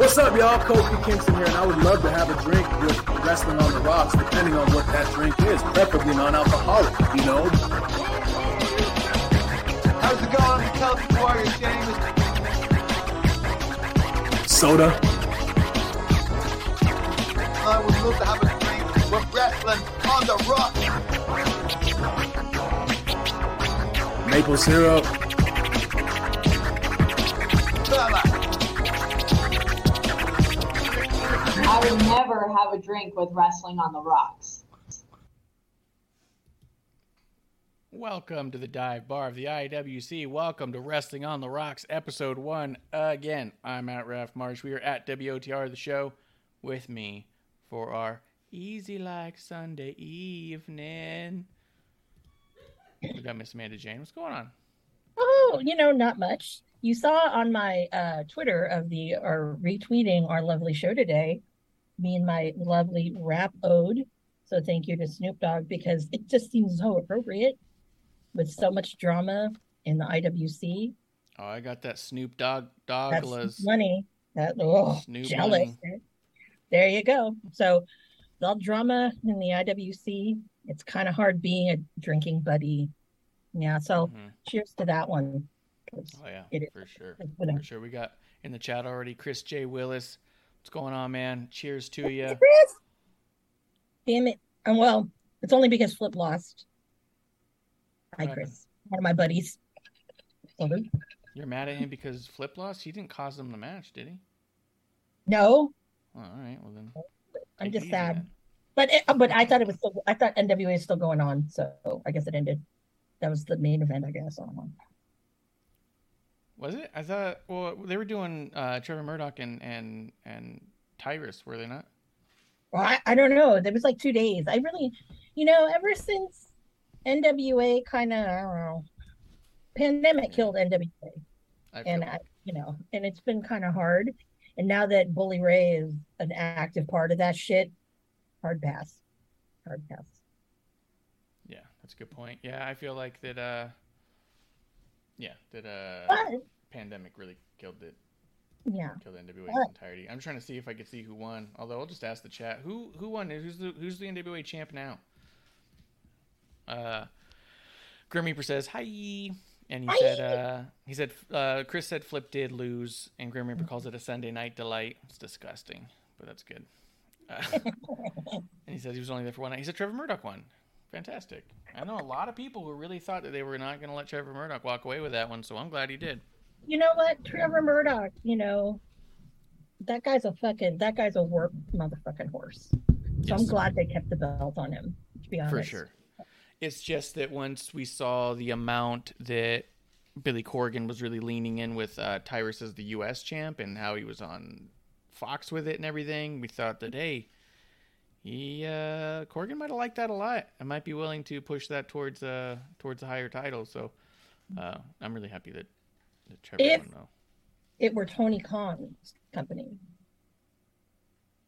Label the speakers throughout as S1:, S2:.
S1: What's up, y'all? Kofi Kingston here, and I would love to have a drink with Wrestling on the Rocks, depending on what that drink is, preferably non-alcoholic, you know?
S2: How's it going? Celtic Warrior James.
S1: Soda.
S2: I would love to have a drink with Wrestling on the Rocks.
S1: Maple syrup.
S2: Bella.
S3: I will never have a drink with wrestling on the rocks.
S4: Welcome to the dive bar of the IWC. Welcome to Wrestling on the Rocks, episode one. Again, I'm at Ref Marsh. We are at WOTR, the show, with me for our easy like Sunday evening. We got Miss Amanda Jayne. What's going on?
S5: Oh, you know, not much. You saw on my uh, Twitter of the or retweeting our lovely show today, me and my lovely rap ode. So thank you to Snoop Dogg because it just seems so appropriate with so much drama in the IWC.
S4: Oh, I got that Snoop Dogg
S5: That's
S4: Dogglas.
S5: money. That oh,
S4: Snoop
S5: jealous.
S4: money.
S5: There you go. So all drama in the IWC. It's kind of hard being a drinking buddy. Yeah. So
S4: Mhm.
S5: cheers to that one.
S4: Oh yeah, for sure,
S5: it's been a-
S4: for sure. We got in the chat already. Chris J. Willis, what's going on, man? Cheers to you.
S5: Chris! Damn it. And well, it's only because Flip lost. Hi,
S4: What
S5: Chris. One of my buddies.
S4: You're mad at him because Flip lost. He didn't cause them the match, did he?
S5: No,
S4: Oh, all right, well then.
S5: I'm just sad.
S4: then.
S5: But it, but I thought it was still. I thought NWA is still going on, so I guess it ended. That was the main event, I guess. I don't know.
S4: Was it? I thought. Well, they were doing uh, Trevor Murdoch and and and Tyrus, were they not?
S5: Well, I, I don't know. There was like two days. I really, you know, ever since NWA kind of, I don't know, pandemic killed NWA.
S4: I
S5: and I, you know, and it's been kind of hard. And now that Bully Ray is an active part of that shit, hard pass, hard pass.
S4: yeah, that's a good point. Yeah, I feel like that. uh Yeah, that uh
S5: But
S4: pandemic really killed it.
S5: yeah,
S4: Killed NWA's
S5: But-
S4: entirety. I'm trying to see if I could see who won. Although I'll just ask the chat who who won. Who's the who's the NWA champ now? Uh, Grim Reaper says hi, and he
S5: Hi.
S4: said uh he said uh Chris said Flip did lose, and Grim Reaper calls it a Sunday night delight. It's disgusting, but that's good. Uh, and he says he was only there for one night. He said Trevor Murdoch won. Fantastic. I know a lot of people who really thought that they were not going to let Trevor Murdoch walk away with that one, so I'm glad he did.
S5: You know what, Trevor Murdoch? You know, that guy's a fucking that guy's a work motherfucking horse. So
S4: Yes.
S5: I'm glad they kept the belt on him. To be honest,
S4: For sure. It's just that once we saw the amount that Billy Corgan was really leaning in with uh, Tyrus as the U.S. champ and how he was on Fox with it and everything, we thought that hey, he uh, Corgan might have liked that a lot. I might be willing to push that towards uh towards a higher title. So uh, I'm really happy that, that Trevor
S5: If-
S4: won.
S5: It were Tony Khan's company.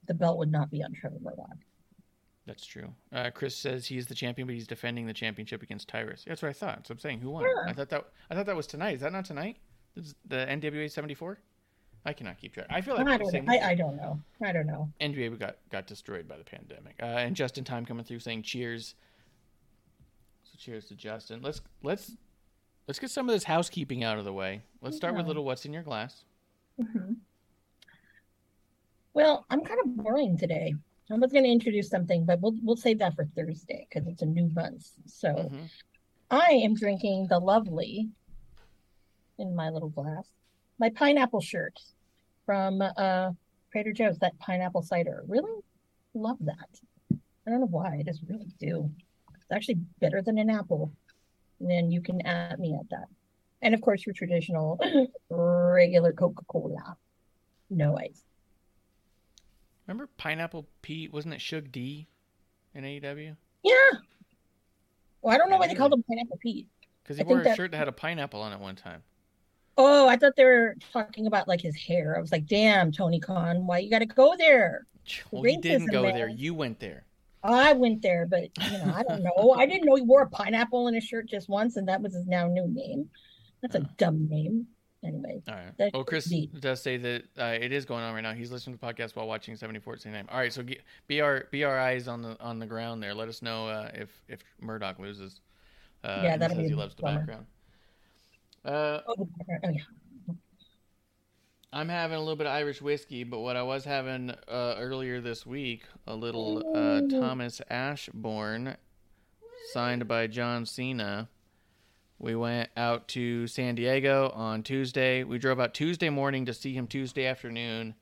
S5: The belt would not be on Trevor Murdoch.
S4: That's true. Uh, Chris says he's the champion, but he's defending the championship against Tyrus. That's what I thought. So I'm saying, who won?
S5: Yeah.
S4: I thought that I thought that was tonight. Is that not tonight? This is the NWA 74. I cannot keep track. I feel like
S5: I don't. I, I don't know. I don't know.
S4: NWA got got destroyed by the pandemic. Uh, and Justin Time coming through saying cheers. So cheers to Justin. Let's let's let's get some of this housekeeping out of the way. Let's start with little what's in your glass.
S5: Mhm. Well, I'm kind of boring today. I was going to introduce something, but we'll we'll save that for Thursday because it's a new month. So
S4: Mhm.
S5: I am drinking the lovely in my little glass, my pineapple shirt from uh Trader Joe's, that pineapple cider. Really love that. I don't know why, I just really do. It's actually better than an apple. And then you can add me at that. And of course your traditional regular Coca-Cola. No ice.
S4: Remember Pineapple Pete? Wasn't it Suge D in AEW?
S5: Yeah. Well, I don't know why they called him Pineapple Pete.
S4: Because he
S5: I
S4: wore a
S5: that-
S4: shirt that had a pineapple on it one time.
S5: Oh, I thought they were talking about like his hair. I was like, damn, Tony Khan, why you gotta go there?
S4: Well, he didn't go
S5: man.
S4: there. You went there.
S5: I went there, but you know, I don't know. I didn't know he wore a pineapple in his shirt just once, and that was his now new name. That's a dumb name. Anyway,
S4: All right.
S5: That
S4: Well, Chris
S5: be.
S4: does say that uh, it is going on right now. He's listening to the podcast while watching 74 at All right, so get, be our be our eyes on the on the ground there. Let us know uh, if if Murdoch loses. Uh,
S5: Yeah,
S4: and
S5: that'd
S4: says he loves the
S5: bummer.
S4: background. Uh,
S5: oh, oh, yeah.
S4: I'm having a little bit of Irish whiskey, but what I was having uh, earlier this week, a little uh, Thomas Ashbourne, signed by John Cena. We went out to San Diego on Tuesday. We drove out Tuesday morning to see him Tuesday afternoon.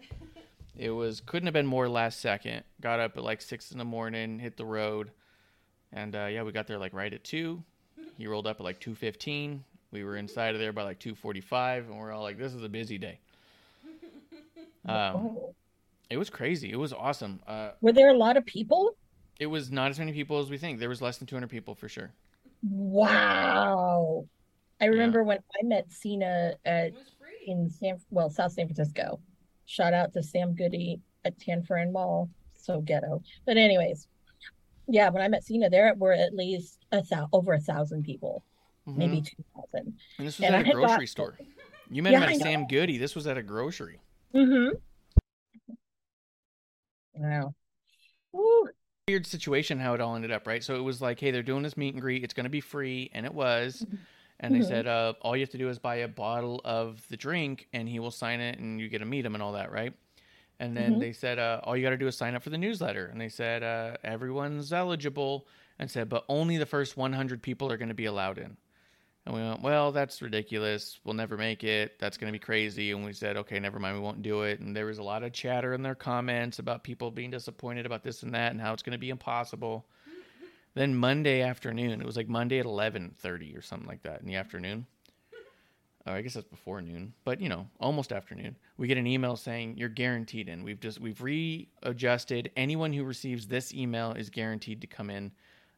S4: It was couldn't have been more last second. Got up at like six in the morning, hit the road, and uh, yeah, we got there like right at two. He rolled up at like two fifteen. We were inside of there by like two forty five, and we're all like, "This is a busy day." Um,
S5: Oh.
S4: it was crazy. It was awesome. Uh,
S5: Were there a lot of people?
S4: it was not as many people as we think. There was less than 200 people for sure.
S5: Wow. I remember when I met Cena at in San well, South San Francisco. Shout out to Sam Goody at Tanforan Mall. So ghetto. But anyways, yeah, when I met Cena there it were at least a thou- over a thousand people, maybe
S4: Mhm.
S5: two thousand.
S4: And this was
S5: And
S4: at a grocery
S5: got-
S4: store. You met
S5: Yeah,
S4: him at. Sam Goody. This was at a grocery.
S5: Mm-hmm. Wow. Woo.
S4: Weird situation how it all ended up, right? So it was like, hey, they're doing this meet and greet. It's going to be free, and it was. And they
S5: Mhm.
S4: said, uh, all you have to do is buy a bottle of the drink, and he will sign it, and you get to meet him and all that, right? And then
S5: Mhm.
S4: they said, uh, all you got to do is sign up for the newsletter. And they said, uh, everyone's eligible, and said, but only the first 100 people are going to be allowed in. And we went, well, that's ridiculous. We'll never make it. That's going to be crazy. And we said, okay, never mind. We won't do it. And there was a lot of chatter in their comments about people being disappointed about this and that and how it's going to be impossible. Then Monday afternoon, it was like Monday at 11:30 or something like that in the afternoon. Oh, I guess that's before noon, but you know, almost afternoon. We get an email saying you're guaranteed in. We've just we've readjusted. Anyone who receives this email is guaranteed to come in.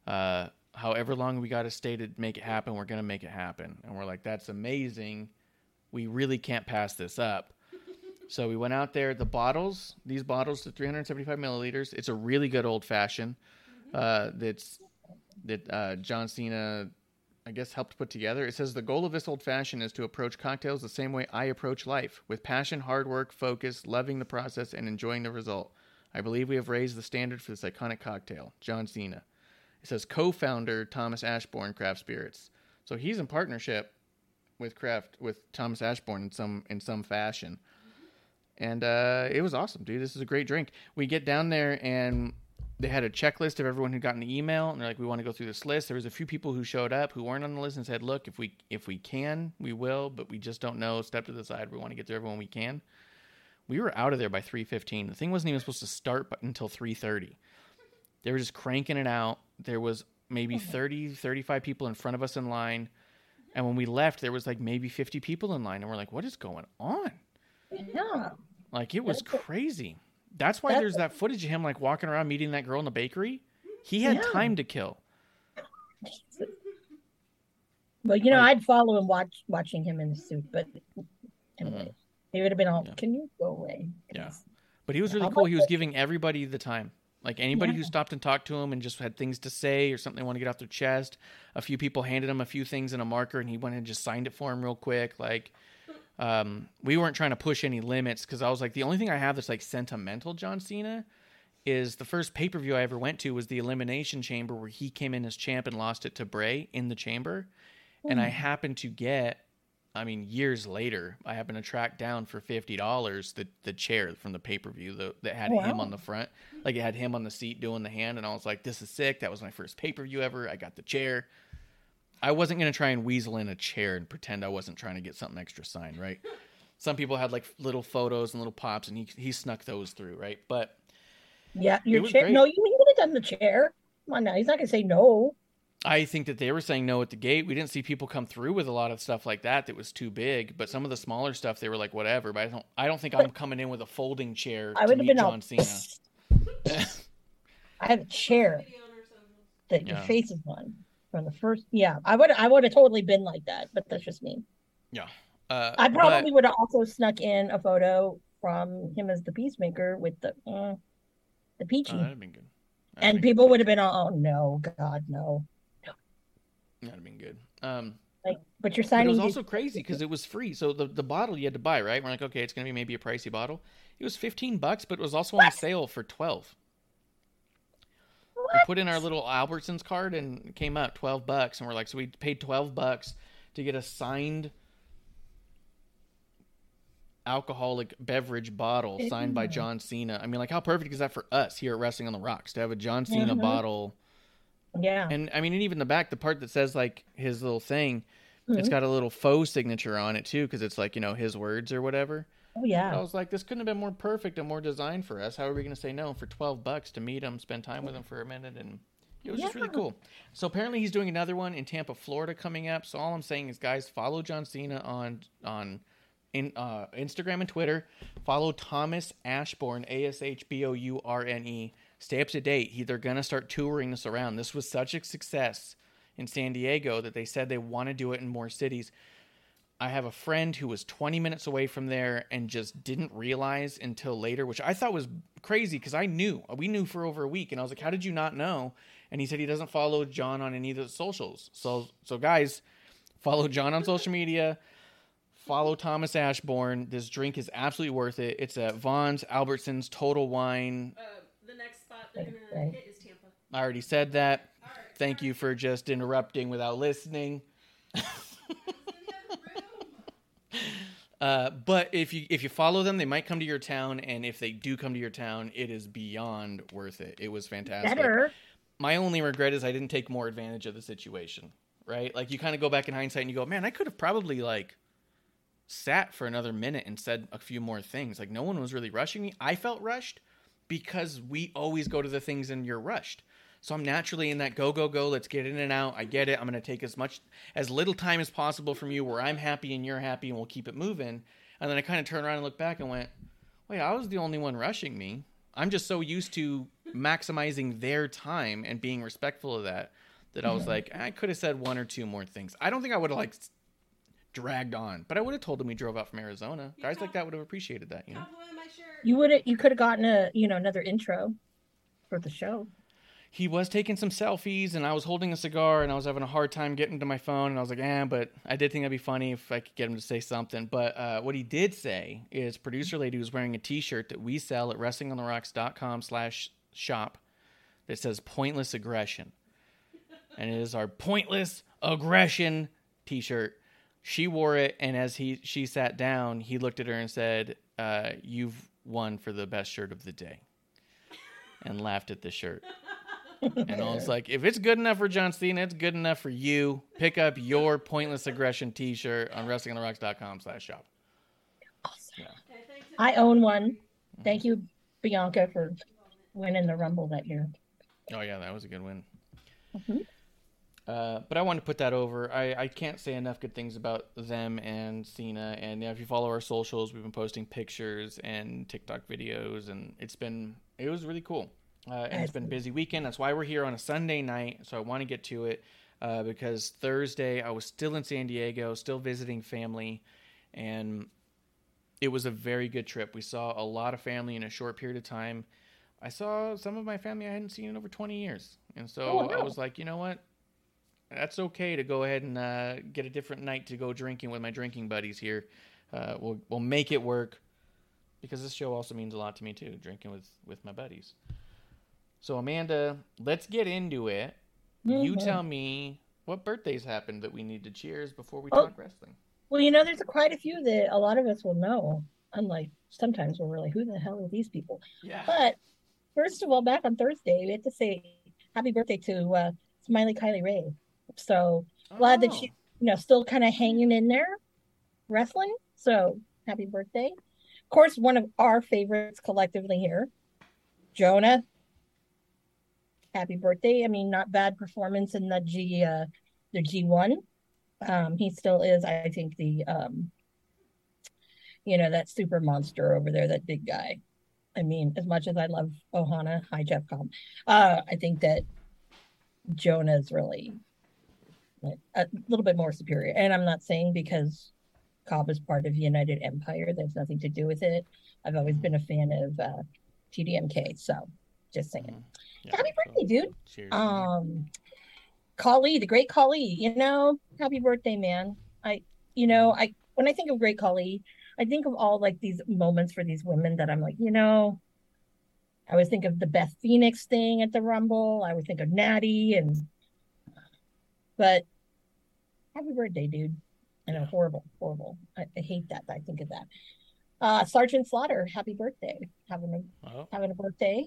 S4: Uh, however long we got to stay to make it happen, we're gonna make it happen. And we're like, that's amazing. We really can't pass this up. So we went out there. The bottles, these bottles, the 375 milliliters. It's a really good old fashioned. Uh, that's that uh, John Cena, I guess, helped put together. It says the goal of this old fashioned is to approach cocktails the same way I approach life, with passion, hard work, focus, loving the process, and enjoying the result. I believe we have raised the standard for this iconic cocktail. John Cena. It says co-founder Thomas Ashbourne Craft Spirits. So he's in partnership with Craft with Thomas Ashbourne in some in some fashion. And uh, it was awesome, dude. This is a great drink. We get down there and they had a checklist of everyone who got an email, and they're like, "We want to go through this list." There was a few people who showed up who weren't on the list and said, "Look, if we if we can, we will, but we just don't know. Step to the side. We want to get to everyone we can." We were out of there by three fifteen. The thing wasn't even supposed to start but until three thirty. They were just cranking it out. There was maybe 30, 35 people in front of us in line. And when we left, there was like maybe 50 people in line. And we're like, what is going on?
S5: Yeah.
S4: Like, it was crazy. That's why there's that footage of him like walking around meeting that girl in the bakery. He had
S5: Yeah.
S4: time to kill.
S5: But you know,
S4: Like-
S5: I'd follow him watch watching him in the suit. But anyway,
S4: Mhm.
S5: he would have been all, "Can you go away?"
S4: Yeah. But he was really cool. He was giving everybody the time. Like anybody who stopped and talked to him and just had things to say or something they want to get off their chest. A few people handed him a few things in a marker and he went and just signed it for him real quick. Like um, we weren't trying to push any limits because I was like, the only thing I have that's like sentimental John Cena is the first pay per view I ever went to was the Elimination Chamber where he came in as champ and lost it to Bray in the chamber. And I happened to get, I mean, years later, I happened to track down for fifty dollars the the chair from the pay per view that had him on the front, like it had him on the seat doing the hand, and I was like, this is sick. That was my first pay per view ever. I got the chair. I wasn't gonna try and weasel in a chair and pretend I wasn't trying to get something extra signed, right? Some people had like little photos and little pops, and he he snuck those through, right? But
S5: Yeah, your chair.
S4: great.
S5: No, you, you would have done the chair. Come on now, he's not gonna say no.
S4: I think that they were saying no at the gate. We didn't see people come through with a lot of stuff like that that was too big. But some of the smaller stuff, they were like, whatever. But I don't. I don't think I'm coming in with a folding chair
S5: I
S4: to
S5: would have
S4: meet
S5: been
S4: John
S5: all
S4: Cena.
S5: I had a chair that your
S4: Yeah.
S5: face is on from the first. Yeah, I would. I would have totally been like that. But that's just me.
S4: yeah. Uh,
S5: I
S4: but-
S5: probably would have also snuck in a photo from him as the peacemaker with the uh, the peachy,
S4: Oh, that'd have been good. That'd
S5: and people would have been all, "Oh no, God, no!"
S4: That'd have been good. Um,
S5: Like, but you're
S4: but it
S5: signing.
S4: was
S5: these-
S4: also crazy because it was free. So the the bottle you had to buy, right? We're like, okay, it's gonna be maybe a pricey bottle. It was fifteen bucks, but it was also on sale for twelve. What? We put in our little Albertsons card and it came out twelve bucks, and we're like, so we paid twelve bucks to get a signed alcoholic beverage bottle signed by John Cena. I mean, like, how perfect is that for us here at Wrestling on the Rocks to have a John Cena
S5: Mhm.
S4: bottle?
S5: Yeah.
S4: And I mean, and even the back, the part that says like his little thing, it's
S5: Mhm.
S4: got a little faux signature on it too, because it's like you know his words or whatever.
S5: Oh yeah.
S4: I was like, this couldn't have been more perfect and more designed for us. How are we going to say no for twelve bucks to meet him, spend time with him for a minute, and it was just really cool. So apparently he's doing another one in Tampa, Florida, coming up. So all I'm saying is, guys, follow John Cena on on in uh, Instagram and Twitter. Follow Thomas Ashbourne, A S H B O U R N E. Stay up to date. He, they're going to start touring this around. This was such a success in San Diego that they said they want to do it in more cities. I have a friend who was 20 minutes away from there and just didn't realize until later, which I thought was crazy because I knew. We knew for over a week. And I was like, how did you not know? And he said he doesn't follow John on any of the socials. So, so guys, follow John on social media. Follow Thomas Ashbourne. This drink is absolutely worth it. It's at Vons, Albertsons, Total Wine.
S6: Uh, they're gonna hit is Tampa.
S4: I already said that. Thank you for just interrupting without listening. Uh, but if you if you follow them, they might come to your town, and if they do come to your town, it is beyond worth it. It was fantastic.
S5: Better.
S4: My only regret is I didn't take more advantage of the situation. Right? Like you kind of go back in hindsight and you go, man, I could have probably like sat for another minute and said a few more things. Like no one was really rushing me. I felt rushed because we always go to the things and you're rushed. So I'm naturally in that go go go. Let's get in and out. I get it. I'm going to take as much as little time as possible from you where I'm happy and you're happy and we'll keep it moving. And then I kind of turned around and looked back and went, "Wait, I was the only one rushing me. I'm just so used to maximizing their time and being respectful of that that I was
S5: Mhm.
S4: like, I could have said one or two more things. I don't think I would have like dragged on, but I would have told them we drove out from Arizona. Guys like that would have appreciated that, you know.
S5: You would have. You could have gotten a you know another intro for the show.
S4: he was taking some selfies and I was holding a cigar and I was having a hard time getting to my phone and I was like, eh, but I did think that'd be funny if I could get him to say something. But uh, what he did say is producer lady was wearing a t-shirt that we sell at wrestlingontherocks.com slash shop that says pointless aggression. And it is our pointless aggression t-shirt. She wore it and as he she sat down, he looked at her and said, uh, you've won for the best shirt of the day. and laughed at the shirt. And I was like, if it's good enough for John Cena, it's good enough for you. Pick up your Pointless Aggression T-shirt on WrestlingOnTheRocks.com slash shop.
S5: I own one. Thank you, Bianca, for winning the Rumble that year.
S4: Oh yeah, that was a good win.
S5: Mhm.
S4: Uh, but I want to put that over. I, I can't say enough good things about them and Cena. And yeah, if you follow our socials, we've been posting pictures and TikTok videos, and it's been it was really cool. Uh, and it's been a busy weekend. That's why we're here on a Sunday night. So I want to get to it uh, because Thursday I was still in San Diego, still visiting family, and it was a very good trip. We saw a lot of family in a short period of time. I saw some of my family I hadn't seen in over 20 years. And so
S5: Oh,
S4: I was like, you know what? That's okay to go ahead and uh, get a different night to go drinking with my drinking buddies here. Uh, we'll, we'll make it work because this show also means a lot to me too, drinking with, with my buddies. So, Amanda, let's get into it. You
S5: Mhm.
S4: tell me what birthdays happened that we need to cheers before we
S5: Oh.
S4: talk wrestling.
S5: Well, you know, there's quite a few that a lot of us will know. Unlike sometimes we're really, who the hell are these people?
S4: Yeah.
S5: But first of all, back on Thursday, we have to say happy birthday to uh, Smiley Kylie Rae. So glad that she, you know, still kind of hanging in there, wrestling. So happy birthday! Of course, one of our favorites collectively here, Jonah. Happy birthday! I mean, not bad performance in the G, uh, the G one. Um, he still is, I think, the um, you know, that super monster over there, that big guy. I mean, as much as I love Ohana, hi Jeff Cobb, uh, I think that Jonah's really a little bit more superior. And I'm not saying because Cobb is part of United Empire, there's nothing to do with it. I've always been a fan of uh, TMDK, so just saying.
S4: Yeah,
S5: Happy birthday, dude.
S4: Cheers.
S5: Um, Khali, the great Khali, you know, happy birthday, man. I, you know, I when I think of great Khali, I think of all like these moments for these women that I'm like, you know, I always think of the Beth Phoenix thing at the Rumble. I would think of Natty and, but happy birthday, dude. I know, horrible, horrible. I, I hate that. I think of that. Uh, Sergeant Slaughter, happy birthday. Having a
S4: Oh.
S5: having a birthday.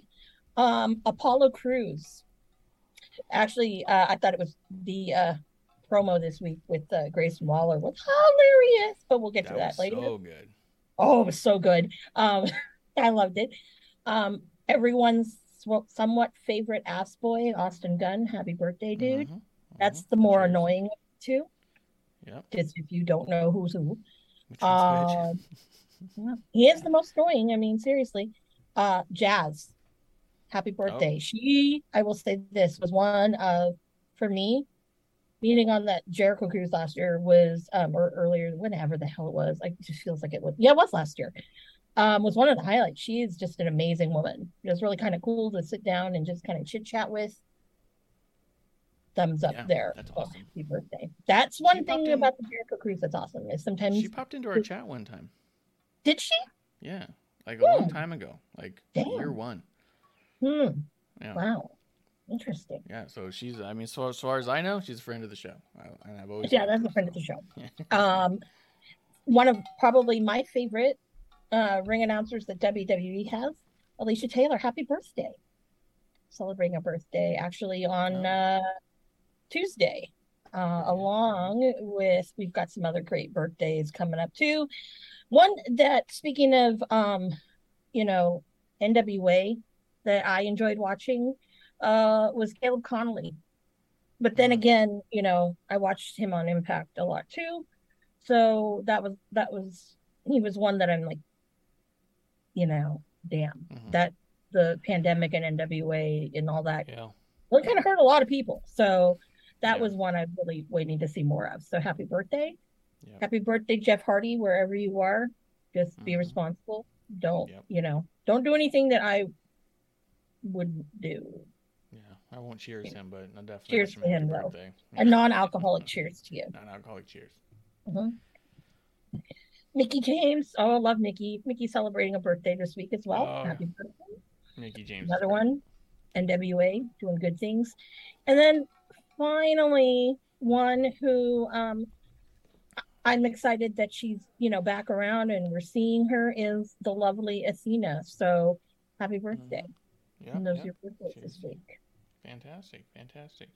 S5: Um, Apollo Crews. Actually, uh, I thought it was the uh, promo this week with uh, Grayson Waller was hilarious, but we'll get to that later.
S4: so good.
S5: Oh, it was so good. Um, I loved it. Um, everyone's somewhat favorite ass boy, Austin Gunn. Happy birthday, dude.
S4: Mm-hmm.
S5: That's the more annoying too.
S4: Yep.
S5: Just if you don't know who's who. Yeah, he is the most annoying. I mean, seriously. Uh, Jazz. Happy birthday. She, I will say this, was one of, for me, meeting on that Jericho cruise last year was, um, or earlier, whenever the hell it was. Like, it just feels like it was, yeah, it was last year. Um, was one of the highlights. She is just an amazing woman. It was really kind of cool to sit down and just kind of chit chat with. Thumbs up
S4: Yeah,
S5: there.
S4: that's
S5: Oh,
S4: awesome.
S5: happy birthday. That's one
S4: She
S5: thing
S4: popped in-
S5: about the Jericho cruise that's awesome. Is sometimes
S4: She popped into our chat one time.
S5: did she?
S4: Yeah. Like a long
S5: Hmm.
S4: time ago. Like
S5: Damn.
S4: year one.
S5: Hmm.
S4: Yeah.
S5: Wow. Interesting.
S4: Yeah. So she's, I mean, so as far as I know, she's a friend of the show. I, and I've always.
S5: Yeah, that's a friend of the show. Um, one of probably my favorite uh, ring announcers that WWE has, Alicia Taylor. Happy birthday! Celebrating a birthday actually on uh, Tuesday, uh, along with we've got some other great birthdays coming up too. One that speaking of, um, you know, NWA that I enjoyed watching uh, was Caleb Konley. But then again, you know, I watched him on Impact a lot too. So that was that was he was one that I'm like, you know, damn. That the pandemic and NWA and all that
S4: Yeah.
S5: well, it kind of hurt a lot of people. So that was one I'm really waiting to see more of. So happy birthday. Happy birthday, Jeff Hardy, wherever you are. Just be responsible. Don't, you know, don't do anything that I wouldn't do.
S4: Yeah. I won't cheers him, but I definitely
S5: Cheers to
S4: him
S5: though.
S4: birthday.
S5: A non alcoholic cheers to you.
S4: Non-alcoholic cheers.
S5: Mhm. Mickie James. Oh, I love Mickie. Mickie celebrating a birthday this week as well.
S4: Oh,
S5: Happy birthday.
S4: Mickie James.
S5: Another one. NWA doing good things. And then finally, one who um, I'm excited that she's, you know, back around and we're seeing her is the lovely Athena. So happy birthday.
S4: Yeah,
S5: and those
S4: yeah.
S5: are your birthdays this week.
S4: Fantastic, fantastic.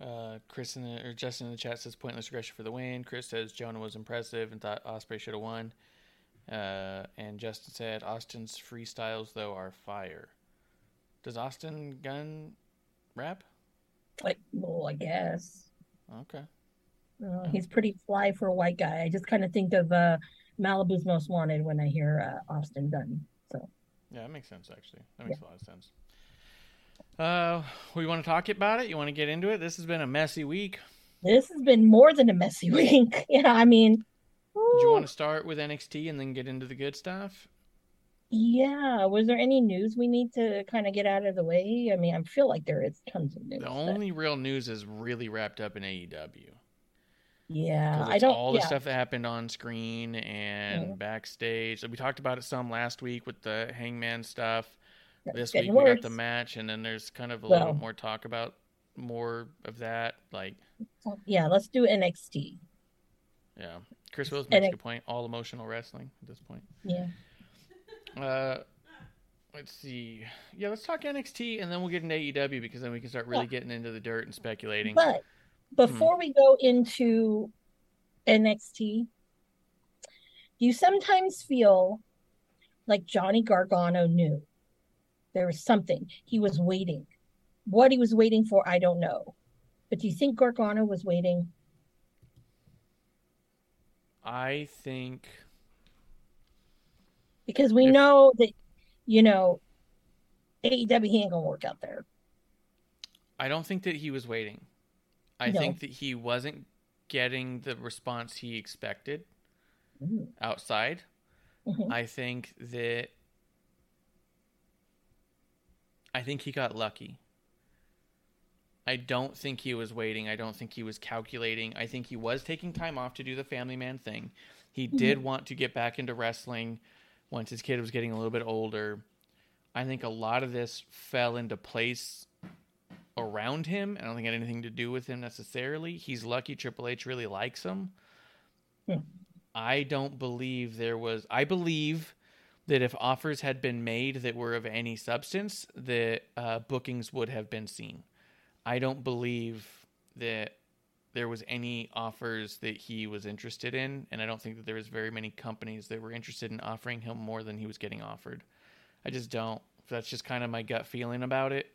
S4: Uh, Chris in the, or Justin in the chat says pointless aggression for the win. Chris says Jonah was impressive and thought Ospreay should have won. Uh, and Justin said Austin's freestyles though are fire. Does Austin Gunn rap?
S5: Like, well, I guess.
S4: Okay.
S5: Uh, he's pretty fly for a white guy. I just kind of think of uh, Malibu's Most Wanted when I hear uh, Austin Gunn. So
S4: Yeah, that makes sense actually. That makes a lot of sense. Uh, we want to talk about it. You want to get into it? This has been a messy week.
S5: this has been more than a messy week. yeah, I mean,
S4: Do you want to start with NXT and then get into the good stuff?
S5: Yeah. Was there any news we need to kind of get out of the way? I mean, I feel like there is tons of news.
S4: The
S5: but-
S4: only real news is really wrapped up in AEW.
S5: Yeah, I don't.
S4: all the
S5: yeah.
S4: stuff that happened on screen mm-hmm. and
S5: Yeah.
S4: backstage. We talked about it some last week with the Hangman stuff.
S5: It's
S4: This week we got the match, and then there's kind of a
S5: Well-
S4: little more talk about more of that. Like,
S5: Yeah, let's do NXT.
S4: yeah, Chris Willis
S5: And
S4: makes a good point. All emotional wrestling at this point.
S5: Yeah.
S4: Uh, let's see. Yeah, let's talk NXT, and then we'll get into AEW because then we can start really
S5: Yeah.
S4: getting into the dirt and speculating.
S5: But before we go into NXT, do you sometimes feel like Johnny Gargano knew there was something he was waiting? What he was waiting for, I don't know. But do you think Gargano was waiting?
S4: I think
S5: Because we know that, you know, AEW he ain't gonna work out there.
S4: I don't think that he was waiting. I
S5: No.
S4: think that he wasn't getting the response he expected
S5: Mm.
S4: outside.
S5: Mhm.
S4: I think that I think he got lucky. I don't think he was waiting. I don't think he was calculating. I think he was taking time off to do the family man thing. He did want to get back into wrestling once his kid was getting a little bit older. I think a lot of this fell into place around him. I don't think it had anything to do with him necessarily. He's lucky Triple H really likes him.
S5: Hmm.
S4: I don't believe there was. I believe that if offers had been made that were of any substance, that uh, bookings would have been seen. I don't believe that there was any offers that he was interested in, and I don't think that there was very many companies that were interested in offering him more than he was getting offered. I just don't. That's just kind of my gut feeling about it.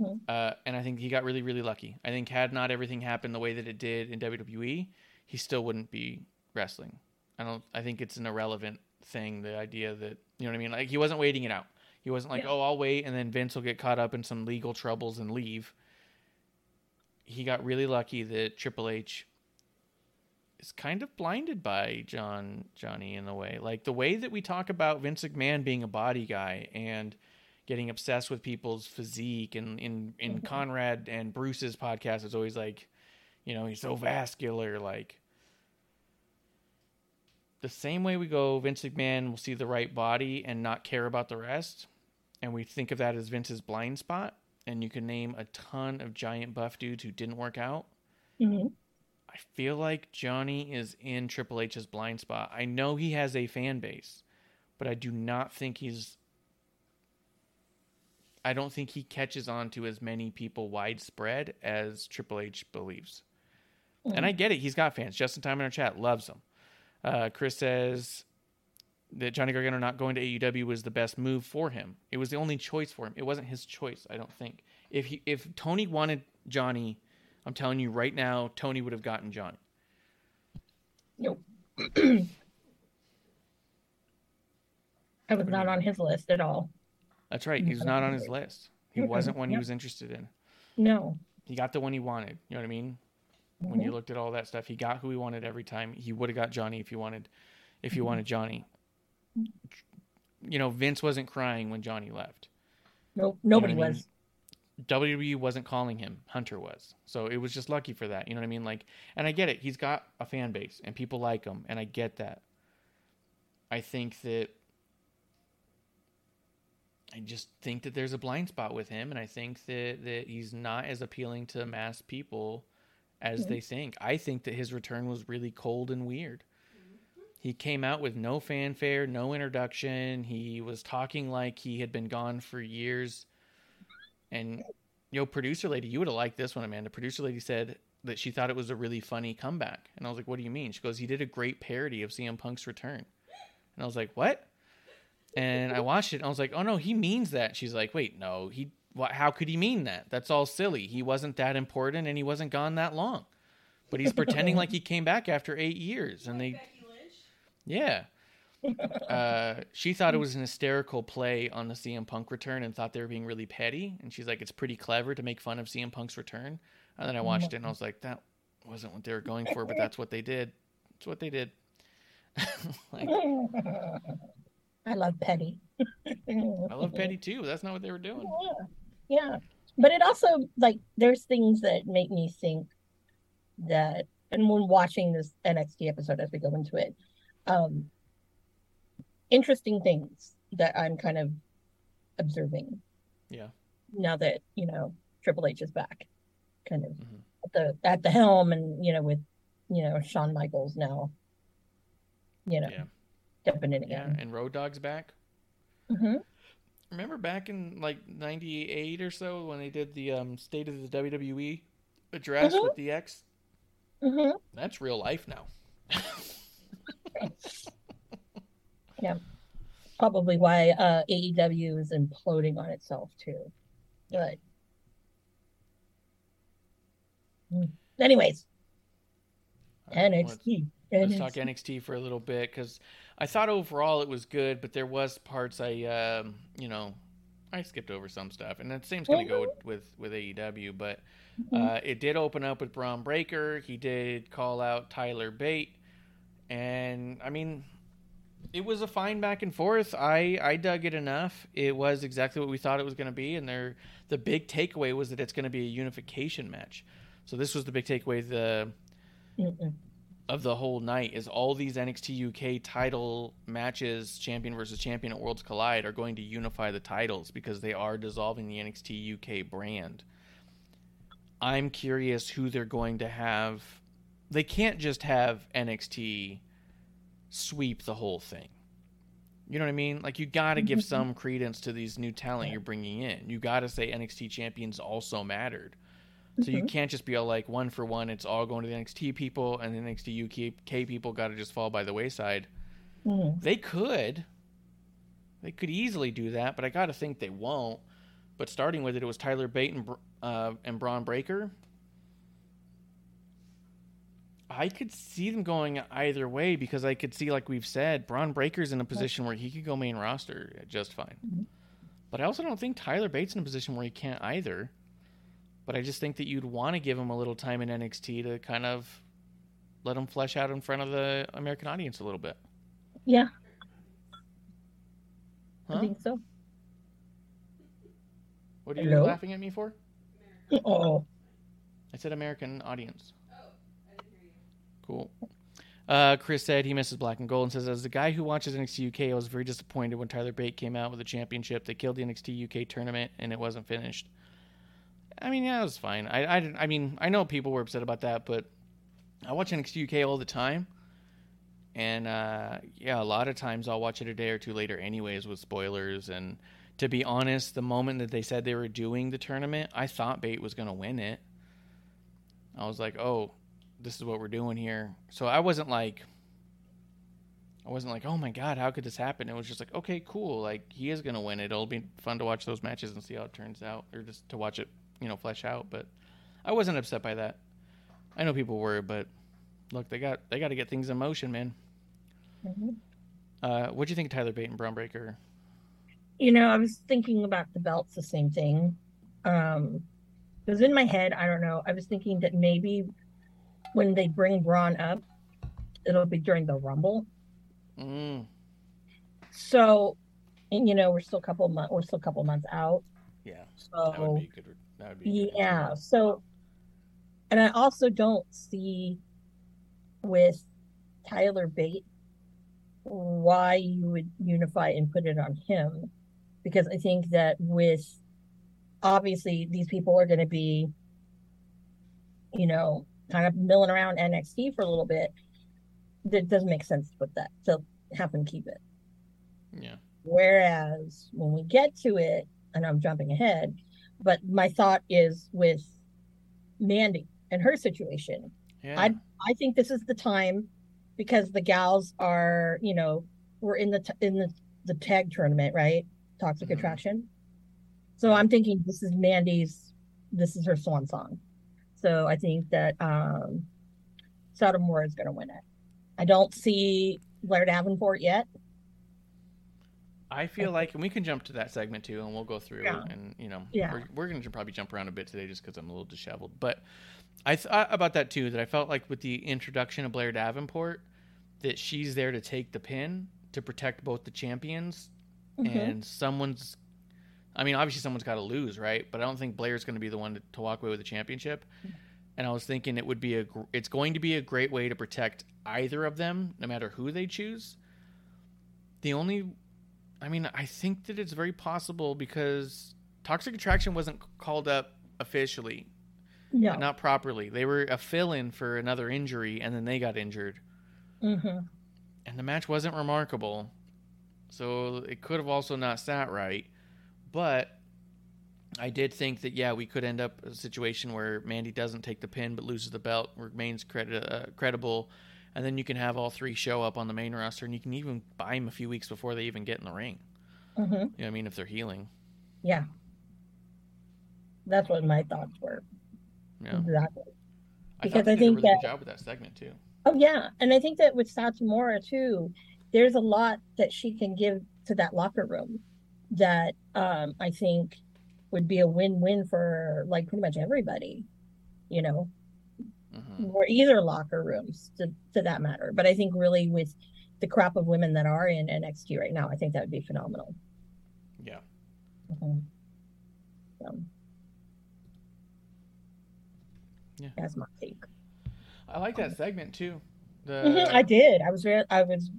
S5: Mhm.
S4: Uh, and I think he got really, really lucky. I think had not everything happened the way that it did in WWE, he still wouldn't be wrestling. I don't. I think it's an irrelevant thing. The idea that you know what I mean. Like he wasn't waiting it out. He wasn't like,
S5: Yeah.
S4: oh, I'll wait, and then Vince will get caught up in some legal troubles and leave. He got really lucky that Triple H is kind of blinded by John Johnny in a way. Like the way that we talk about Vince McMahon being a body guy and getting obsessed with people's physique and in in mm-hmm. Conrad and Bruce's podcast is always like, you know, he's so vascular like the same way we go Vince McMahon will see the right body and not care about the rest and we think of that as Vince's blind spot and you can name a ton of giant buff dudes who didn't work out
S5: Mhm.
S4: I feel like Johnny is in Triple H's blind spot. I know he has a fan base, but I do not think he's. I don't think he catches on to as many people widespread as Triple H believes. And I get it. He's got fans. Justin Time in our chat loves him. Uh, Chris says that Johnny Gargano not going to AEW was the best move for him. It was the only choice for him. It wasn't his choice, I don't think. If he if Tony wanted Johnny, I'm telling you right now, Tony would have gotten Johnny.
S5: Nope. I was not on his list at all.
S4: That's right. He was not on his list. He wasn't one he
S5: Yep.
S4: was interested in.
S5: No.
S4: He got the one he wanted. You know what I mean? When you mm-hmm. looked at all that stuff, he got who he wanted every time. He would have got Johnny if he wanted if he wanted mm-hmm. Johnny. You know, Vince wasn't crying when Johnny left.
S5: Nope.
S4: You know
S5: Nobody
S4: I mean?
S5: was.
S4: WWE wasn't calling him. Hunter was. So it was just lucky for that. You know what I mean? Like, and I get it. He's got a fan base and people like him, and I get that. I think that. I just think that there's a blind spot with him, and I think that that he's not as appealing to mass people as they think. I think that his return was really cold and weird. He came out with no fanfare, no introduction. He was talking like he had been gone for years. And yo, producer lady, you would have liked this one, Amanda. Producer lady said that she thought it was a really funny comeback. And I was like, what do you mean? She goes, he did a great parody of CM Punk's return. And I was like, what? And I watched it and I was like, oh no, he means that. She's like, wait, no, he, what, how could he mean that? That's all silly. He wasn't that important and he wasn't gone that long. But he's pretending like he came back after eight years. And they, yeah. Uh, she thought it was an hysterical play on the CM Punk return and thought they were being really petty. And she's like, it's pretty clever to make fun of CM Punk's return. And then I watched it and I was like, that wasn't what they were going for, but that's what they did. That's what they did. like,
S5: I love Petty.
S4: I love Petty too. That's not what they were doing.
S5: Yeah. yeah. But it also like there's things that make me think that and when watching this NXT episode as we go into it, um interesting things that I'm kind of observing.
S4: Yeah.
S5: Now that, you know, Triple H is back. Kind of mm-hmm. at the at the helm and, you know, with, you know, Shawn Michaels now. You know.
S4: Yeah
S5: stepping in again.
S4: Yeah, and Road Dog's back.
S5: Mm-hmm.
S4: Remember back in like '98 or so when they did the um, State of the WWE address
S5: mm-hmm.
S4: with DX?
S5: Mm-hmm.
S4: That's real life now.
S5: yeah, probably why uh, AEW is imploding on itself too. But, mm. anyways, NXT.
S4: Let's talk NXT for a little bit because I thought overall it was good, but there was parts I, um, you know, I skipped over some stuff, and the same's going to go with, with, with AEW. But uh, it did open up with Bron Breakker. He did call out Tyler Bate, and I mean, it was a fine back and forth. I I dug it enough. It was exactly what we thought it was going to be, and there the big takeaway was that it's going to be a unification match. So this was the big takeaway. The
S5: Mm-mm
S4: of the whole night is all these NXT UK title matches, champion versus champion at Worlds Collide, are going to unify the titles because they are dissolving the NXT UK brand. I'm curious who they're going to have. They can't just have NXT sweep the whole thing. You know what I mean? Like you got to give mm-hmm. some credence to these new talent you're bringing in. You got to say NXT champions also mattered. So you mm-hmm. can't just be all like one for one. It's all going to the NXT people, and the NXT UK people got to just fall by the wayside.
S5: Mm-hmm.
S4: They could, they could easily do that, but I got to think they won't. But starting with it, it was Tyler Bate and uh, and Bron Breakker. I could see them going either way because I could see, like we've said, Bron Breakker's in a position where he could go main roster just fine.
S5: Mm-hmm.
S4: But I also don't think Tyler Bate's in a position where he can't either. But I just think that you'd want to give him a little time in NXT to kind of let him flesh out in front of the American audience a little bit.
S5: Yeah.
S4: Huh?
S5: I think so.
S4: What are you
S5: Hello?
S4: laughing at me for?
S5: Oh.
S4: I said American audience. Cool. Uh, Chris said he misses Black and Gold and says, as the guy who watches NXT UK, I was very disappointed when Tyler Bate came out with a championship. They killed the NXT UK tournament and it wasn't finished. I mean, yeah, it was fine. I, I, I mean, I know people were upset about that, but I watch NXT UK all the time. And uh, yeah, a lot of times I'll watch it a day or two later, anyways, with spoilers. And to be honest, the moment that they said they were doing the tournament, I thought Bate was going to win it. I was like, oh, this is what we're doing here. So I wasn't like, I wasn't like, oh my god, how could this happen? It was just like, okay, cool. Like he is going to win it. It'll be fun to watch those matches and see how it turns out, or just to watch it you know flesh out. But I wasn't upset by that. I know people were, but look, they got they got to get things in motion, man.
S5: Mm-hmm.
S4: Uh, what do you think of Tyler Bate and Bron Breakker?
S5: You know, I was thinking about the belts, the same thing. Um, it was in my head. I don't know. I was thinking that maybe when they bring Bron up, it'll be during the Rumble.
S4: Mm.
S5: So, and you know, we're still a couple months. We're still a couple months out.
S4: Yeah.
S5: So
S4: that would be good. That would be
S5: yeah. So, and I also don't see with Tyler Bate why you would unify and put it on him, because I think that with obviously these people are going to be, you know, kind of milling around NXT for a little bit. It doesn't make sense to put that. So have them keep it.
S4: Yeah.
S5: Whereas when we get to it, and I'm jumping ahead, but my thought is with Mandy and her situation.
S4: Yeah.
S5: I I think this is the time because the gals are, you know, we're in the t- in the the tag tournament, right? Toxic
S4: Mhm.
S5: Attraction. So I'm thinking this is Mandy's this is her swan song. So I think that um Satomura is going to win it. I don't see Blair Davenport yet.
S4: I feel like, and we can jump to that segment too, and we'll go through.
S5: Yeah.
S4: And you know,
S5: Yeah.
S4: we're, we're going to probably jump around a bit today just because I'm a little disheveled. But I thought about that too. That I felt like with the introduction of Blair Davenport, that she's there to take the pin to protect both the champions,
S5: Mhm.
S4: and someone's. I mean, obviously someone's got to lose, right? But I don't think Blair's going to be the one to, to walk away with the championship. And I was thinking it would be a. gr- It's going to be a great way to protect either of them, no matter who they choose. The only I mean, I think that it's very possible because Toxic Attraction wasn't called up officially,
S5: yeah,
S4: not properly. They were a fill-in for another injury, and then they got injured,
S5: hmm
S4: and the match wasn't remarkable. So it could have also not sat right, but I did think that yeah, we could end up a situation where Mandy doesn't take the pin but loses the belt, remains credi- uh, credible, and then you can have all three show up on the main roster, and you can even buy them a few weeks before they even get in the ring.
S5: hmm
S4: You know what I mean? If they're healing.
S5: Yeah. That's what my thoughts were.
S4: Yeah.
S5: Exactly.
S4: I
S5: Because I
S4: did
S5: think
S4: a really
S5: that-
S4: good job with that segment too.
S5: Oh yeah, and I think that with Satomura too, there's a lot that she can give to that locker room that um I think would be a win-win for like pretty much everybody, you know,
S4: hmm
S5: or either locker rooms to, to that matter. But I think really with the crop of women that are in NXT right now, I think that would be phenomenal.
S4: Yeah.
S5: Mhm. So,
S4: Yeah.
S5: that's my take.
S4: I like that segment too. The
S5: Mhm, I did. I was I was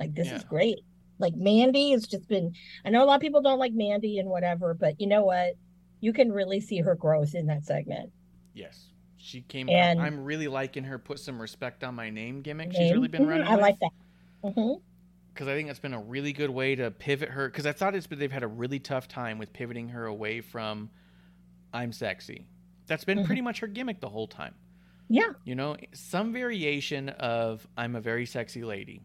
S5: like, this is great. Like Mandy has just been, I know a lot of people don't like Mandy and whatever, but you know what? You can really see her growth in that segment.
S4: yes, she came.
S5: And-
S4: I'm really liking her. Put some respect on my name gimmick. She's really been
S5: Mhm,
S4: running.
S5: I like that. hmm
S4: because I think that's been a really good way to pivot her. Because I thought it's been they've had a really tough time with pivoting her away from I'm sexy. That's been
S5: Mhm.
S4: pretty much her gimmick the whole time.
S5: Yeah.
S4: You know, some variation of I'm a very sexy lady.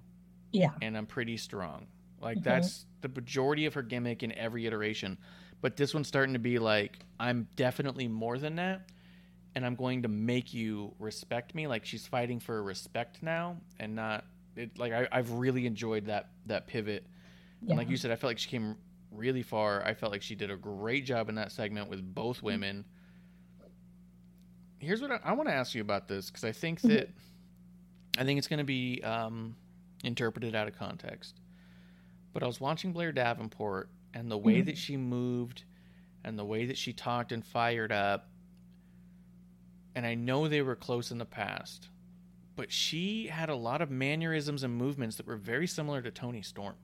S5: Yeah.
S4: and I'm pretty strong. Like
S5: Mhm.
S4: that's the majority of her gimmick in every iteration. But this one's starting to be like I'm definitely more than that and I'm going to make you respect me like she's fighting for respect now and not it like I, I've really enjoyed that that pivot. And like you said, I felt like she came really far. I felt like she did a great job in that segment with both
S5: Mm-hmm.
S4: women. Here's what I, I want to ask you about this because I think
S5: Mm-hmm.
S4: that I think it's going to be um, interpreted out of context. But I was watching Blair Davenport and the way
S5: Mhm.
S4: that she moved and the way that she talked and fired up. And I know they were close in the past, but she had a lot of mannerisms and movements that were very similar to Toni Storm.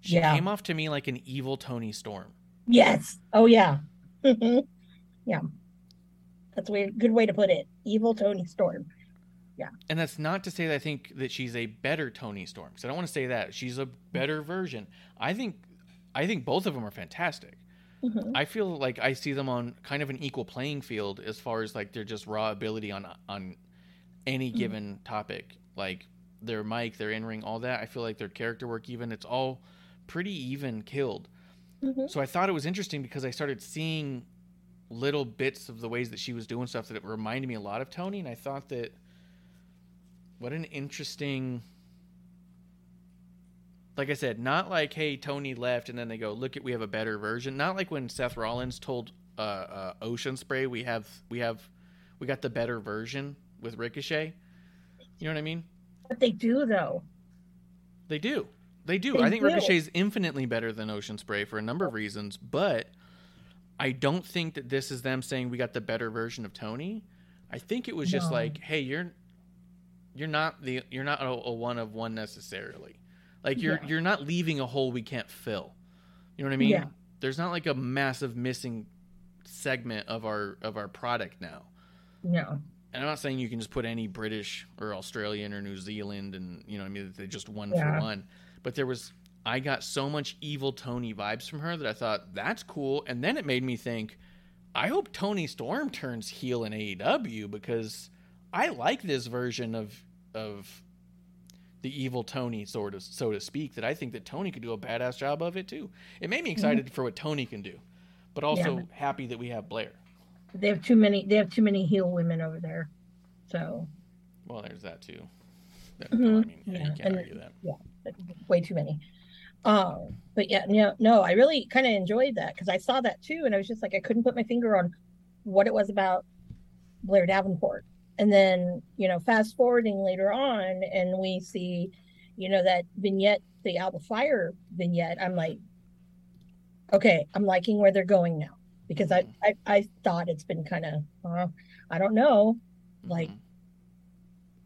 S4: She
S5: Yeah.
S4: came off to me like an evil Toni Storm.
S5: Yes. Oh yeah. Yeah. That's a good way to put it. Evil Toni Storm.
S4: And that's not to say that I think that she's a better Toni Storm. Because I don't want to say that she's a better version. I think, I think both of them are fantastic.
S5: Mhm.
S4: I feel like I see them on kind of an equal playing field as far as like their just raw ability on on any
S5: Mhm.
S4: given topic. Like their mic, their in ring, all that. I feel like their character work, even it's all pretty even killed.
S5: Mhm.
S4: So I thought it was interesting because I started seeing little bits of the ways that she was doing stuff that it reminded me a lot of Toni, and I thought that what an interesting. Like I said, not like hey Toni left and then they go look at we have a better version. Not like when Seth Rollins told uh, uh, Ocean Spray we have we have we got the better version with Ricochet. You know what I mean?
S5: But they do though.
S4: They do. They do.
S5: They
S4: I think
S5: do.
S4: Ricochet is infinitely better than Ocean Spray for a number of reasons, but I don't think that this is them saying we got the better version of Toni. I think it was just like, hey, you're you're not the you're not a, a one of one necessarily. Like you're
S5: Yeah.
S4: you're not leaving a hole we can't fill. You know what I mean?
S5: Yeah.
S4: There's not like a massive missing segment of our of our product now.
S5: Yeah.
S4: and I'm not saying you can just put any British or Australian or New Zealand and you know what I mean they just one
S5: Yeah.
S4: for one, but there was I got so much evil Toni vibes from her that I thought that's cool, and then it made me think I hope Toni Storm turns heel in AEW because I like this version of of the evil Toni sort of so to speak that I think that Toni could do a badass job of it too. It made me excited for what Toni can do, but also
S5: Yeah.
S4: happy that we have Blair.
S5: They have too many. They have too many heel women over there. So
S4: Well, there's that too. That-
S5: Mhm.
S4: I mean, yeah,
S5: Yeah,
S4: you can't
S5: and-
S4: argue that.
S5: yeah, way too many. Um, but yeah, no, no, I really kind of enjoyed that because I saw that too, and I was just like, I couldn't put my finger on what it was about Blair Davenport. And then, you know, fast forwarding later on, and we see, you know, that vignette, the Alba Fyre vignette. I'm like, okay, I'm liking where they're going now because I, I, I thought it's been kind of, uh, I don't know, like,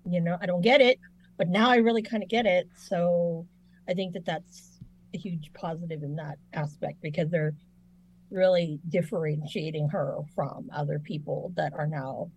S5: you know, I don't get it, but now I really kind of get it. So I think that that's a huge positive in that aspect because they're really differentiating her from other people that are now,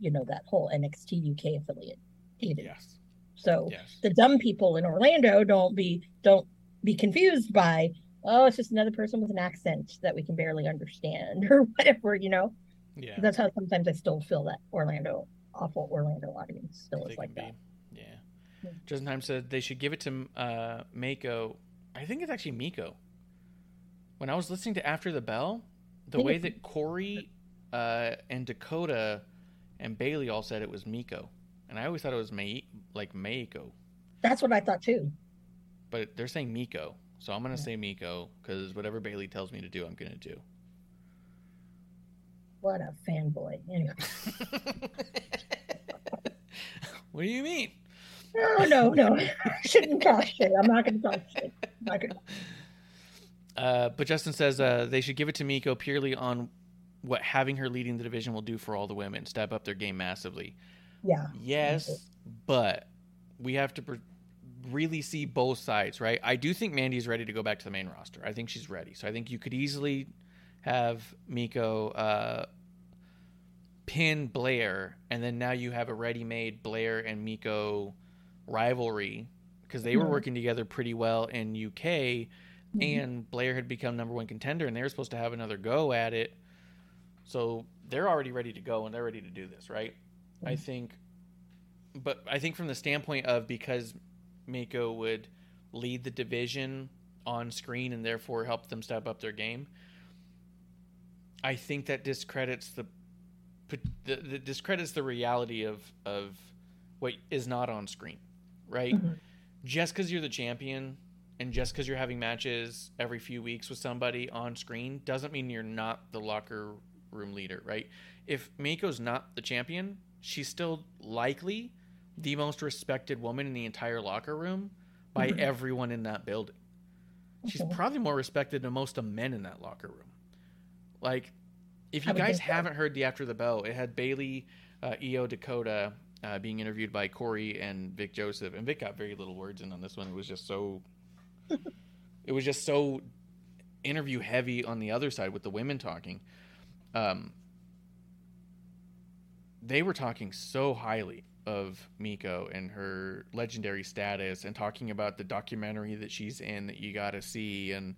S5: you know, that whole NXT UK affiliate.
S4: Yes.
S5: So
S4: Yes.
S5: the dumb people in Orlando don't be don't be confused by oh it's just another person with an accent that we can barely understand or whatever you know.
S4: Yeah.
S5: That's how sometimes I still feel that Orlando awful Orlando audience still
S4: They
S5: is like
S4: can
S5: that.
S4: be. Yeah. Justin Time said they should give it to uh, Mako. I think it's actually Miko. When I was listening to After the Bell, the way that Corey uh, and Dakota and Bayley all said it was Miko, and I always thought it was May like Meiko,
S5: That's what I thought too.
S4: but they're saying Miko, so I'm gonna say Miko because whatever Bayley tells me to do, I'm gonna do.
S5: What a fanboy. Anyway.
S4: What do you mean?
S5: No, no, no. I shouldn't talk shit. I'm not gonna talk shit. I'm not gonna
S4: Uh, but Justin says uh, they should give it to Miko purely on what having her leading the division will do for all the women, step up their game massively.
S5: Yeah.
S4: Yes, but we have to pr- really see both sides, right? I do think Mandy's ready to go back to the main roster. I think she's ready. So I think you could easily have Miko uh, pin Blair, and then now you have a ready-made Blair and Miko rivalry because they were
S5: Mhm.
S4: working together pretty well in UK, and Blair had become number one contender, and they were supposed to have another go at it. So they're already ready to go, and they're ready to do this, right? I mm-hmm. think, but I think from the standpoint of because Mako would lead the division on screen and therefore help them step up their game. I think that discredits the, the, the discredits the reality of of what is not on screen, right? Mm-hmm. Just because you're the champion and just because you're having matches every few weeks with somebody on screen doesn't mean you're not the locker room leader, right? If Mako's not the champion, she's still likely the most respected woman in the entire locker room by
S5: Mhm.
S4: everyone in that building. She's
S5: Okay.
S4: probably more respected than most of men in that locker room. Like, if you guys haven't heard the After the Bell, it had Bayley, uh, Io Dakota uh, being interviewed by Corey and Vic Joseph, and Vic got very little words in on this one. It was just so, it was just so interview heavy on the other side with the women talking. Um, they were talking so highly of Miko and her legendary status and talking about the documentary that she's in that you got to see and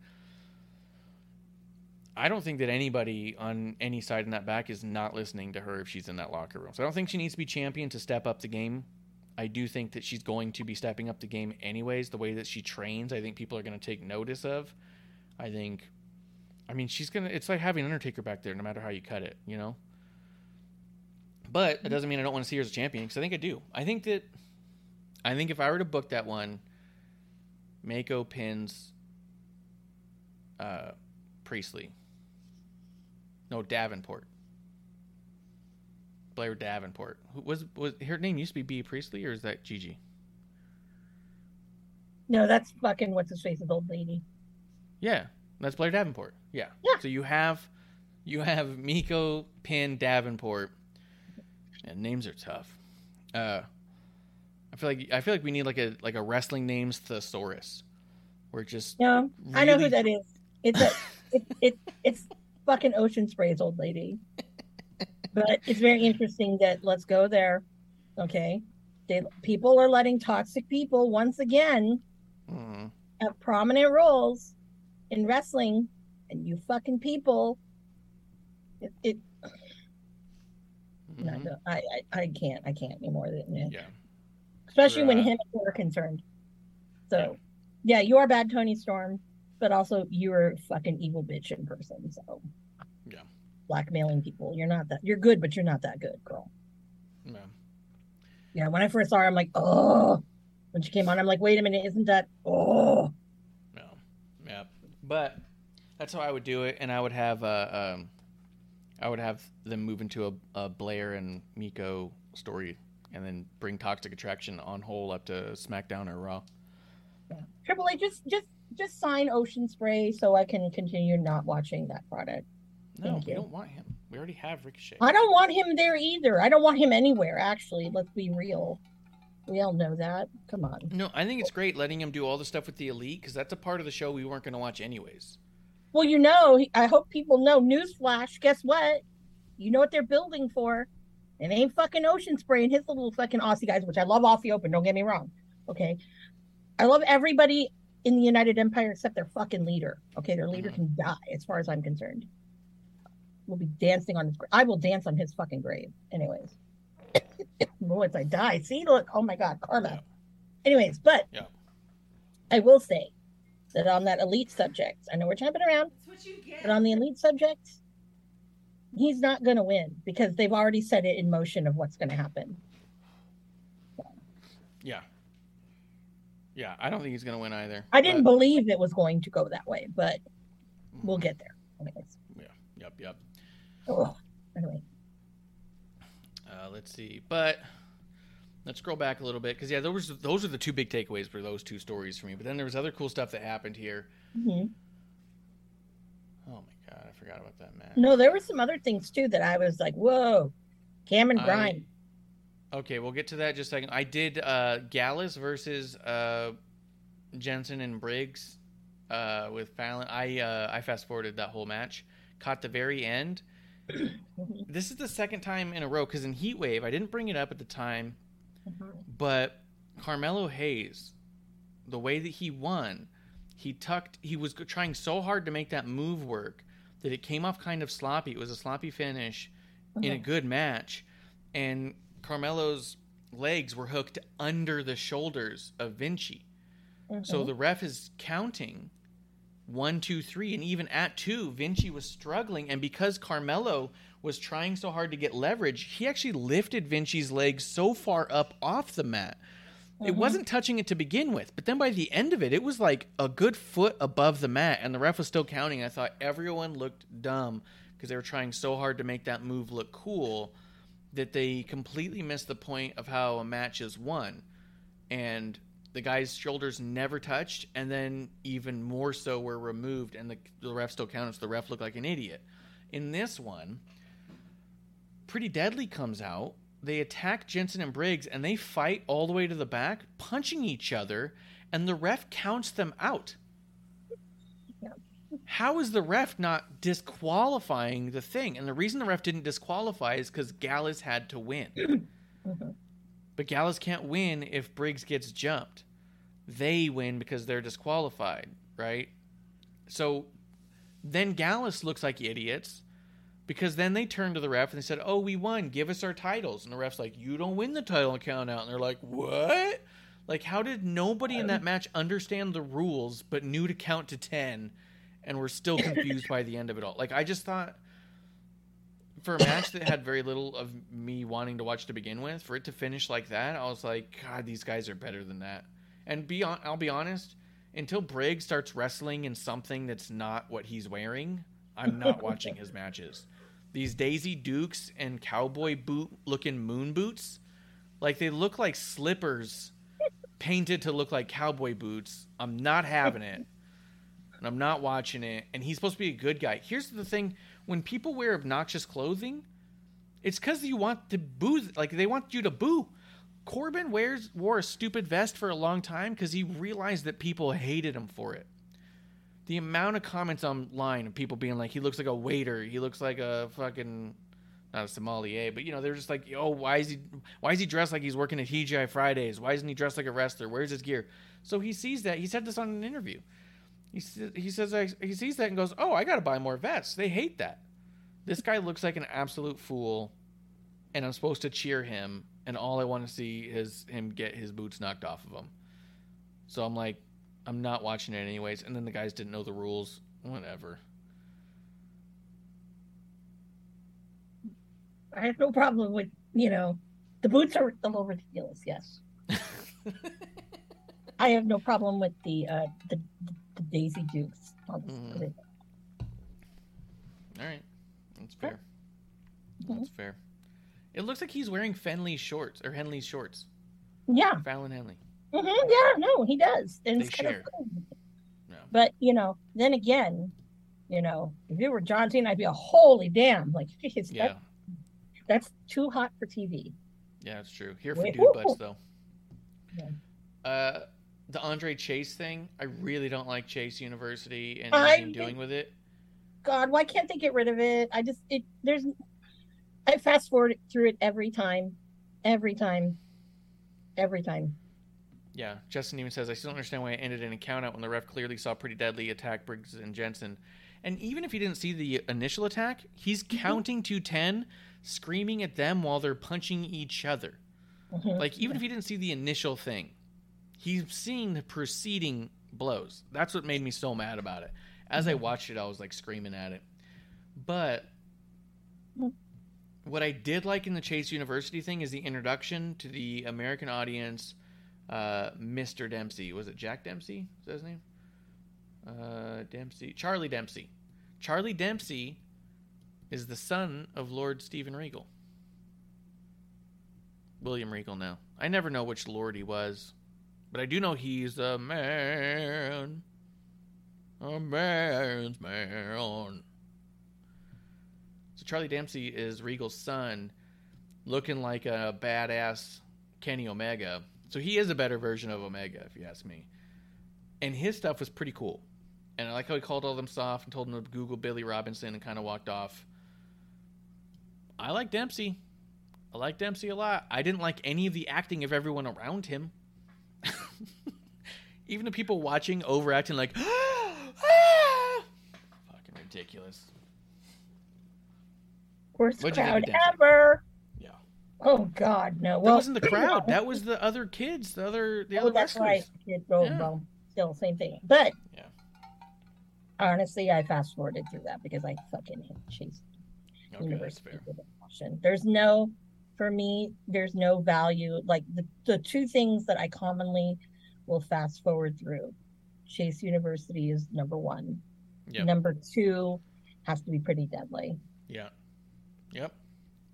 S4: I don't think that anybody on any side in that back is not listening to her if she's in that locker room. So I don't think she needs to be champion to step up the game. I do think that she's going to be stepping up the game anyways. The way that she trains, I think people are going to take notice of. I think, I mean, she's gonna. It's like having Undertaker back there, no matter how you cut it, you know. But it doesn't mean I don't want to see her as a champion because I think I do. I think that, I think if I were to book that one, Mako pins uh, Priestley. No, Davenport. Blair Davenport. Who was was her name used to be Bea Priestley or is that Gigi?
S5: No, that's fucking what's his face, the old lady.
S4: Yeah, that's Blair Davenport. Yeah. yeah. So you have you have Miko Pin Davenport. And names are tough. Uh I feel like I feel like we need like a like a wrestling names thesaurus. We're just
S5: No, I know who that is. It's a, it, it, it's fucking Ocean Spray's old lady. but it's very interesting that let's go there. Okay. They, people are letting toxic people once again
S4: Mm.
S5: have prominent roles in wrestling, and you fucking people. It, it
S4: Mhm.
S5: no, I, I I can't I can't anymore than.
S4: Yeah.
S5: especially when
S4: Uh,
S5: him and her are concerned. So, yeah, you are bad, Toni Storm, but also you're a fucking evil bitch in person. So,
S4: Yeah.
S5: blackmailing people. You're not that. You're good, but you're not that good, girl.
S4: Yeah.
S5: Yeah, when I first saw her, I'm like, oh. When she came on, I'm like, wait a minute, isn't that oh?
S4: But that's how I would do it, and I would have uh, um, I would have them move into a, a Blair and Miko story, and then bring Toxic Attraction on whole up to SmackDown or Raw. Yeah.
S5: Triple A, just just just sign Ocean Spray so I can continue not watching that product.
S4: No,
S5: Thank
S4: we
S5: you.
S4: don't want him. We already have Ricochet.
S5: I don't want him there either. I don't want him anywhere. Actually, let's be real. We all know that. Come on.
S4: No, I think it's great letting him do all the stuff with the elite because that's a part of the show we weren't going to watch anyways.
S5: Well, you know, I hope people know. Newsflash, guess what? You know what they're building for. It ain't fucking Ocean Spray and his little fucking Aussie guys, which I love Aussie Open, don't get me wrong. Okay. I love everybody in the United Empire except their fucking leader. Okay. Their leader mm-hmm. can die, as far as I'm concerned. We'll be dancing on his grave. I will dance on his fucking grave. Anyways. Once I die. See, look. Oh my God. Karma. Anyways, but
S4: Yeah.
S5: I will say that on that elite subject, I know we're jumping around,
S6: That's what you get.
S5: but on the elite subject, he's not going to win because they've already set it in motion of what's going to happen.
S4: Yeah. Yeah, I don't think he's going to win either.
S5: I didn't
S4: but-
S5: believe it was going to go that way, but we'll mm. get there. Anyways.
S4: Yeah. Yep. Yep.
S5: Oh, anyway.
S4: Uh, let's see, but let's scroll back a little bit because yeah, those those are the two big takeaways for those two stories for me. But then there was other cool stuff that happened here.
S5: Mhm.
S4: Oh my god, I forgot about that match.
S5: No, there were some other things too that I was like, whoa, Cameron Grimes.
S4: Okay, we'll get to that in just a second. I did uh, Gallus versus uh, Jensen and Briggs uh, with Fallon. I uh, I fast forwarded that whole match. Caught the very end. This is the second time in a row because in Heat Wave, I didn't bring it up at the time, but Carmelo Hayes, the way that he won, he tucked. He was trying so hard to make that move work that it came off kind of sloppy. It was a sloppy finish in a
S5: Mhm.
S4: good match, and Carmelo's legs were hooked under the shoulders of Vinci. So
S5: Mhm.
S4: the ref is counting one, two, three, and even at two, Vinci was struggling. And because Carmelo was trying so hard to get leverage, he actually lifted Vinci's legs so far up off the mat. It
S5: Mhm.
S4: wasn't touching it to begin with, but then by the end of it, it was like a good foot above the mat, and the ref was still counting. I thought everyone looked dumb because they were trying so hard to make that move look cool that they completely missed the point of how a match is won. And the guy's shoulders never touched, and then even more so were removed, and the, the ref still counted, so the ref looked like an idiot. In this one, Pretty Deadly comes out. They attack Jensen and Briggs, and they fight all the way to the back, punching each other, and the ref counts them out. How is the ref not disqualifying the thing? And the reason the ref didn't disqualify is because Gallus had to win. Mm-hmm. But Gallus can't win if Briggs gets jumped. They win because they're disqualified, right? So then Gallus looks like idiots because then they turn to the ref and they said, "Oh, we won. Give us our titles." And the ref's like, "You don't win the title count out." And they're like, "What?" Like, how did nobody in that match understand the rules but knew to count to ten, and were still confused by the end of it all? Like, I just thought for a match that had very little of me wanting to watch to begin with, for it to finish like that, I was like, God, these guys are better than that. And be on, I'll be honest, until Briggs starts wrestling in something that's not what he's wearing, I'm not watching his matches. These Daisy Dukes and cowboy boot looking moon boots, like they look like slippers painted to look like cowboy boots. I'm not having it. And I'm not watching it. And he's supposed to be a good guy. Here's the thing when people wear obnoxious clothing, it's because you want to boo, like they want you to boo. Corbin wears wore a stupid vest for a long time because he realized that people hated him for it. The amount of comments online of people being like, he looks like a waiter, he looks like a fucking not a sommelier, but you know they're just like, oh, why is he why is he dressed like he's working at TGI Fridays? Why isn't he dressed like a wrestler? Where's his gear? So he sees that. He said this on an interview. He sa- he says he sees that and goes, oh, I got to buy more vests. They hate that. This guy looks like an absolute fool, and I'm supposed to cheer him, and all I want to see is him get his boots knocked off of him. So I'm like, I'm not watching it anyways. And then the guys didn't know the rules. Whatever.
S5: I have no problem with you know, the boots are a little ridiculous. Yes, I have no problem with the uh the the, the Daisy Dukes. I'll just
S4: Mhm.
S5: put it-
S4: All right, that's fair.
S5: Mhm.
S4: That's fair. It looks like he's wearing Fenley's shorts or Henley's shorts.
S5: Yeah,
S4: Fallon Henley.
S5: hmm yeah, no, he does, and
S4: They
S5: it's kind
S4: share.
S5: of cool.
S4: Yeah.
S5: But you know, then again, you know, if it were John Cena, I'd be a holy damn, like, geez,
S4: Yeah,
S5: that, that's too hot for TV.
S4: yeah, that's true. Here for
S5: Wait,
S4: dude butts though.
S5: Yeah.
S4: Uh, the Andre Chase thing. I really don't like Chase University and
S5: I-
S4: anything doing with it.
S5: God, why can't they get rid of it? I just it there's I fast forward through it every time, every time, every time.
S4: Yeah, Justin even says, I still don't understand why I ended an count out when the ref clearly saw Pretty Deadly attack Briggs and Jensen. And even if he didn't see the initial attack, he's
S5: Mm-hmm.
S4: counting to 10, screaming at them while they're punching each other.
S5: Mhm.
S4: Like, even if he didn't see the initial thing, he's seeing the preceding blows. That's what made me so mad about it. As I watched it, I was like screaming at it. But what I did like in the Chase University thing is the introduction to the American audience, uh, Mr. Dempsey. Was it Jack Dempsey? Is that his name? Uh, Dempsey. Charlie Dempsey. Charlie Dempsey is the son of Lord Steven Regal. William Regal now. I never know which lord he was, but I do know he's a man. A man's man. So Charlie Dempsey is Regal's son, looking like a badass Kenny Omega. So he is a better version of Omega, if you ask me. And his stuff was pretty cool. And I like how he called all them soft and told them to Google Billy Robinson and kind of walked off. I like Dempsey. I like Dempsey a lot. I didn't like any of the acting of everyone around him. Even the people watching overacting like, "Ah!" fucking ridiculous.
S5: Worst
S4: What'd
S5: crowd ever.
S4: Yeah.
S5: Oh God, no.
S4: That
S5: Well,
S4: wasn't the crowd. That was the other kids, the other the
S5: oh,
S4: other
S5: that's
S4: wrestlers.
S5: right.
S4: Yeah.
S5: well, still same thing. But
S4: Yeah.
S5: honestly, I fast forwarded through that because I fucking hate Chase
S4: Okay,
S5: University
S4: fair.
S5: with a passion. There's no, for me, there's no value. Like the the two things that I commonly will fast forward through. Chase University is number one.
S4: Yep.
S5: Number two has to be pretty deadly.
S4: Yeah. Yep.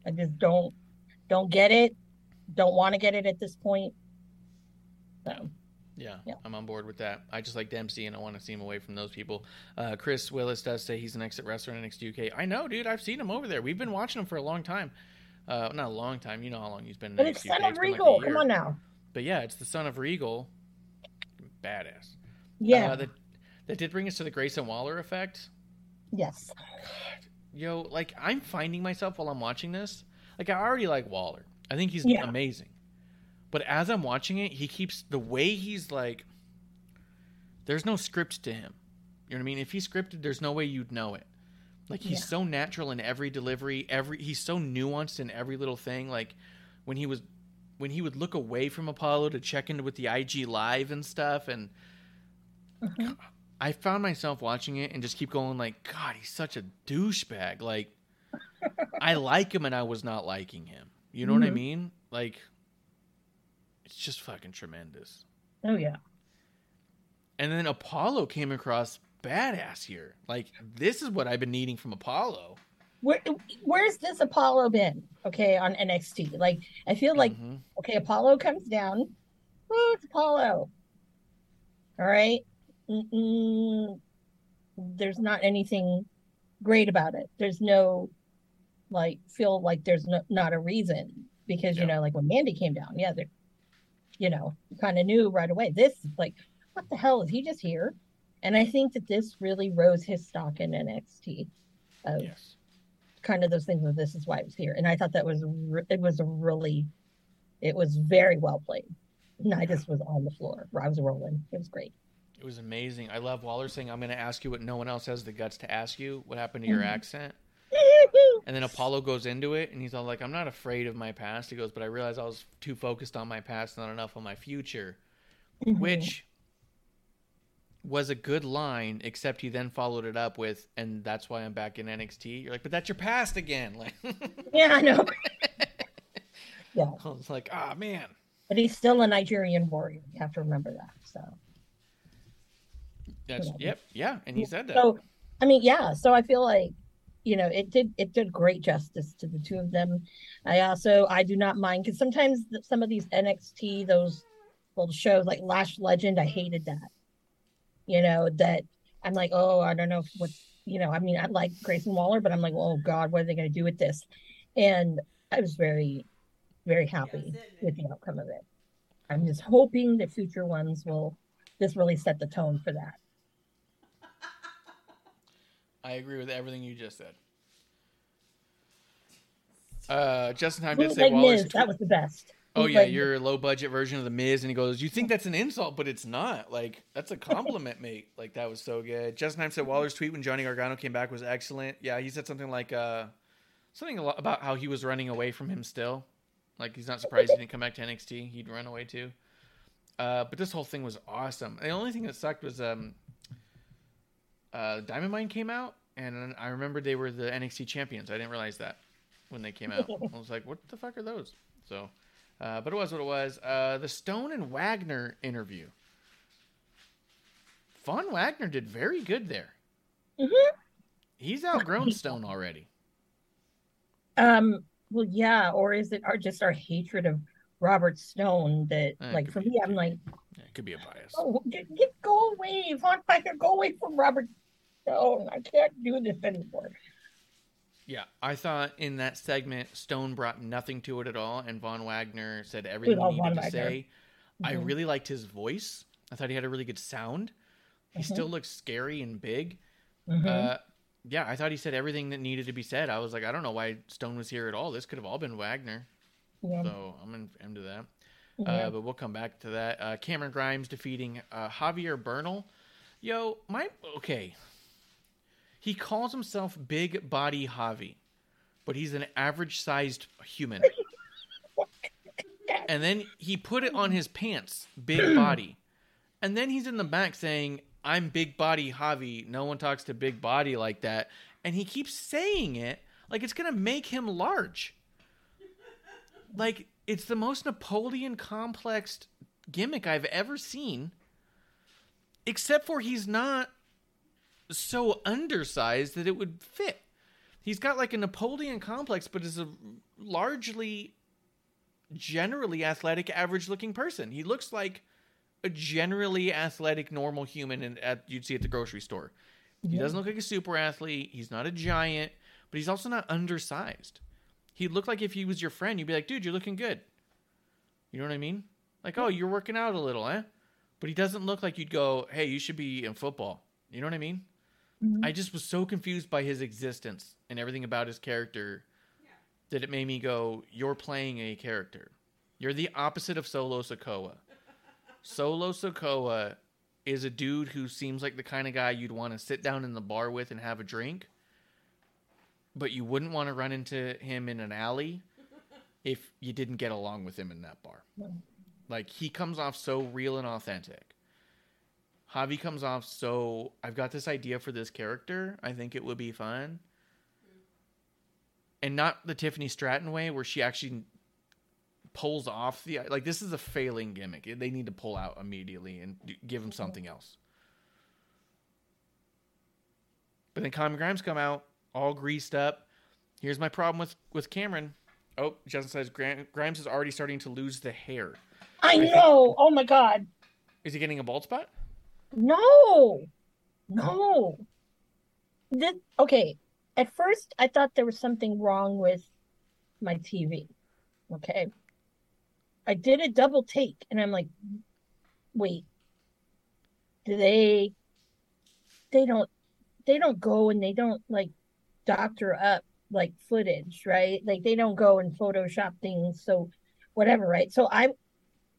S5: I just don't don't get it. Don't want to get it at this point. So
S4: Yeah,
S5: Yeah.
S4: I'm on board with that. I just like Dempsey, and I want to see him away from those people. Uh, Chris Willis does say he's an exit wrestler in NXT UK. I know, dude. I've seen him over there. We've been watching him for a long time. Uh, not a long time. You know how long he's been in
S5: but it's son of
S4: It's like
S5: Regal. Come on now.
S4: But yeah, it's the son of Regal. Badass.
S5: Yeah.
S4: Uh, that, that did bring us to the Grayson Waller effect.
S5: yes.
S4: Yo, like I'm finding myself while I'm watching this. Like I already like Waller. I think he's
S5: Yeah.
S4: amazing. But as I'm watching it, he keeps the way he's like there's no script to him. You know what I mean? If he's scripted, there's no way you'd know it. Like he's
S5: Yeah.
S4: so natural in every delivery, every he's so nuanced in every little thing. Like when he was when he would look away from Apollo to check in with the IG live and stuff and
S5: Mhm.
S4: I found myself watching it and just keep going like, God, he's such a douchebag. Like, I like him and I was not liking him. You know what I
S5: Mhm.
S4: mean? Like, it's just fucking tremendous.
S5: Oh yeah.
S4: And then Apollo came across badass here. Like, this is what I've been needing from Apollo.
S5: Where where's this Apollo been? Okay, on NXT. Like I feel like
S4: Mhm.
S5: okay, Apollo comes down. Oh, it's Apollo. All right. Mm-mm, there's not anything great about it. There's no like feel like there's no, not a reason because you know like when Mandy came down, yeah, they you know kind of knew right away. This like what the hell is he just here? And I think that this really rose his stock in NXT of
S4: Yes.
S5: kind of those things where this is why I was here. And I thought that was re- it was really it was very well played. And I just was on the floor. I was rolling. It was great.
S4: It was amazing. I love Waller saying, "I'm going to ask you what no one else has the guts to ask you. What happened to your
S5: Mhm.
S4: accent?" And then Apollo goes into it, and he's all like, "I'm not afraid of my past." He goes, "But I realized I was too focused on my past, not enough on my future,"
S5: Mhm.
S4: which was a good line. Except he then followed it up with, "And that's why I'm back in NXT." You're like, "But that's your past again." Like,
S5: Yeah, I know. yeah.
S4: I was like, "Ah, man."
S5: But he's still a Nigerian warrior. You have to remember that. So
S4: That's yep, yeah, and he said that.
S5: So, I mean, yeah. So I feel like, you know, it did it did great justice to the two of them. I also I do not mind because sometimes some of these NXT those old shows like Lash Legend, I hated that. You know that I'm like, oh, I don't know what you know. I mean, I like Grayson Waller, but I'm like, oh God, what are they going to do with this? And I was very, very happy with the outcome of it. I'm just hoping the future ones will just really set the tone for that.
S4: I agree with everything you just said. Uh, Justin Time did say
S5: Bootleg
S4: Waller's
S5: Miz, that was the best.
S4: Oh yeah,
S5: Bootleg-
S4: your low budget version of the Miz, and he goes, "You think that's an insult, but it's not. Like that's a compliment, mate. Like that was so good." Justin Time said Waller's tweet when Johnny Gargano came back was excellent. Yeah, he said something like, uh, something about how he was running away from him still. Like he's not surprised he didn't come back to NXT. He'd run away too. Uh, but this whole thing was awesome. The only thing that sucked was um, uh, Diamond Mine came out, and I remember they were the NXT champions. I didn't realize that when they came out. I was like, "What the fuck are those?" So, uh, but it was what it was. Uh, the Stone and Wagner interview. Von Wagner did very good there.
S5: Mm-hmm.
S4: He's outgrown Stone already.
S5: Um, well, yeah, or is it our just our hatred of Robert Stone that,
S4: Eh,
S5: like, for
S4: be-
S5: me, I'm like,
S4: Yeah, it could be a bias.
S5: oh, get, get go away, Von Wagner, go away from Robert Stone. I can't do this anymore.
S4: Yeah, I thought in that segment Stone brought nothing to it at all, and Von Wagner said everything he needed to say. I
S5: Mhm.
S4: really liked his voice. I thought he had a really good sound. He
S5: Mhm.
S4: still looks scary and big.
S5: Mhm.
S4: Uh, yeah, I thought he said everything that needed to be said. I was like, I don't know why Stone was here at all. This could have all been Wagner.
S5: Yeah.
S4: So I'm in, into that.
S5: Yeah.
S4: Uh, but we'll come back to that. Uh, Cameron Grimes defeating uh, Javier Bernal. Yo, my okay. He calls himself Big Body Javi, but he's an average-sized human. and then he put it on his pants, Big Body, and then he's in the back saying, "I'm Big Body Javi. No one talks to Big Body like that." And he keeps saying it like it's gonna make him large like it's the most Napoleon complex gimmick I've ever seen. Except for he's not so undersized that it would fit. He's got like a Napoleon complex, but is a largely, generally athletic, average looking person. He looks like a generally athletic, normal human in, at, you'd see at the grocery store. He
S5: Yeah.
S4: doesn't look like a super athlete. He's not a giant, but he's also not undersized. He looked like if he was your friend, you'd be like, dude, you're looking good. You know what I mean? Like, oh, you're working out a little, eh? But he doesn't look like you'd go, hey, you should be in football. You know what I mean? Mm-hmm. I just was so confused by his existence and everything about his character that it made me go, you're playing a character. You're the opposite of Solo Sikoa. Solo Sikoa is a dude who seems like the kind of guy you'd want to sit down in the bar with and have a drink, but you wouldn't want to run into him in an alley if you didn't get along with him in that bar. Like he comes off so real and authentic. Javi comes off so I've got this idea for this character. I think it would be fun. And not the Tiffany Stratton way where she actually pulls off the like this is a failing gimmick. They need to pull out immediately and give him something mm-hmm. else. But then Cameron Grimes come out all greased up. Here's my problem with with Cameron. Oh, Justin says Grimes is already starting to lose the hair.
S5: I know. Oh my God.
S4: Is he getting a bald spot?
S5: No. No. This, okay. At first, I thought there was something wrong with my TV. Okay. I did a double take and I'm like, wait, do they, they don't, they don't go and they don't like doctor up like footage, right? Like they don't go and Photoshop things, so whatever, right? So I,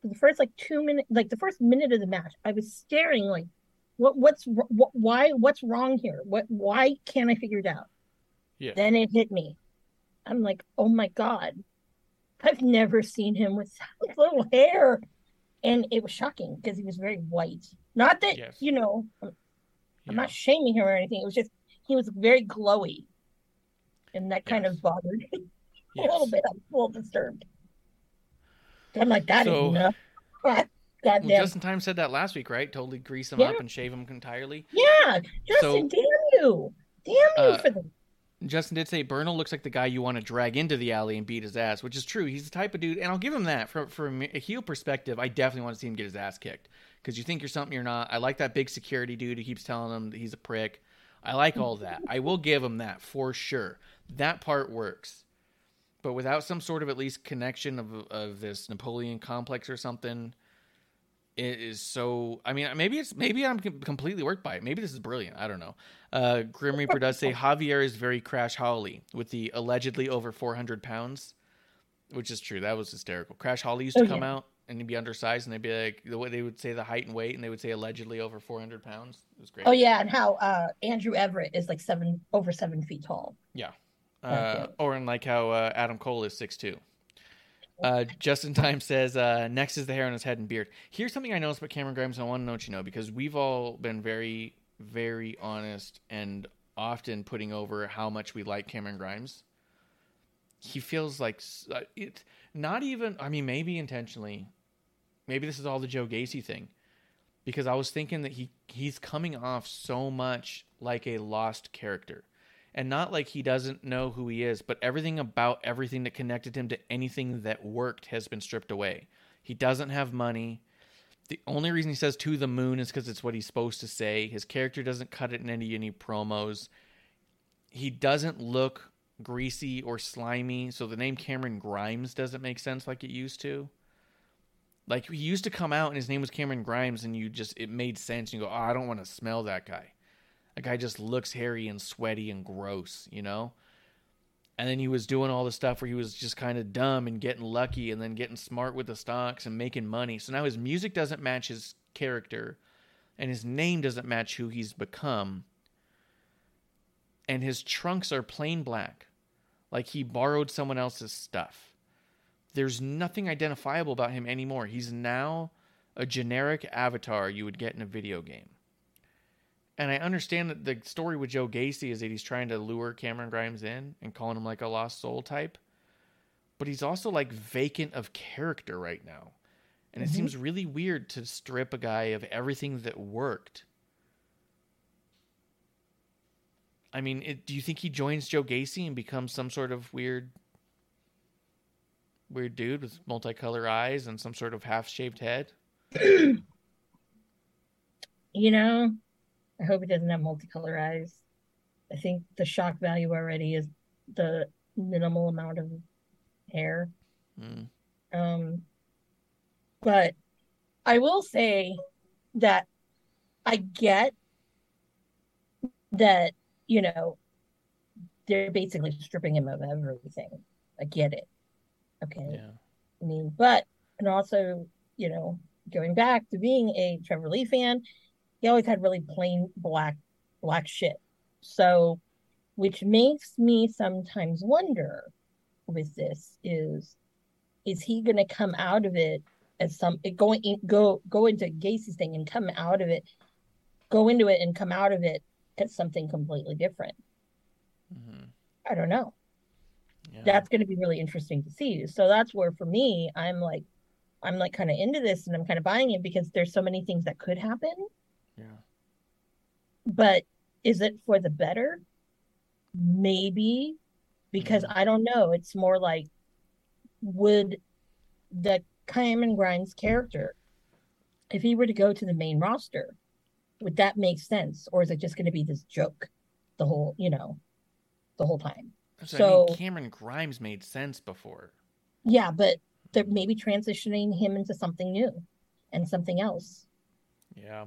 S5: for the first like two minutes, like the first minute of the match, I was staring like, what, what's, what, why, what's wrong here? What, why can't I figure it out?
S4: Yeah.
S5: Then it hit me. I'm like, oh my god, I've never seen him with that little hair, and it was shocking because he was very white. Not that
S4: Yes.
S5: you know, I'm, I'm not shaming him or anything. It was just he was very glowy, and that kind of bothered me a
S4: Yes.
S5: little bit. I'm a little disturbed. I'm like, that is
S4: So-
S5: enough. God,
S4: Well. Justin Time said that last week, right? Totally grease him
S5: Yeah.
S4: up and shave him entirely.
S5: yeah, Justin,
S4: So-
S5: damn you, damn you
S4: Uh,
S5: for the
S4: Justin did say Bernal looks like the guy you want to drag into the alley and beat his ass, which is true. He's the type of dude, and I'll give him that. From from a heel perspective, I definitely want to see him get his ass kicked because you think you're something you're not. I like that big security dude who keeps telling him that he's a prick. I like all that. I will give him that for sure. That part works, but without some sort of at least connection of of this Napoleon complex or something, it is so. I mean, maybe it's maybe I'm completely worked by it. Maybe this is brilliant. I don't know. Uh, Grim Reaper does say Javier is very Crash Holly with the allegedly over 400 pounds, which is true. That was hysterical. Crash Holly used to
S5: Oh,
S4: come
S5: yeah.
S4: out and he'd be undersized, and they'd be like the way they would say the height and weight, and they would say allegedly over 400 pounds. It was great.
S5: oh yeah, and how uh Andrew Everett is like seven over seven feet tall.
S4: Yeah. Uh, or in like how uh, Adam Cole is 6'2. Uh, Justin Time says, uh, next is the hair on his head and beard. Here's something I noticed about Cameron Grimes, and I want to know what you know, because we've all been very, very honest and often putting over how much we like Cameron Grimes. He feels like uh, it, not even, I mean, maybe intentionally. Maybe this is all the Joe Gacy thing. Because I was thinking that he he's coming off so much like a lost character and not like he doesn't know who he is, but everything about everything that connected him to anything that worked has been stripped away. He doesn't have money. The only reason he says to the moon is because it's what he's supposed to say. His character doesn't cut it in any any promos. He doesn't look greasy or slimy, so the name Cameron Grimes doesn't make sense like it used to. Like he used to come out and his name was Cameron Grimes, and you just it made sense. You go, oh, I don't want to smell that guy. That guy just looks hairy and sweaty and gross, you know? And then he was doing all the stuff where he was just kind of dumb and getting lucky and then getting smart with the stocks and making money. So now his music doesn't match his character and his name doesn't match who he's become. And his trunks are plain black, like he borrowed someone else's stuff. There's nothing identifiable about him anymore. He's now a generic avatar you would get in a video game. And I understand that the story with Joe Gacy is that he's trying to lure Cameron Grimes in and calling him like a lost soul type. But he's also like vacant of character right now. And it
S5: Mhm.
S4: seems really weird to strip a guy of everything that worked. I mean, it, do you think he joins Joe Gacy and becomes some sort of weird weird dude with multicolor eyes and some sort of half-shaved head?
S5: You know, I hope it doesn't have multicolor eyes. I think the shock value already is the minimal amount of hair.
S4: Mm.
S5: Um, but I will say that I get that, you know, they're basically stripping him of everything. I get it. Okay.
S4: Yeah.
S5: I mean, but, and also, you know, going back to being a Trevor Lee fan, he always had really plain black, black shit. So, which makes me sometimes wonder with this is, is he going to come out of it as some going in, go go into Gacy's thing and come out of it, go into it and come out of it as something completely different?
S4: Mm-hmm.
S5: I don't know.
S4: Yeah.
S5: That's going to be really interesting to see. So that's where for me, I'm like, I'm like kind of into this and I'm kind of buying it because there's so many things that could happen.
S4: Yeah.
S5: But is it for the better? Maybe, because mm-hmm. I don't know. It's more like, would the Cameron Grimes character, if he were to go to the main roster, would that make sense? Or is it just going to be this joke the whole, you know, the whole time?
S4: That's
S5: So-
S4: I mean, Cameron Grimes made sense before.
S5: Yeah, but they're maybe transitioning him into something new and something else.
S4: Yeah.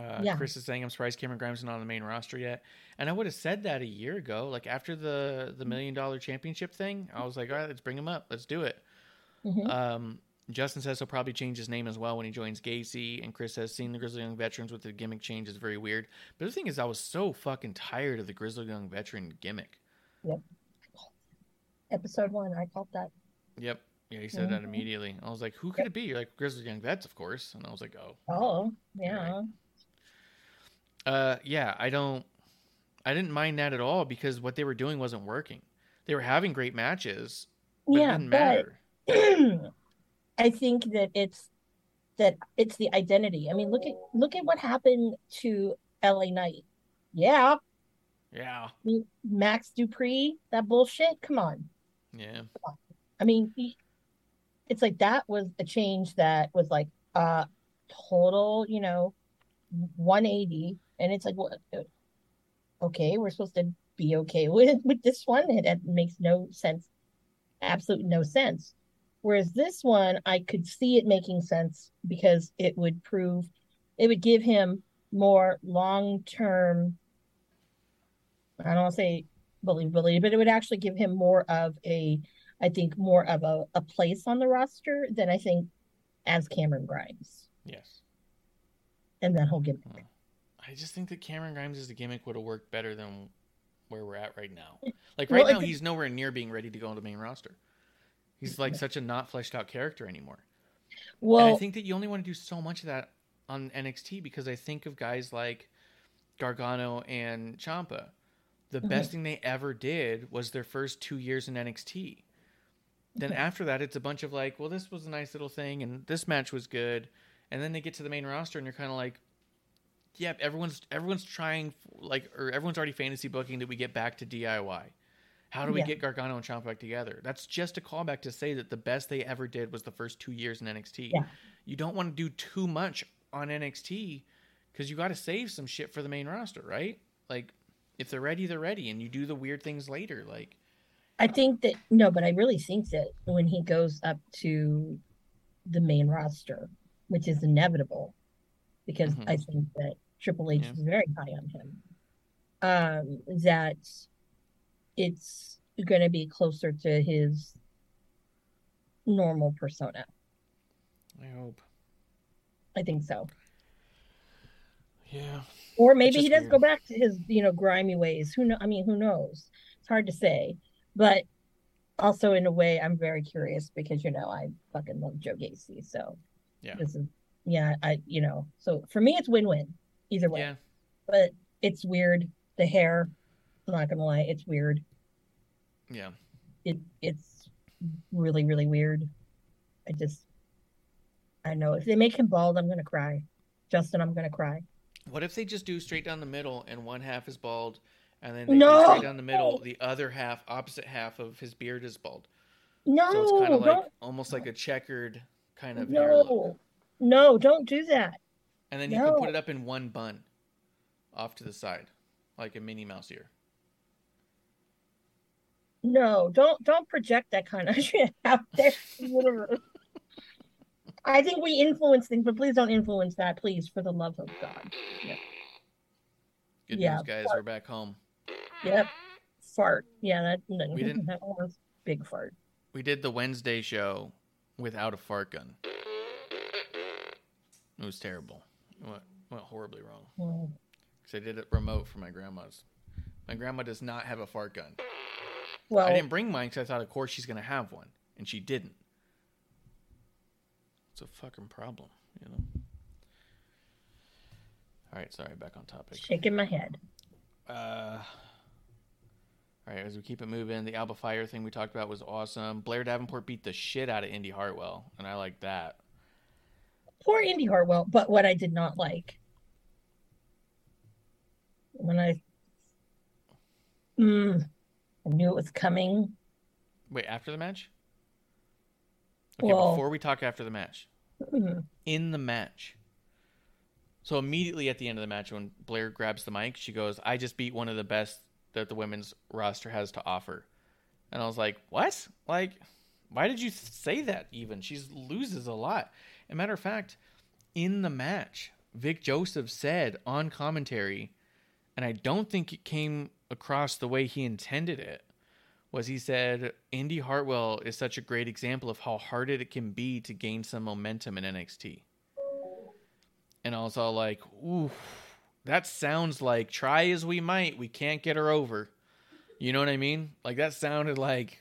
S4: Uh,
S5: Yeah.
S4: Chris is saying I'm surprised Cameron Grimes is not on the main roster yet, and I would have said that a year ago. Like after the the million dollar championship thing, I was like, all right, let's bring him up, let's do it.
S5: Mhm.
S4: Um, Justin says he'll probably change his name as well when he joins Gacy, and Chris says seeing the Grizzled Young Veterans with the gimmick change is very weird. But the thing is, I was so fucking tired of the Grizzled Young Veteran gimmick.
S5: Yep. Episode one, I caught that.
S4: Yep. Yeah, he said that
S5: Mhm.
S4: immediately. I was like, who could it be? You're like Grizzled Young Vets, of course. And I was like, oh.
S5: Oh, yeah.
S4: Uh, yeah, I don't, I didn't mind that at all because what they were doing wasn't working. They were having great matches, but
S5: Yeah,
S4: it didn't
S5: but-
S4: matter.
S5: I think that it's that it's the identity. I mean, look at look at what happened to LA Knight. Yeah,
S4: Yeah,
S5: I mean, Max Dupri, that bullshit. Come on.
S4: yeah,
S5: I mean, he, it's like that was a change that was like uh total, you know, 180, and it's like, what? Okay, we're supposed to be okay with with this one. It, it makes no sense, absolutely no sense. Whereas this one, I could see it making sense because it would prove, it would give him more long term. I don't want to say believability, but it would actually give him more of a, I think, more of a, a place on the roster than I think as Cameron Grimes.
S4: yes.
S5: And that whole gimmick. Hmm.
S4: I just think that Cameron Grimes as a gimmick would have worked better than where we're at right now. Like
S5: Well,
S4: right now, he's nowhere near being ready to go on the main roster. He's like such a not fleshed out character anymore.
S5: Well,
S4: and I think that you only want to do so much of that on NXT because I think of guys like Gargano and Ciampa. The
S5: Mhm.
S4: best thing they ever did was their first two years in NXT. Then
S5: Mhm.
S4: after that, it's a bunch of like, well, this was a nice little thing, and this match was good, and then they get to the main roster, and you're kind of like, yep, everyone's everyone's trying like, or everyone's already fantasy booking that we get back to DIY. How do we
S5: Yeah.
S4: get Gargano and Ciampa back together? That's just a callback to say that the best they ever did was the first two years in NXT.
S5: Yeah.
S4: You don't want to do too much on NXT because you got to save some shit for the main roster, right? Like, if they're ready, they're ready, and you do the weird things later. Like,
S5: I think that no, but I really think that when he goes up to the main roster, which is inevitable, because
S4: Mhm.
S5: I think that Triple H
S4: Yeah.
S5: is very high on him, um, that it's going to be closer to his normal persona.
S4: I hope.
S5: I think so.
S4: Yeah.
S5: Or maybe he does
S4: weird.
S5: go back to his, you know, grimy ways. Who know? I mean, who knows? It's hard to say. But also, in a way, I'm very curious because you know I fucking love Joe Gacy. So
S4: Yeah.
S5: this is, yeah, I, you know, so for me, it's win-win either way.
S4: Yeah.
S5: But it's weird. The hair, I'm not gonna lie, it's weird.
S4: Yeah.
S5: It it's really really weird. I just, I know if they make him bald, I'm gonna cry. Justin, I'm gonna cry.
S4: What if they just do straight down the middle and one half is bald, and then they
S5: No!
S4: do straight down the middle, the other half, opposite half of his beard is bald.
S5: No,
S4: so it's kind of like
S5: don't-
S4: almost like a checkered kind of hair look.
S5: no, no, don't do that.
S4: And then you can put it up in one bun off to the side, like a Minnie Mouse ear.
S5: No, don't don't project that kind of shit out there. in the universe. I think we influence things, but please don't influence that, please, for the love of God. Yeah.
S4: Good
S5: Yeah,
S4: news, guys.
S5: fart.
S4: We're back home.
S5: Yep. Fart. Yeah, that, that,
S4: We didn't-
S5: that was big fart.
S4: We did the Wednesday show without a fart gun. It was terrible. It went, went horribly wrong. Because I did it remote for my grandma's. My grandma does not have a fart gun.
S5: Well,
S4: I didn't bring mine because I thought, of course, she's going to have one. And she didn't. It's a fucking problem, you know? All right, sorry, back on topic.
S5: shaking my head.
S4: Uh, all right, as we keep it moving, the Alba Fyre thing we talked about was awesome. Blair Davenport beat the shit out of Indy Hartwell, and I like that.
S5: Poor Indy Hartwell, but what I did not like when I mm, I knew it was coming.
S4: Wait, after the match? Okay,
S5: Well-
S4: before we talk after the match,
S5: Mhm.
S4: in the match. So immediately at the end of the match, when Blair grabs the mic, she goes, "I just beat one of the best that the women's roster has to offer," and I was like, "What? Like, why did you say that? Even she loses a lot." And matter of fact, in the match, Vic Joseph said on commentary, and I don't think it came across the way he intended it, was he said Indy Hartwell is such a great example of how hard it can be to gain some momentum in NXT. And I was all like, ooh, that sounds like try as we might, we can't get her over. You know what I mean? Like that sounded like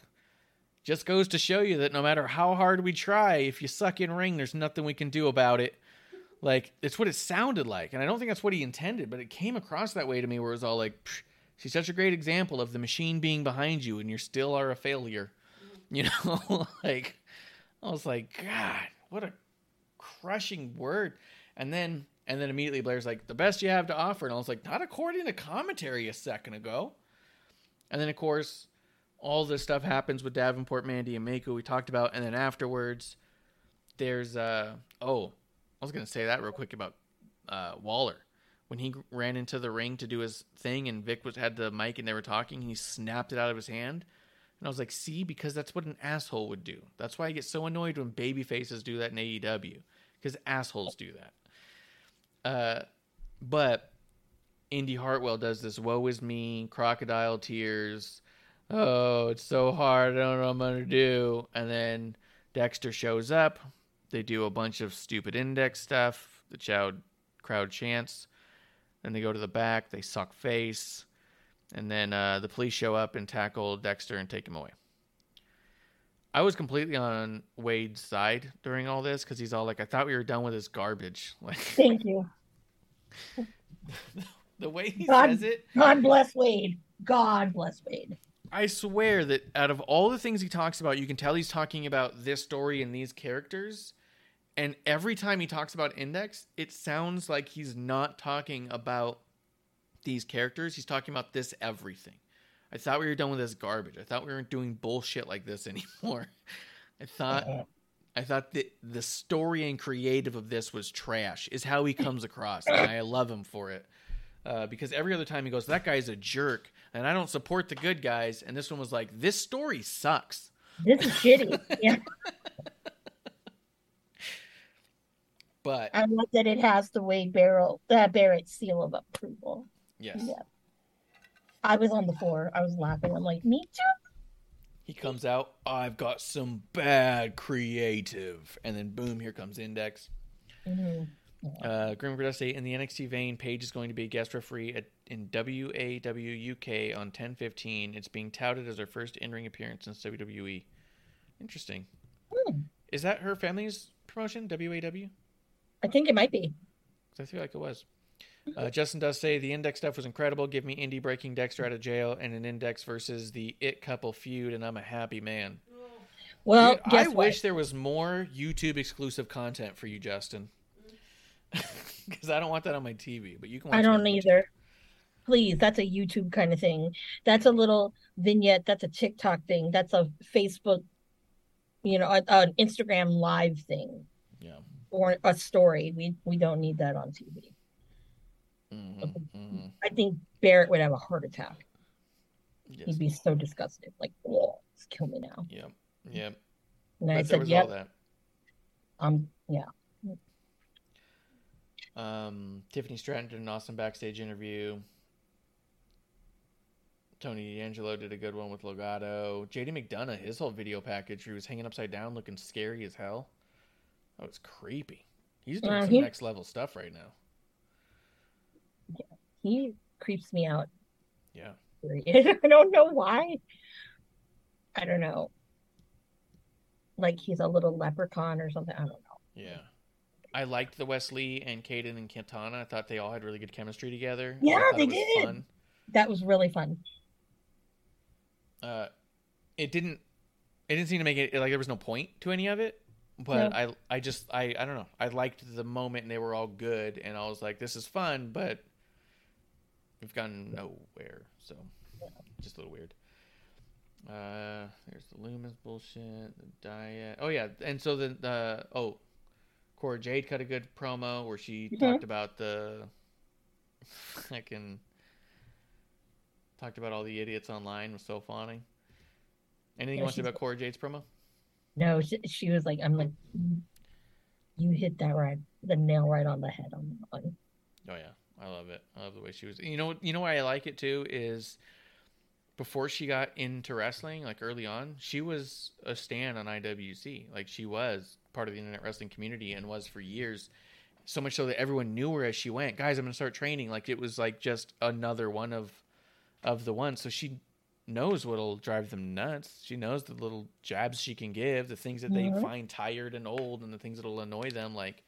S4: just goes to show you that no matter how hard we try, if you suck in ring, there's nothing we can do about it. Like it's what it sounded like, and I don't think that's what he intended, but it came across that way to me, where it was all like, "She's such a great example of the machine being behind you, and you still are a failure." You know, like I was like, God, what a crushing word. And then and then immediately Blair's like, the best you have to offer. And I was like, not according to commentary a second ago. And then of course, all this stuff happens with Davenport, Mandy, and Mako we talked about, and then afterwards, there's uh oh, I was gonna say that real quick about uh, Waller when he ran into the ring to do his thing, and Vic was had the mic and they were talking, he snapped it out of his hand. And I was like, see, because that's what an asshole would do. That's why I get so annoyed when baby faces do that in AEW, because assholes do that. Uh, but Indy Hartwell does this woe is me, crocodile tears. Oh, it's so hard. I don't know what I'm going to do. And then Dexter shows up. They do a bunch of stupid index stuff. The crowd, crowd chants. Then they go to the back. They suck face. And then uh, the police show up and tackle Dexter and take him away. I was completely on Wade's side during all this because he's all like, "I thought we were done with this garbage." Like,
S5: thank you.
S4: the way he
S5: God,
S4: says it.
S5: God bless Wade. God bless Wade.
S4: I swear that out of all the things he talks about, you can tell he's talking about this story and these characters. And every time he talks about Index, it sounds like he's not talking about these characters. He's talking about this everything. I thought we were done with this garbage. I thought we weren't doing bullshit like this anymore. I thought uh-huh. I thought that the story and creative of this was trash. Is how he comes across, and I love him for it. Uh, because every other time he goes, "That guy's a jerk," and I don't support the good guys. And this one was like, "This story sucks.
S5: This is shitty." yeah.
S4: But
S5: I love that it has the Wade Barrel, uh, Barrett seal of approval.
S4: yes,
S5: Yeah. I was on the floor. I was laughing. I'm like, me too.
S4: he comes out. I've got some bad creative, and then boom, here comes Index.
S5: Mhm.
S4: Uh, Grim Reaper does say in the NXT vein, Paige is going to be a guest referee at, in WAW UK on 10:15. It's being touted as her first in-ring appearance since WWE. Interesting.
S5: Hmm.
S4: Is that her family's promotion? WAW?
S5: I think it might be.
S4: I feel like it was. Uh, Justin does say the index stuff was incredible. Give me indie breaking Dexter out of jail and an index versus the It couple feud, and I'm a happy man.
S5: Well,
S4: Dude, I
S5: what?
S4: wish there was more YouTube exclusive content for you, Justin. Because I don't want that on my TV, but you can. Watch
S5: I don't either. Please, that's a YouTube kind of thing. That's a little vignette. That's a TikTok thing. That's a Facebook, you know, an Instagram live thing.
S4: Yeah.
S5: Or a story. We we don't need that on TV.
S4: Mm-hmm,
S5: I think Barrett would have a heart attack.
S4: Yes.
S5: He'd be so disgusted. Like, oh, just kill me now.
S4: Yeah, yeah.
S5: And I
S4: But
S5: said, yep.
S4: all that.
S5: Um, yeah.
S4: Um, Tiffany Stratton did an awesome backstage interview. Tony D'Angelo did a good one with Legado. JD McDonagh, his whole video package, he was hanging upside down looking scary as hell. That was creepy. He's doing some
S5: he-
S4: next level stuff right now.
S5: He creeps me out.
S4: Yeah.
S5: I don't know why. I don't know. Like he's a little leprechaun or something. I don't know.
S4: Yeah. I liked the Wesley and Caden and Quintana. I thought they all had really good chemistry together.
S5: Yeah, they did.
S4: Fun.
S5: That was really fun.
S4: uh, it didn't it didn't seem to make it like there was no point to any of it but
S5: No.
S4: i i just i i don't know i liked the moment and they were all good and i was like this is fun but we've gone nowhere so just a little weird uh there's the Lumis bullshit the Dyad oh yeah and so the the oh Cora Jade cut a good promo where she
S5: Mhm.
S4: talked about the fucking talked about all the idiots online was so funny. Anything
S5: Yeah,
S4: you want to say about Cora Jade's promo?
S5: No, she, she was like, I'm like, you hit that right, the nail right on the head on that one.
S4: Oh yeah, I love it. I love the way she was. You know, you know why I like it too is before she got into wrestling, like early on, she was a stand on IWC. Like she was part of the internet wrestling community and was for years. So much so that everyone knew her as she went. Guys, I'm gonna start training. Like it was like just another one of of the ones. So she knows what'll drive them nuts. She knows the little jabs she can give, the things that
S5: Mhm.
S4: they find tired and old, and the things that'll annoy them. Like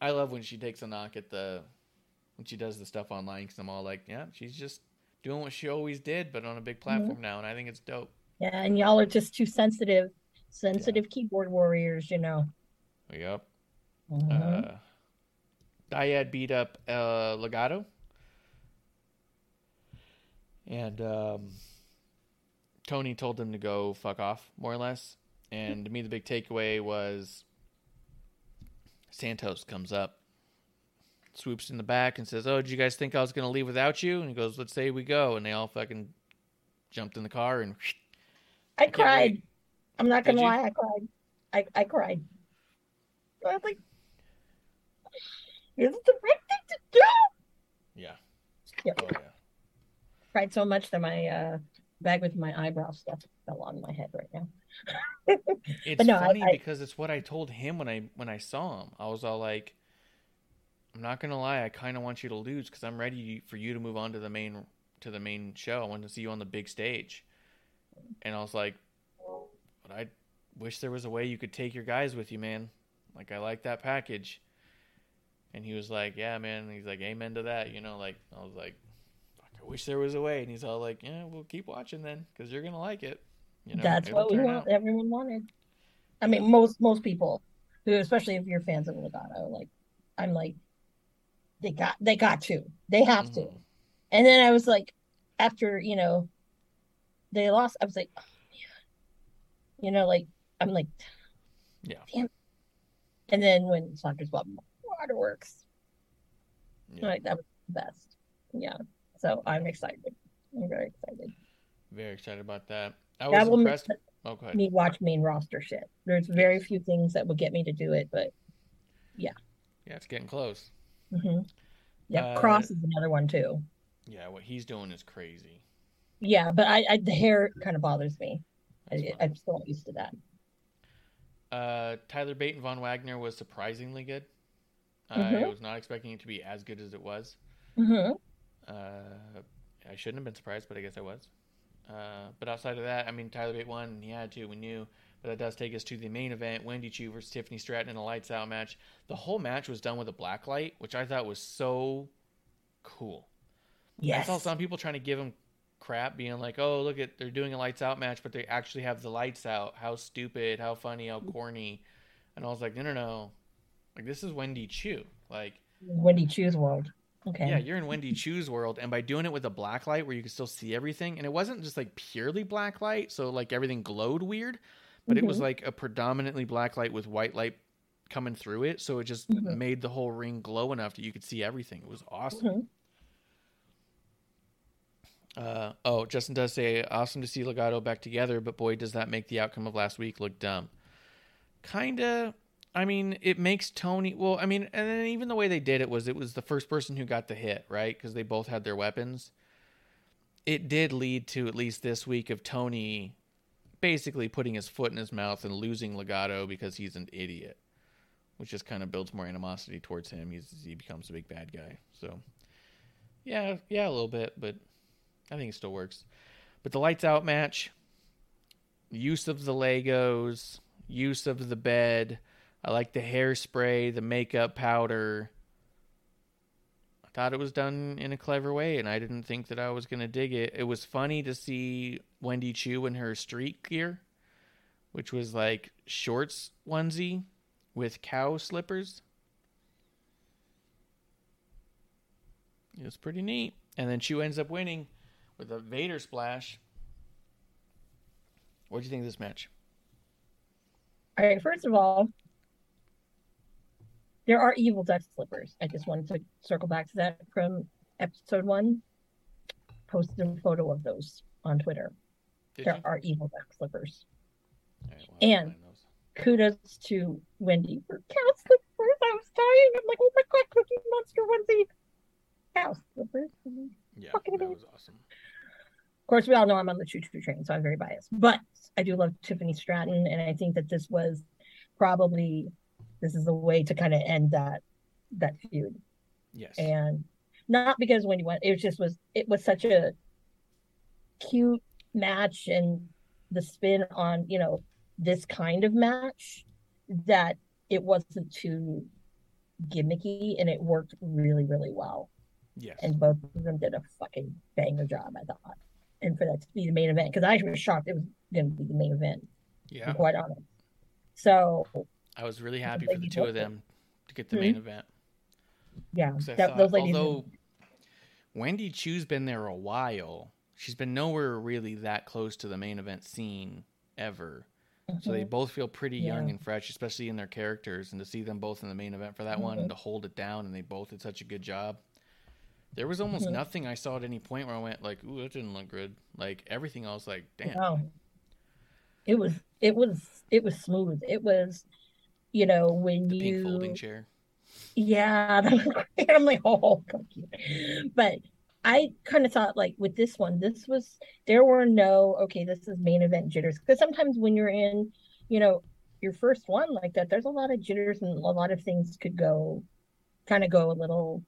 S4: I love when she takes a knock at the when she does the stuff online because I'm all like, yeah, she's just doing what she always did, but on a big platform now, and I think it's dope.
S5: Yeah, and y'all are just too sensitive, sensitive keyboard warriors, you know.
S4: Yep.
S5: Mhm.
S4: Uh, Dyad beat up uh, Legado, and um, Tony told him to go fuck off, more or less. And to me, the big takeaway was Santos comes up, swoops in the back, and says, "Oh, did you guys think I was going to leave without you?" And he goes, "Let's say we go." And they all fucking jumped in the car and
S5: I
S4: can't
S5: cried.
S4: wait.
S5: I'm not gonna lie, I cried. I, I cried. I was like, is it the right thing to do?
S4: yeah,
S5: Yep.
S4: oh yeah.
S5: Cried so much that my uh bag with my eyebrow stuff fell on my head right now.
S4: It's
S5: no, I-
S4: funny
S5: I-
S4: because it's what I told him when I when I saw him. I was all like, "I'm not gonna lie, I kind of want you to lose because I'm ready for you to move on to the main to the main show. I want to see you on the big stage." And I was like, "But I wish there was a way you could take your guys with you, man. Like I like that package." And he was like, "Yeah, man." And he's like, "Amen to that." You know, like I was like, "Fuck, I wish there was a way." And he's all like, "Yeah, we'll keep watching then because you're gonna like it." You know,
S5: That's what we want.
S4: out.
S5: Everyone wanted. I mean, most most people, who especially if you're fans of Legado, like I'm like, they got they got to, they have to.
S4: Mm-hmm.
S5: And then I was like, after you know, they lost. I was like, oh, man. you know, like I'm like,
S4: Yeah.
S5: damn. And then when Saunders bought Waterworks,
S4: Yeah.
S5: like that was the best. Yeah. So I'm excited. I'm very excited.
S4: Very excited about that. I
S5: That
S4: was
S5: will make
S4: impressed. Oh, go ahead.
S5: me watch main roster shit. There's very few things that would get me to do it, but yeah.
S4: Yeah, it's getting close.
S5: Hmm Yeah,
S4: Uh,
S5: Kross is another one too.
S4: Yeah, what he's doing is crazy.
S5: Yeah, but I, I the hair kind of bothers me. I, I'm still not used to that.
S4: Uh, Tyler Bate and Von Wagner was surprisingly good. I
S5: Mhm.
S4: was not expecting it to be as good as it was.
S5: hmm
S4: Uh, I shouldn't have been surprised, but I guess I was. Uh, but outside of that, I mean, Tyler Bate won, and he had to, we knew. But that does take us to the main event Wendy Choo versus Tiffany Stratton in a lights out match. The whole match was done with a black light, which I thought was so cool.
S5: Yes.
S4: I saw some people trying to give him crap, being like, "Oh, look at they're doing a lights out match, but they actually have the lights out. How stupid! How funny! How corny!" And I was like, "No, no, no! Like this is Wendy Choo. Like,
S5: Wendy Choo's world. Okay.
S4: yeah, you're in Wendy Choo's world, and by doing it with a black light where you can still see everything, and it wasn't just like purely black light, so like everything glowed weird, but it was
S5: Mhm.
S4: like a predominantly black light with white light coming through it, so it just
S5: Mhm.
S4: made the whole ring glow enough that you could see everything. It was awesome.
S5: Mhm.
S4: Uh, oh, Justin does say awesome to see Legado back together, but boy, does that make the outcome of last week look dumb. Kinda. I mean, it makes Tony. Well, I mean, and then even the way they did it was it was the first person who got the hit, right? Because they both had their weapons. It did lead to at least this week of Tony basically putting his foot in his mouth and losing Legado because he's an idiot, which just kind of builds more animosity towards him. He's he becomes a big bad guy. So, yeah, yeah, a little bit, but I think it still works. But the lights out match, use of the Legos, use of the bed. I like the hairspray, the makeup powder. Thought it was done in a clever way, and I didn't think that I was going to dig it. It was funny to see Wendy Choo in her street gear, which was like shorts onesie with cow slippers. It was pretty neat. And then Choo ends up winning with a Vader splash. What do you think of this match?
S5: All right. First of all, there are evil Dutch slippers. I just wanted to circle back to that from episode one. Posted a photo of those on Twitter.
S4: Did
S5: there
S4: you?
S5: are evil Dutch slippers.
S4: Right, well,
S5: And kudos to Wendy for cow slippers. I was dying. I'm like, oh my god, Cookie Monster onesie. Cow slippers.
S4: Yeah,
S5: Fucking
S4: that was awesome.
S5: Of course, we all know I'm on the choo choo train, so I'm very biased. But I do love Tiffany Stratton, and I think that this was probably this is a way to kind of end that that feud.
S4: Yes.
S5: And not because Wendy won, it just was it was such a cute match and the spin on, you know, this kind of match that it wasn't too gimmicky and it worked really, really well.
S4: Yes.
S5: And both of them did a fucking banger job, I thought. And for that to be the main event, because I was shocked it was going to be the main event.
S4: Yeah.
S5: quite honest. So
S4: I was really happy for the two of them to get the
S5: Mhm.
S4: main event.
S5: Yeah, that,
S4: thought,
S5: those ladies.
S4: although Wendy Choo's been there a while, she's been nowhere really that close to the main event scene ever. So they
S5: Mhm.
S4: both feel pretty young and fresh, especially in their characters, and to see them both in the main event for that one
S5: Mhm.
S4: and to hold it down, and they both did such a good job. There was almost
S5: Mhm.
S4: nothing I saw at any point where I went like, "Ooh, that didn't look good." Like everything, I was like, "Damn."
S5: No. It was it was it was smooth. It was, you know, when
S4: the
S5: you
S4: folding chair.
S5: Yeah, that was great. I'm like, oh. But I kind of thought like with this one, this was there were no okay, this is main event jitters because sometimes when you're in, you know, your first one like that, there's a lot of jitters and a lot of things could go kind of go a little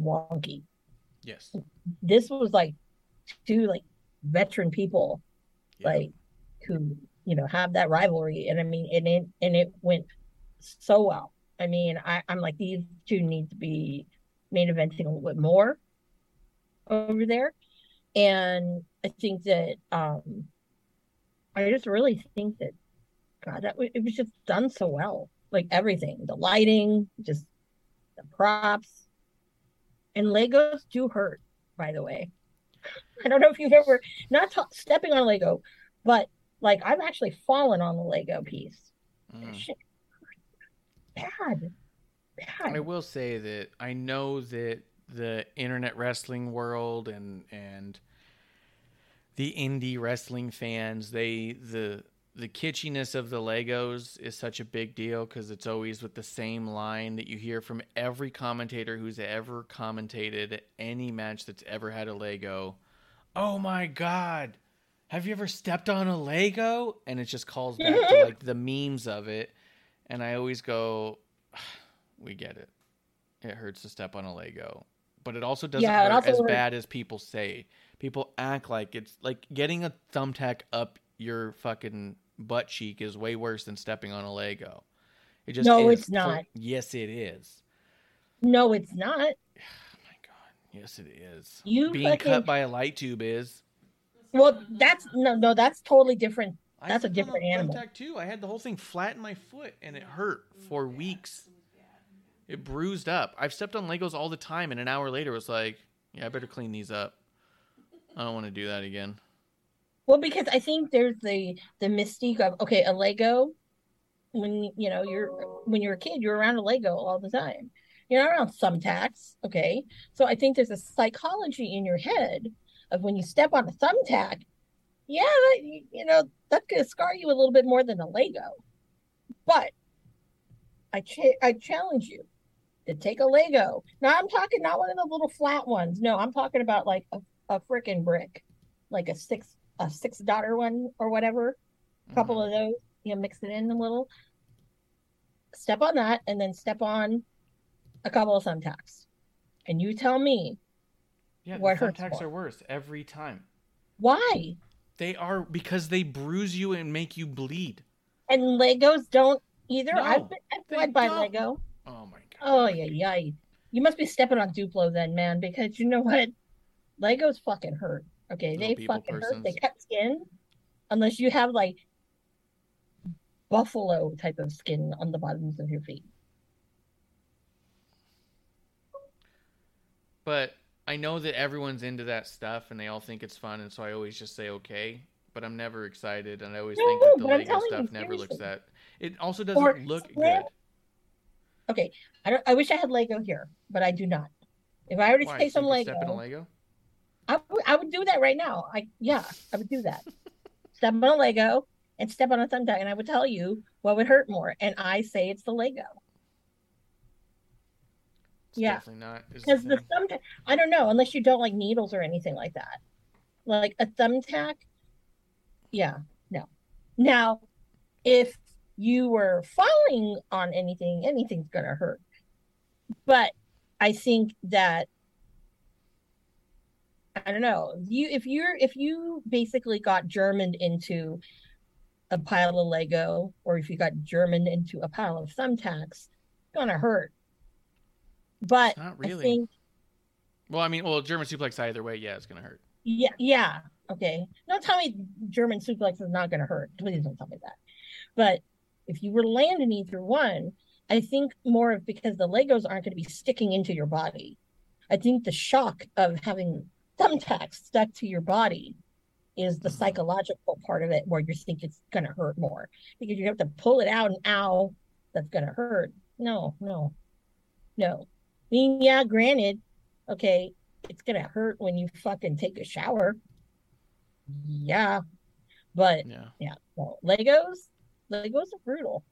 S5: wonky.
S4: Yes.
S5: This was like two like veteran people
S4: Yeah.
S5: like who you know have that rivalry and i mean and it and it went so well i mean I, i'm like these two need to be main eventing a little bit more over there and i think that um i just really think that god that it was just done so well like everything the lighting just the props and legos do hurt by the way i don't know if you've ever not ta- stepping on lego but like I've actually fallen on the Lego piece.
S4: Mm.
S5: Shit. Bad.
S4: I will say that I know that the internet wrestling world and and the indie wrestling fans, they the the kitschiness of the Legos is such a big deal because it's always with the same line that you hear from every commentator who's ever commentated any match that's ever had a Lego. Oh my god, have you ever stepped on a Lego? And it just calls back to like the memes of it. And I always go, we get it. It hurts to step on a Lego. But it also doesn't
S5: Yeah, it
S4: hurt
S5: also
S4: as
S5: hurts-
S4: bad as people say. People act like it's like getting a thumbtack up your fucking butt cheek is way worse than stepping on a Lego. It just
S5: No,
S4: is.
S5: it's not.
S4: yes, it is.
S5: No, it's not.
S4: Oh my god. Yes, it is.
S5: You
S4: Being
S5: fucking-
S4: cut by a light tube is.
S5: Well, that's no, no, that's totally different. That's a different animal.
S4: too. I had the whole thing flat in my foot, and it hurt for weeks. It bruised up. I've stepped on Legos all the time, and an hour later, it was like, yeah, I better clean these up. I don't want to do that again.
S5: Well, because I think there's the the mystique of okay, a Lego. When you know you're when you're a kid, you're around a Lego all the time. You're not around thumbtacks, okay? So I think there's a psychology in your head of when you step on a thumbtack, yeah, that, you know that's gonna scar you a little bit more than a Lego. But I cha- I challenge you to take a Lego. Now I'm talking not one of the little flat ones. No, I'm talking about like a, a freaking brick, like a six a six daughter one or whatever. A couple of mm-hmm. those, you know, mix it in a little. Step on that, and then step on a couple of thumbtacks, and you tell me
S4: Yeah,
S5: What
S4: thumbtacks are worse every time.
S5: why.
S4: They are because they bruise you and make you bleed.
S5: And Legos don't either.
S4: No,
S5: I've been I've bled by
S4: don't.
S5: Lego.
S4: Oh my god.
S5: Oh yeah, yeah. You must be stepping on Duplo then, man, because you know what? Legos fucking hurt. Okay,
S4: Little
S5: they fucking hurt. They cut skin, unless you have like buffalo type of skin on the bottoms of your feet.
S4: But I know that everyone's into that stuff and they all think it's fun, and so I always just say okay. But I'm never excited, and I always think that the Lego stuff never looks that. It also doesn't
S5: Or
S4: look
S5: Slim-
S4: good.
S5: Okay, I don't. I wish I had Lego here, but I do not. If I were to take some Lego,
S4: step in a Lego?
S5: I would I would do that right now. I yeah, I would do that. Step on a Lego, and step on a thumbtack, and I would tell you what would hurt more, and I say it's the Lego.
S4: It's
S5: Yeah.
S4: definitely not.
S5: Because
S4: the
S5: the thumbtack, I don't know, unless you don't like needles or anything like that. Like a thumbtack, yeah, no. Now, if you were falling on anything, anything's gonna hurt. But I think that I don't know. You if you're if you basically got Germaned into a pile of Lego, or if you got Germaned into a pile of thumbtacks, it's gonna hurt. But
S4: Not
S5: I
S4: really.
S5: think
S4: Well, I mean, well, German suplex either way, yeah, it's gonna hurt.
S5: yeah, yeah. Okay. Don't tell me German suplex is not going to hurt. Please don't tell me that. But if you were landing either one, I think more of because the Legos aren't going to be sticking into your body. I think the shock of having thumbtacks stuck to your body is the mm-hmm. psychological part of it where you think it's going to hurt more because you have to pull it out and ow, that's going to hurt. No, no, no. I mean, yeah, granted, okay, it's going to hurt when you fucking take a shower. Yeah. But
S4: Yeah.
S5: yeah, well, Legos, Legos are brutal.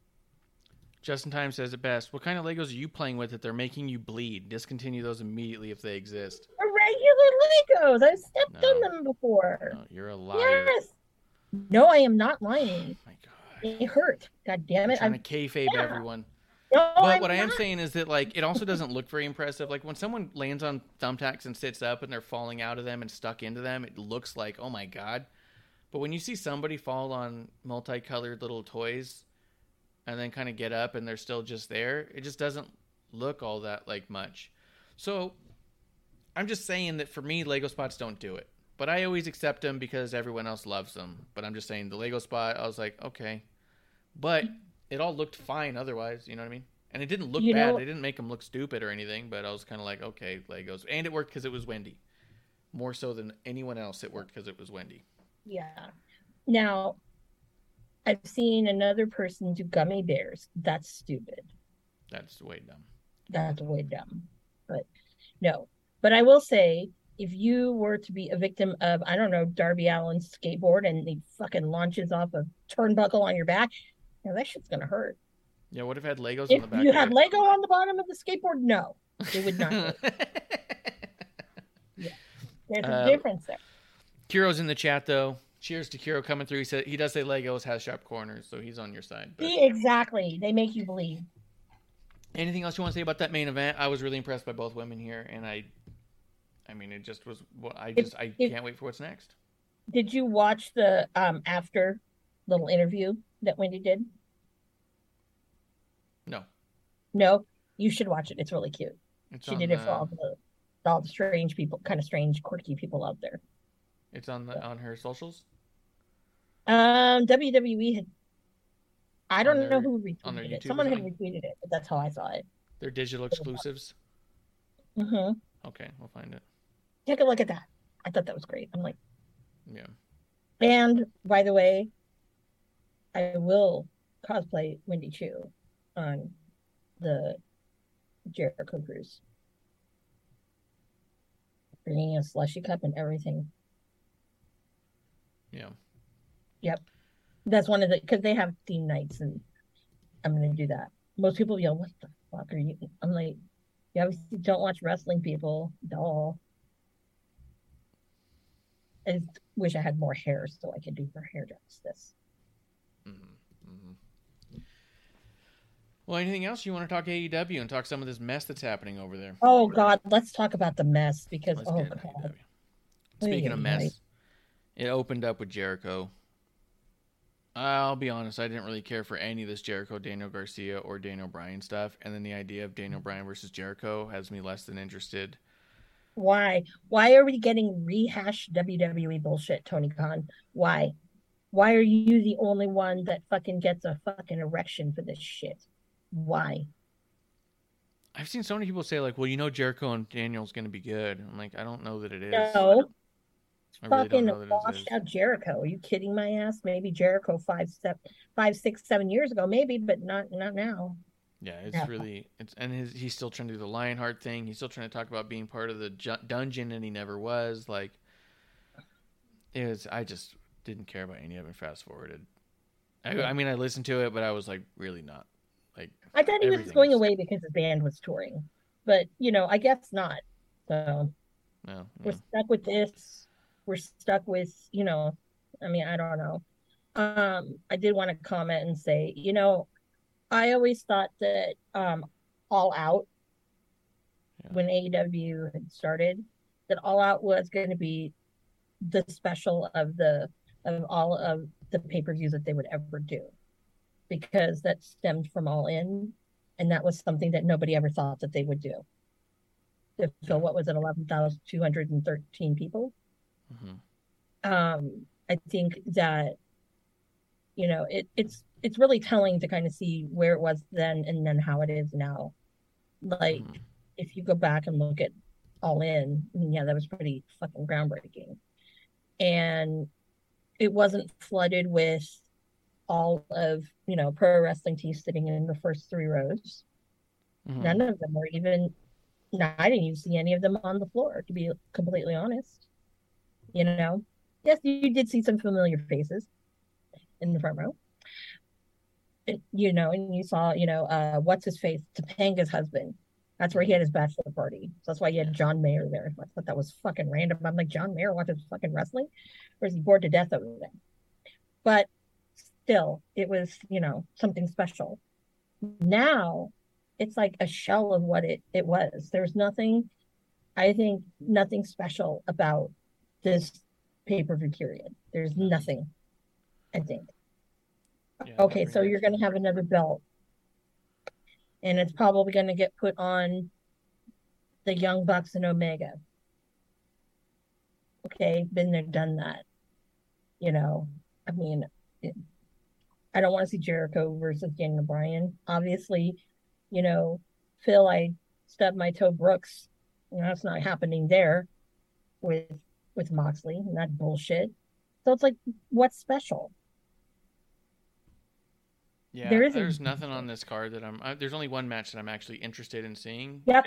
S4: Justin Time says it best. What kind of Legos are you playing with that they're making you bleed? Discontinue those immediately if they exist.
S5: Regular Legos. I've stepped on them before.
S4: No, you're a liar.
S5: Yes. No, I am not lying.
S4: Oh my God.
S5: They hurt. God damn
S4: I'm
S5: it.
S4: trying
S5: I'm,
S4: to kayfabe
S5: Yeah.
S4: everyone.
S5: No,
S4: But
S5: I'm
S4: what I am
S5: not.
S4: saying is that like it also doesn't look very impressive. Like when someone lands on thumbtacks and sits up and they're falling out of them and stuck into them, it looks like oh my god. But when you see somebody fall on multicolored little toys and then kind of get up and they're still just there, it just doesn't look all that like much. So I'm just saying that for me, Lego spots don't do it. But I always accept them because everyone else loves them. But I'm just saying the Lego spot, I was like, okay. But it all looked fine otherwise, you know what I mean? And it didn't look
S5: You
S4: bad.
S5: know-
S4: they didn't make them look stupid or anything, but I was kind of like, okay, Legos. And it worked because it was Wendy. More so than anyone else, it worked because it was Wendy.
S5: Yeah. Now, I've seen another person do gummy bears. That's stupid.
S4: That's way dumb.
S5: That's way dumb. But no. But I will say, if you were to be a victim of, I don't know, Darby Allin's skateboard and he fucking launches off a turnbuckle on your back, know, that shit's gonna hurt.
S4: Yeah, what if it had Legos
S5: If
S4: on the back?
S5: you had
S4: it?
S5: Lego on the bottom of the skateboard, no, it would not. yeah. There's a
S4: Uh,
S5: difference there.
S4: Kiro's in the chat though. Cheers to Kiro coming through. He said he does say Legos has sharp corners, so he's on your side. But
S5: See, exactly. They make you believe.
S4: anything else you want to say about that main event? I was really impressed by both women here, and I, I mean, it just was. What I
S5: If-
S4: just I
S5: if-
S4: can't wait for what's next.
S5: Did you watch the um after little interview that Wendy did?
S4: No,
S5: No, you should watch it. It's really cute.
S4: it's
S5: she did it for all the all the strange people, kind of strange, quirky people out there.
S4: It's on the on her socials.
S5: Um, WWE had. I
S4: On
S5: don't
S4: their-
S5: know who retweeted it. Someone had retweeted it, but that's how I saw it.
S4: They're digital exclusives.
S5: hmm
S4: Okay, we'll find it.
S5: Take a look at that. I thought that was great. I'm like,
S4: Yeah.
S5: and by the way, I will cosplay Wendy Choo on the Jericho cruise. Bringing a slushy cup and everything.
S4: Yeah.
S5: Yep. That's one of the because they have theme nights and I'm gonna do that. Most people yell, What the fuck are you? I'm like, you obviously don't watch wrestling people. Duh. I wish I had more hair so I could do her hair justice. Mm-hmm. Mm-hmm.
S4: Well, anything else you want to talk AEW and talk some of this mess that's happening over there?
S5: Oh God, let's talk about the mess because
S4: Let's
S5: oh God.
S4: Speaking
S5: Ay,
S4: of mess, it opened up with Jericho. I'll be honest, I didn't really care for any of this Jericho, Daniel Garcia, or Daniel Bryan stuff. And then the idea of Daniel mm-hmm. Bryan versus Jericho has me less than interested.
S5: Why? Why are we getting rehashed WWE bullshit, Tony Khan? Why? Why are you the only one that fucking gets a fucking erection for this shit? Why?
S4: I've seen so many people say, like, well, you know, Jericho and Daniel's going to be good. I'm like, I don't know that it is.
S5: No.
S4: I
S5: fucking
S4: know that it is.
S5: washed out Jericho. Are you kidding my ass? Maybe Jericho five, step, five, six, seven years ago, maybe, but not not now.
S4: Yeah, it's really it's and his, he's still trying to do the Lionheart thing. He's still trying to talk about being part of the ju- dungeon, and he never was. Like, it was. I just didn't care about any of it. Fast forwarded. I, I mean, I listened to it, but I was like, really not. Like,
S5: I thought he was
S4: everything's-
S5: going away because his band was touring, but you know, I guess not. So
S4: No,
S5: we're stuck with this. We're stuck with, you know, I mean, I don't know. Um, I did want to comment and say, you know, I always thought that um All Out when AEW had started, that All Out was going to be the special of the of all of the pay-per-views that they would ever do. Because that stemmed from All In, and that was something that nobody ever thought that they would do. To fill what was it, eleven thousand two hundred and thirteen people?
S4: Mhm.
S5: um i think that you know it it's it's really telling to kind of see where it was then and then how it is now like
S4: Mhm.
S5: if you go back and look at all in I mean, yeah that was pretty fucking groundbreaking and it wasn't flooded with all of you know pro wrestling teams sitting in the first three rows
S4: Mhm.
S5: none of them were even no, I didn't even see any of them on the floor, to be completely honest. You know, yes, you did see some familiar faces in the front row. And, you know, and you saw, you know, uh, what's his face, Topanga's husband. That's where he had his bachelor party. So that's why he had John Mayer there. I thought that was fucking random. I'm like, John Mayer watches fucking wrestling, or is he bored to death over there? But still, it was, you know, something special. Now it's like a shell of what it, it was. There's nothing, I think, nothing special about this pay per view period. There's mm-hmm. nothing, I think.
S4: Yeah,
S5: Okay, so you're going to have another belt, and it's probably going to get put on the Young Bucks and Omega. Okay, been there, done that. You know, I mean, it, I don't want to see Jericho versus Daniel Bryan. Obviously, you know, Phil, I stubbed my toe Brooks. You know, that's not happening there with with Moxley and that bullshit. So it's like, what's special?
S4: Yeah,
S5: there isn't-
S4: there's nothing on this card that I'm. I, there's only one match that I'm actually interested in seeing.
S5: Yep.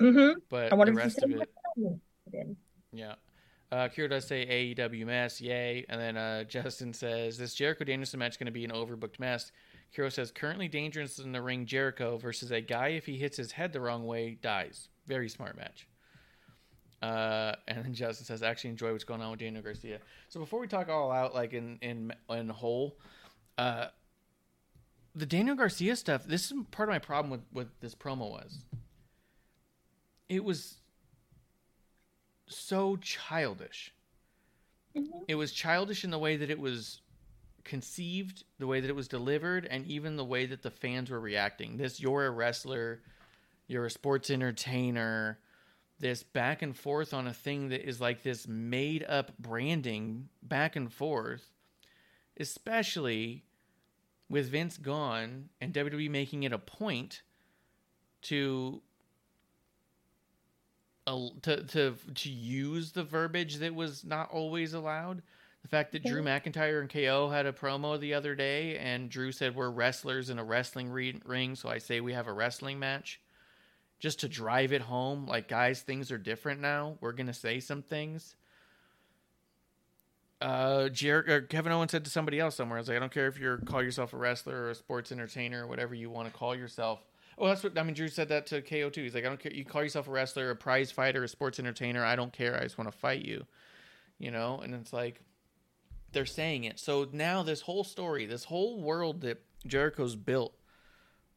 S5: Mm-hmm.
S4: But
S5: I
S4: the rest of it, yeah. Uh, Kira does say AEW mess, yay. And then uh, Justin says, This Jericho Danielson match going to be an overbooked mess. Kiro says, Currently dangerous in the ring, Jericho versus a guy, if he hits his head the wrong way, dies. Very smart match. Uh, and then Justin says, Actually enjoy what's going on with Daniel Garcia. So before we talk all out, like in, in, in whole, uh, the Daniel Garcia stuff, this is part of my problem with what this promo was. It was so childish. Mm-hmm. It was childish in the way that it was conceived, the way that it was delivered, and even the way that the fans were reacting. This, you're a wrestler, you're a sports entertainer, this back and forth on a thing that is like this made up branding back and forth, especially with Vince gone and WWE making it a point to to to to use the verbiage that was not always allowed. The fact that Drew McIntyre and KO had a promo the other day, and Drew said we're wrestlers in a wrestling re- ring, so I say we have a wrestling match, just to drive it home. Like guys, things are different now. We're gonna say some things. Uh, Jer- Kevin Owens said to somebody else somewhere, "I was like, I don't care if you call yourself a wrestler or a sports entertainer or whatever you want to call yourself." Oh, that's what I mean. Drew said that to KO too. He's like, I don't care. You call yourself a wrestler, a prize fighter, a sports entertainer. I don't care. I just want to fight you. You know, and it's like they're saying it. So now this whole story, this whole world that Jericho's built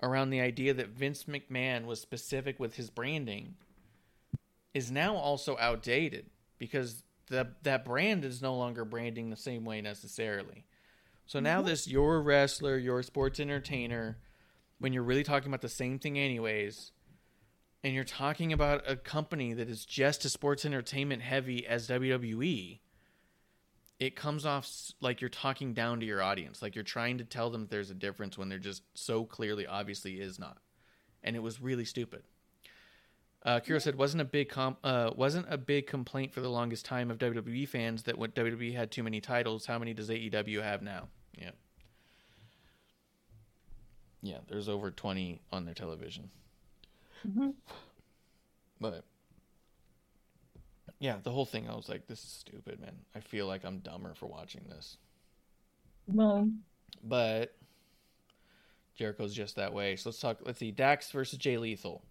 S4: around the idea that Vince McMahon was specific with his branding is now also outdated because the that brand is no longer branding the same way necessarily. So now mm-hmm. this you're a wrestler, you're sports entertainer, when you're really talking about the same thing anyways, and you're talking about a company that is just as sports entertainment heavy as WWE, it comes off like you're talking down to your audience, like you're trying to tell them there's a difference when there just so clearly obviously is not. And it was really stupid. Uh, Kira said wasn't a big com- uh, wasn't a big complaint for the longest time of WWE fans that when WWE had too many titles. How many does AEW have now? Yeah, yeah. There's over twenty on their television, but yeah, the whole thing. I was like, this is stupid, man. I feel like I'm dumber for watching this.
S5: Well,
S4: But Jericho's just that way. So let's talk. Let's see. Dax versus Jay Lethal.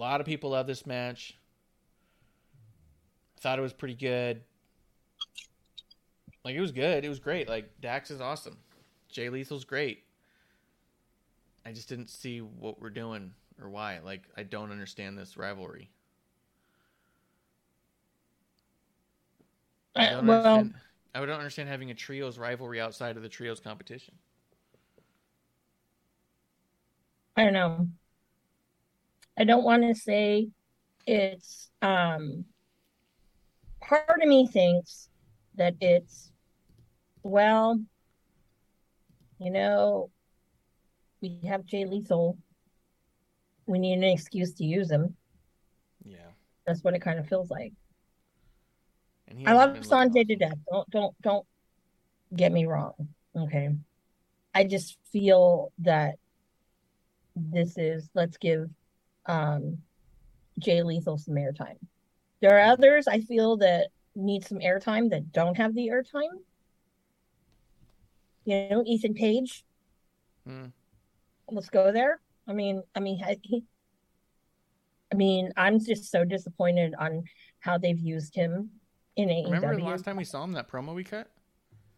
S4: A lot of people love this match. Thought it was pretty good. Like it was good. It was great. Like Dax is awesome. Jay Lethal's great. I just didn't see what we're doing or why. Like I don't understand this rivalry. I don't
S5: Uh, well,
S4: understand. I don't understand having a trios rivalry outside of the trios competition.
S5: I don't know. I don't want to say it's um part of me thinks that it's well, you know, we have Jay Lethal. We need an excuse to use him.
S4: Yeah.
S5: That's what it kind of feels like. I love Sanjay to death. Don't don't don't get me wrong. Okay. I just feel that this is let's give um Jay Lethal some airtime. There are others I feel that need some airtime that don't have the airtime. You know, Ethan Page.
S4: Hmm.
S5: Let's go there. I mean, I mean, I- he. I mean, I'm just so disappointed on how they've used him in AEW.
S4: Remember the last time we saw him that promo we cut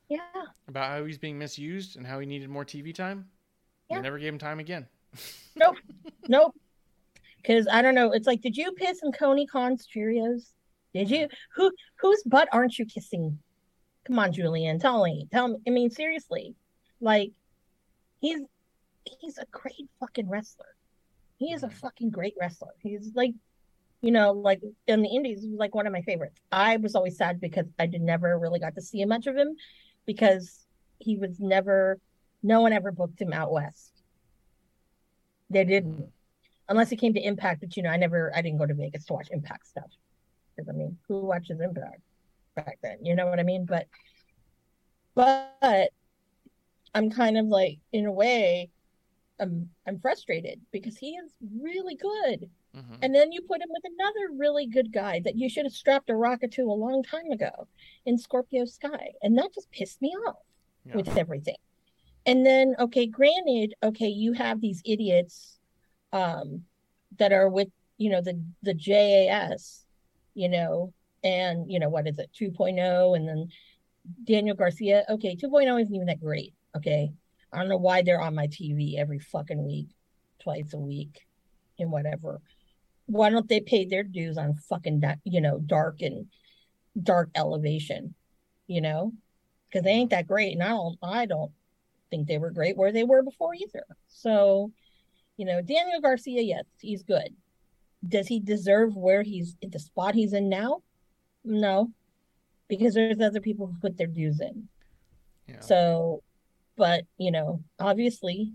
S5: Yeah,
S4: about how he's being misused and how he needed more TV time?
S5: Yeah.
S4: They never gave him time again.
S5: nope, nope. Because I don't know. It's like, did you piss in Tony Khan's Cheerios? Did you? Who whose butt aren't you kissing? Come on, Julian, tell me, tell me. I mean, seriously, like he's he's a great fucking wrestler. He is a fucking great wrestler. He's like, you know, like in the Indies, like one of my favorites. I was always sad because I did never really got to see much of him because he was never, no one ever booked him out west. They didn't, unless it came to Impact. But you know, I never, I didn't go to Vegas to watch Impact stuff because I mean, who watches Impact back then? You know what I mean? But, but I'm kind of like, in a way, I'm I'm frustrated because he is really good.
S4: Mhm.
S5: And then you put him with another really good guy that you should have strapped a rocket to a long time ago in Scorpio Sky. And that just pissed me off
S4: Yeah.
S5: with everything. And then, okay, granted, okay, you have these idiots um that are with, you know, the the JAS, you know, and you know, what is it, 2.0 and then Daniel Garcia. Okay, 2.0 isn't even that great. Okay. I don't know why they're on my TV every fucking week, twice a week, and whatever. Why don't they pay their dues on fucking you know, dark and dark elevation, you know? Because they ain't that great, and I don't, I don't think they were great where they were before either. So, you know, Daniel Garcia, yes, he's good. Does he deserve where he's in the spot he's in now? No, because there's other people who put their dues in.
S4: Yeah.
S5: So, but you know, obviously,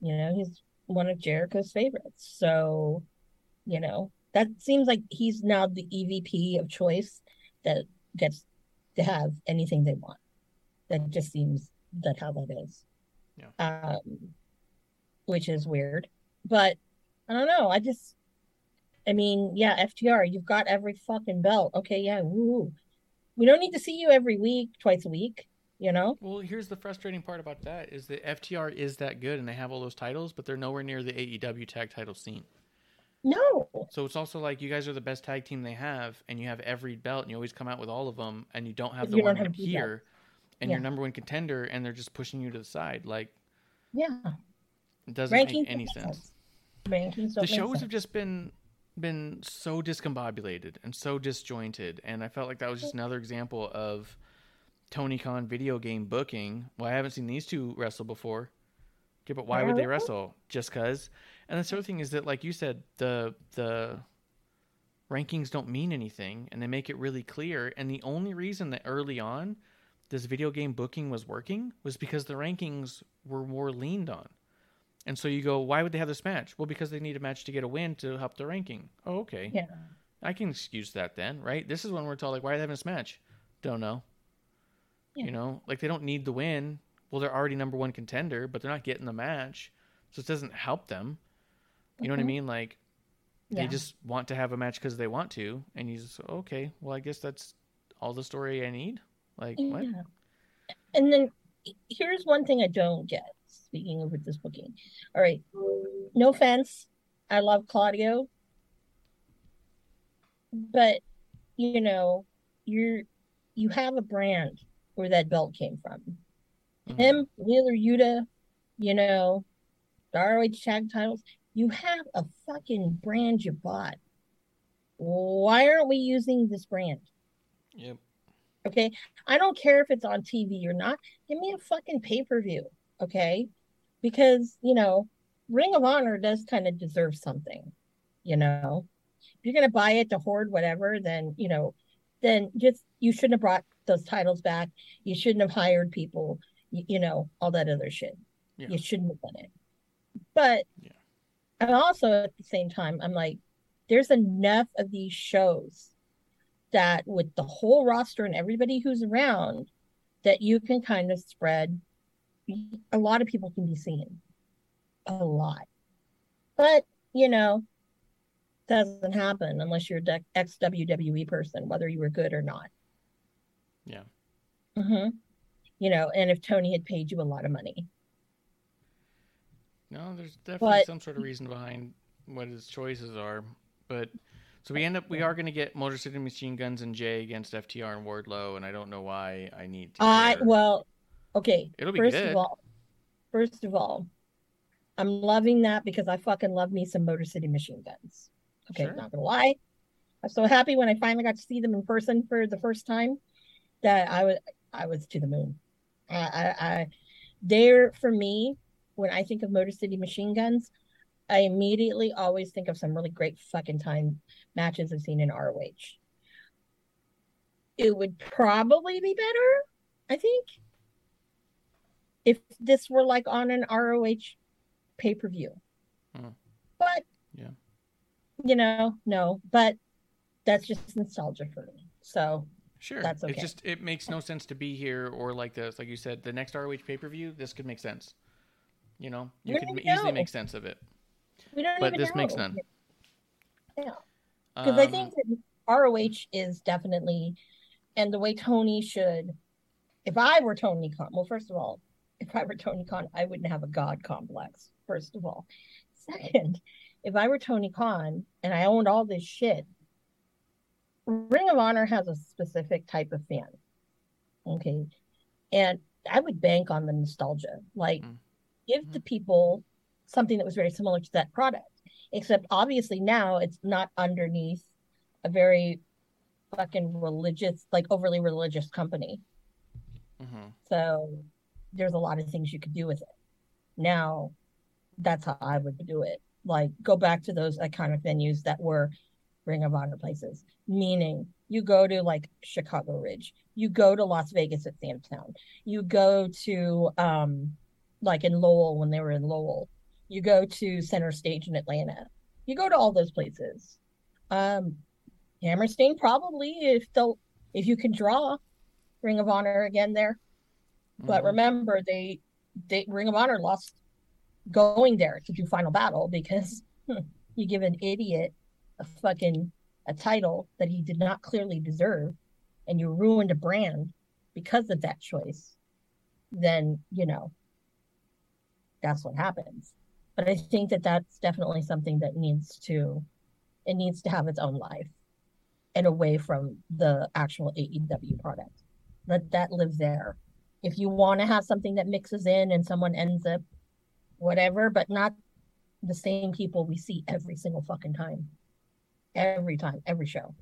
S5: you know, he's one of Jericho's favorites. So, you know, that seems like he's now the EVP of choice that gets to have anything they want. That just seems that how that is.
S4: Yeah.
S5: Um, which is weird. But I don't know. I just I mean, yeah, FTR, you've got every fucking belt. Okay, yeah, woo. We don't need to see you every week, twice a week, you know?
S4: Well, here's the frustrating part about that is that FTR is that good and they have all those titles, but they're nowhere near the AEW tag title scene.
S5: No.
S4: So it's also like you guys are the best tag team they have, and you have every belt, and you always come out with all of them, and you don't have the
S5: you
S4: one
S5: have
S4: here, and
S5: Yeah.
S4: your number one contender, and they're just pushing you to the side. Like
S5: Yeah.
S4: It doesn't
S5: Rankings
S4: make any sense.
S5: Rankings
S4: The shows
S5: sense.
S4: have just been been so discombobulated and so disjointed, and I felt like that was just another example of Tony Khan video game booking. Well, I haven't seen these two wrestle before. Okay, but why would they wrestle? Just cause. And the other thing is that, like you said, the the rankings don't mean anything, and they make it really clear. And the only reason that early on this video game booking was working was because the rankings were more leaned on. And so you go, why would they have this match? Well, because they need a match to get a win to help the ranking. Oh, okay.
S5: Yeah.
S4: I can excuse that then, right? This is when we're told, like, why are they having this match? Don't know.
S5: Yeah.
S4: You know, like they don't need the win. Well, they're already number one contender, but they're not getting the match. So it doesn't help them. You know what I
S5: Mhm.
S4: mean? Like, they just want to have a match because they want to. And you just, okay, well, I guess that's all the story I need. Like, what?
S5: And then here's one thing I don't get. Speaking of with this booking, all right, no offense, I love Claudio, but you know, you're you have a brand where that belt came from. Mm-hmm. Him, Wheeler Yuta, you know, the ROH tag titles. You have a fucking brand you bought. Why aren't we using this brand?
S4: Yep.
S5: Okay. I don't care if it's on TV or not. Give me a fucking pay per view. Okay. Because, you know, Ring of Honor does kind of deserve something. You know, if you're going to buy it to hoard whatever, then, you know, then just you shouldn't have brought those titles back. You shouldn't have hired people, you, you know, all that other shit. Yeah. You shouldn't have done it. But yeah. and also at the same time, I'm like, there's enough of these shows that with the whole roster and everybody who's around that you can kind of spread a lot of people can be seen. A lot. But you know doesn't happen unless you're an ex WWE person whether you were good or not.
S4: Yeah.
S5: Mm-hmm. You know and if tony had paid you a lot of money.
S4: No there's definitely but, some sort of reason behind what his choices are. But so we end up we are going to get Motor City Machine Guns and Jay against FTR and Wardlow, and I don't know why I need to.
S5: I well, okay.
S4: It'll be
S5: first
S4: good.
S5: of all, first of all, I'm loving that because I fucking love me some Motor City Machine Guns. Okay, sure. not gonna lie. I'm so happy when I finally got to see them in person for the first time that I was I was to the moon. I, I, I they're for me when I think of Motor City Machine Guns, I immediately always think of some really great fucking time matches I've seen in ROH. It would probably be better, I think, if this were like on an ROH pay per view. Hmm. But
S4: yeah,
S5: you know, no, but that's just nostalgia for me. So
S4: Sure.
S5: That's okay.
S4: It just it makes no sense to be here or like this. Like you said, the next ROH pay per view, this could make sense. You know, you could easily know. make sense of it.
S5: We don't
S4: but
S5: even
S4: this
S5: know.
S4: makes none.
S5: Yeah. Because um, I think that ROH is definitely, and the way Tony should, if I were Tony Khan, well, first of all, if I were Tony Khan, I wouldn't have a God complex, first of all. Second, if I were Tony Khan and I owned all this shit, Ring of Honor has a specific type of fan. Okay. And I would bank on the nostalgia. Like, mm. give mm-hmm. the people something that was very similar to that product except obviously now it's not underneath a very fucking religious like overly religious company mm-hmm. so there's a lot of things you could do with it. Now that's how i would do it. Like go back to those iconic venues that were ring of honor places. Meaning you go to like chicago ridge. You go to las vegas at Sam's Town you go to um like in lowell when they were in lowell. You go to center stage in atlanta. You go to all those places. Um hammerstein probably if they'll if you can draw ring of honor again there mm-hmm. but remember they they ring of honor lost going there to do final battle because you give an idiot a fucking a title that he did not clearly deserve and you ruined a brand because of that choice then you know that's what happens but I think that that's definitely something that needs to it needs to have its own life and away from the actual AEW product. Let that live there. If you want to have something that mixes in and someone ends up whatever, but not the same people we see every single fucking time. Every time, every show.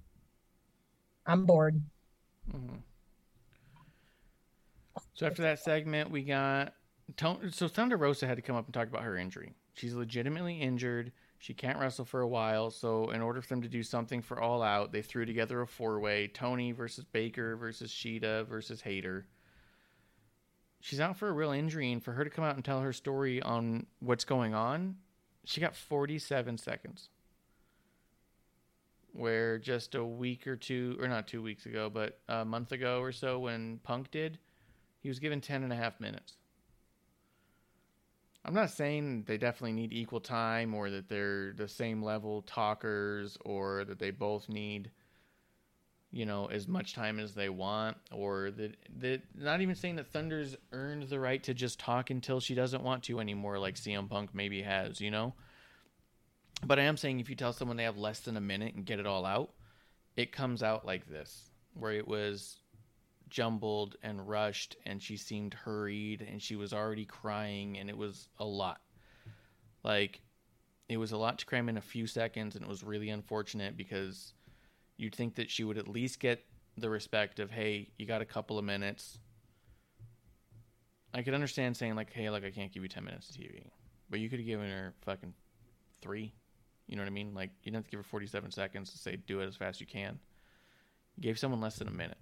S5: I'm bored.
S4: Mm-hmm. So after that segment, we got so Thunder Rosa had to come up and talk about her injury. She's legitimately injured. She can't wrestle for a while. So, in order for them to do something for All Out, they threw together a four way Toni versus Baker versus Shida versus Hayter. She's out for a real injury, and for her to come out and tell her story on what's going on, she got 47 seconds. Where just a week or two, or not two weeks ago, but a month ago or so when Punk did, he was given 10 and a half minutes. I'm not saying they definitely need equal time or that they're the same level talkers or that they both need you know, as much time as they want, or that that not even saying that Thunder's earned the right to just talk until she doesn't want to anymore, like CM Punk maybe has, you know. But I am saying if you tell someone they have less than a minute and get it all out, it comes out like this, where it was jumbled and rushed, and she seemed hurried, and she was already crying, and it was a lot. Like, it was a lot to cram in a few seconds, and it was really unfortunate because you'd think that she would at least get the respect of, hey, you got a couple of minutes. I could understand saying like, hey, like I can't give you ten minutes of TV, but you could have given her fucking three. You know what I mean? Like you didn't have to give her forty-seven seconds to say do it as fast as you can. You gave someone less than a minute,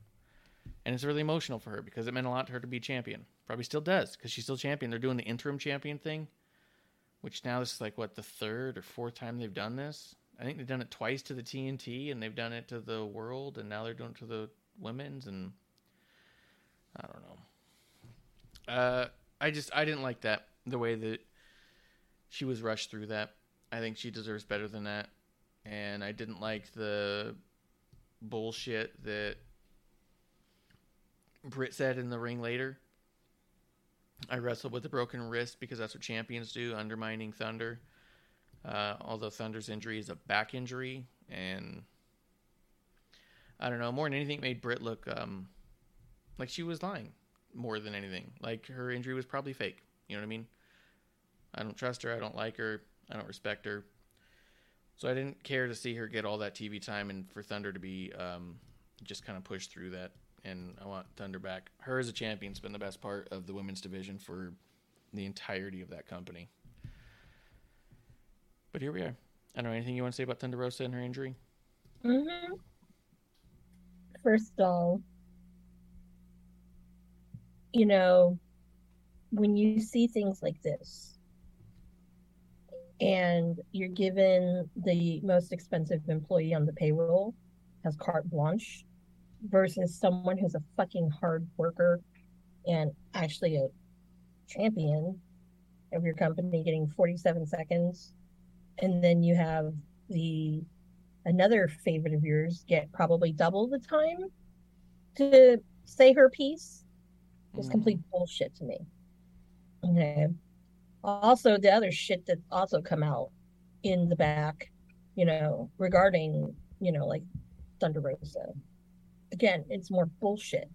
S4: and it's really emotional for her because it meant a lot to her to be champion. Probably still does because she's still champion. They're doing the interim champion thing, which now this is like what the third or fourth time they've done this. I think they've done it twice to the TNT, and they've done it to the World, and now they're doing it to the women's, and I don't know. Uh, I just I didn't like that the way that she was rushed through that. I think she deserves better than that, and I didn't like the bullshit that Britt said in the ring later. I wrestled with a broken wrist because that's what champions do, undermining Thunder. Uh, although Thunder's injury is a back injury, and I don't know. More than anything, made Britt look um, like she was lying. More than anything, like her injury was probably fake. You know what I mean? I don't trust her. I don't like her. I don't respect her. So I didn't care to see her get all that TV time, and for Thunder to be um, just kind of pushed through that. And I want Thunder back. Her as a champion's been the best part of the women's division for the entirety of that company. But here we are. I don't know anything you want to say about Thunder Rosa and her injury.
S5: Mm-hmm. First of all, you know, when you see things like this, and you're given the most expensive employee on the payroll has carte blanche versus someone who's a fucking hard worker and actually a champion of your company getting 47 seconds and then you have the another favorite of yours get probably double the time to say her piece. Is mm-hmm. complete bullshit to me. Okay. Also the other shit that also come out in the back you know regarding you know like thunder rosa. Again it's more bullshit.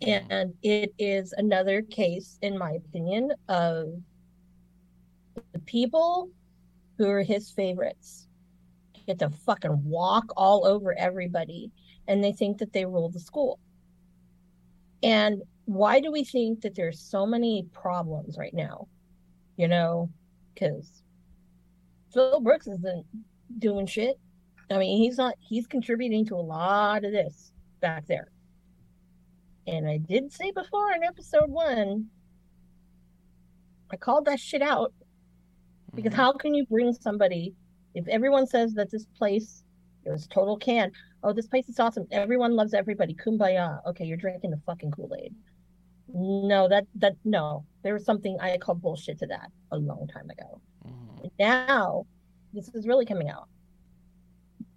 S5: And it is another case in my opinion of the people who are his favorites get to fucking walk all over everybody and they think that they rule the school and why do we think that there's so many problems right now you know, because Phil Brooks isn't doing shit. I mean, he's not, he's contributing to a lot of this back there. And I did say before in episode one, I called that shit out because how can you bring somebody if everyone says that this place it was total can oh this place is awesome everyone loves everybody kumbaya okay you're drinking the fucking kool-aid no, that that no. There was something I called bullshit to that a long time ago. Mm-hmm. Now, this is really coming out.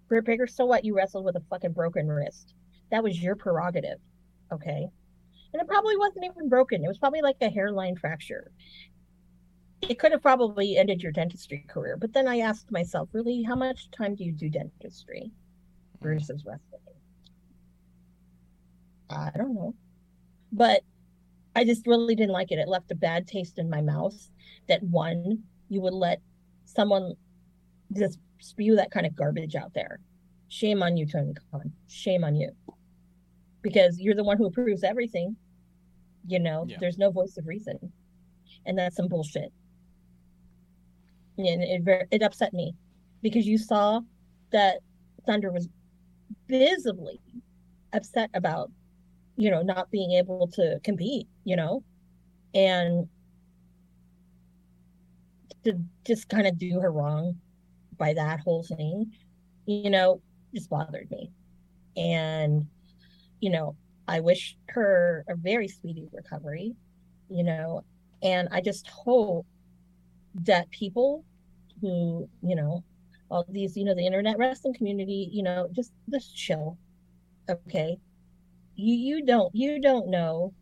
S5: Britt Baker, so what? You wrestled with a fucking broken wrist. That was your prerogative, okay? And it probably wasn't even broken. It was probably like a hairline fracture. It could have probably ended your dentistry career. But then I asked myself, really, how much time do you do dentistry hmm. versus wrestling? I don't know. But I just really didn't like it. It left a bad taste in my mouth that one, you would let someone just spew that kind of garbage out there. Shame on you, Tony Khan. Shame on you. Because you're the one who approves everything. You know, yeah. there's no voice of reason. And that's some bullshit. And it, it upset me because you saw that Thunder was visibly upset about you know, not being able to compete, you know, and to just kind of do her wrong by that whole thing, you know, just bothered me. And, you know, I wish her a very speedy recovery, you know, and I just hope that people who, you know, all these, you know, the internet wrestling community, you know, just just chill. okay, you you don't you don't know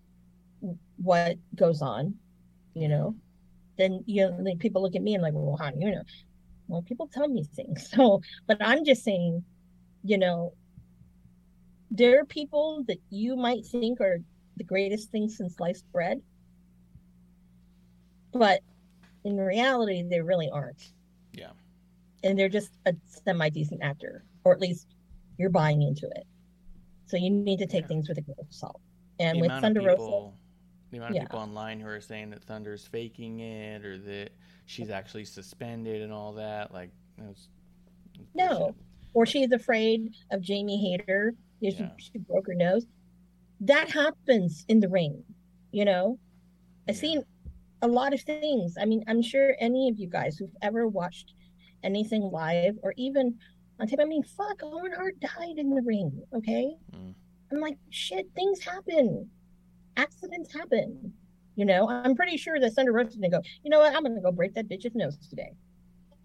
S5: what goes on, you know. Then you know, people look at me and like, well, how do you know? Well, people tell me things. So, but I'm just saying, you know, there are people that you might think are the greatest thing since sliced bread, but in reality, they really aren't.
S4: Yeah.
S5: And they're just a semi decent actor, or at least you're buying into it. So you need to take yeah. things with a grain of salt. And
S4: the
S5: with
S4: Thunder Rosa, the amount of yeah. people online who are saying that Thunder's faking it or that she's actually suspended and all that, like, it was,
S5: it was no, bullshit. or she's afraid of Jamie Hayter. Yeah. She, she broke her nose. That happens in the ring, you know. I've seen a lot of things. I mean, I'm sure any of you guys who've ever watched anything live or even on tape, I mean, fuck, Owen Hart died in the ring, okay? Mm. I'm like, shit, things happen. Accidents happen. You know, I'm pretty sure that Thunder Rosa didn't go, you know what, I'm gonna go break that bitch's nose today.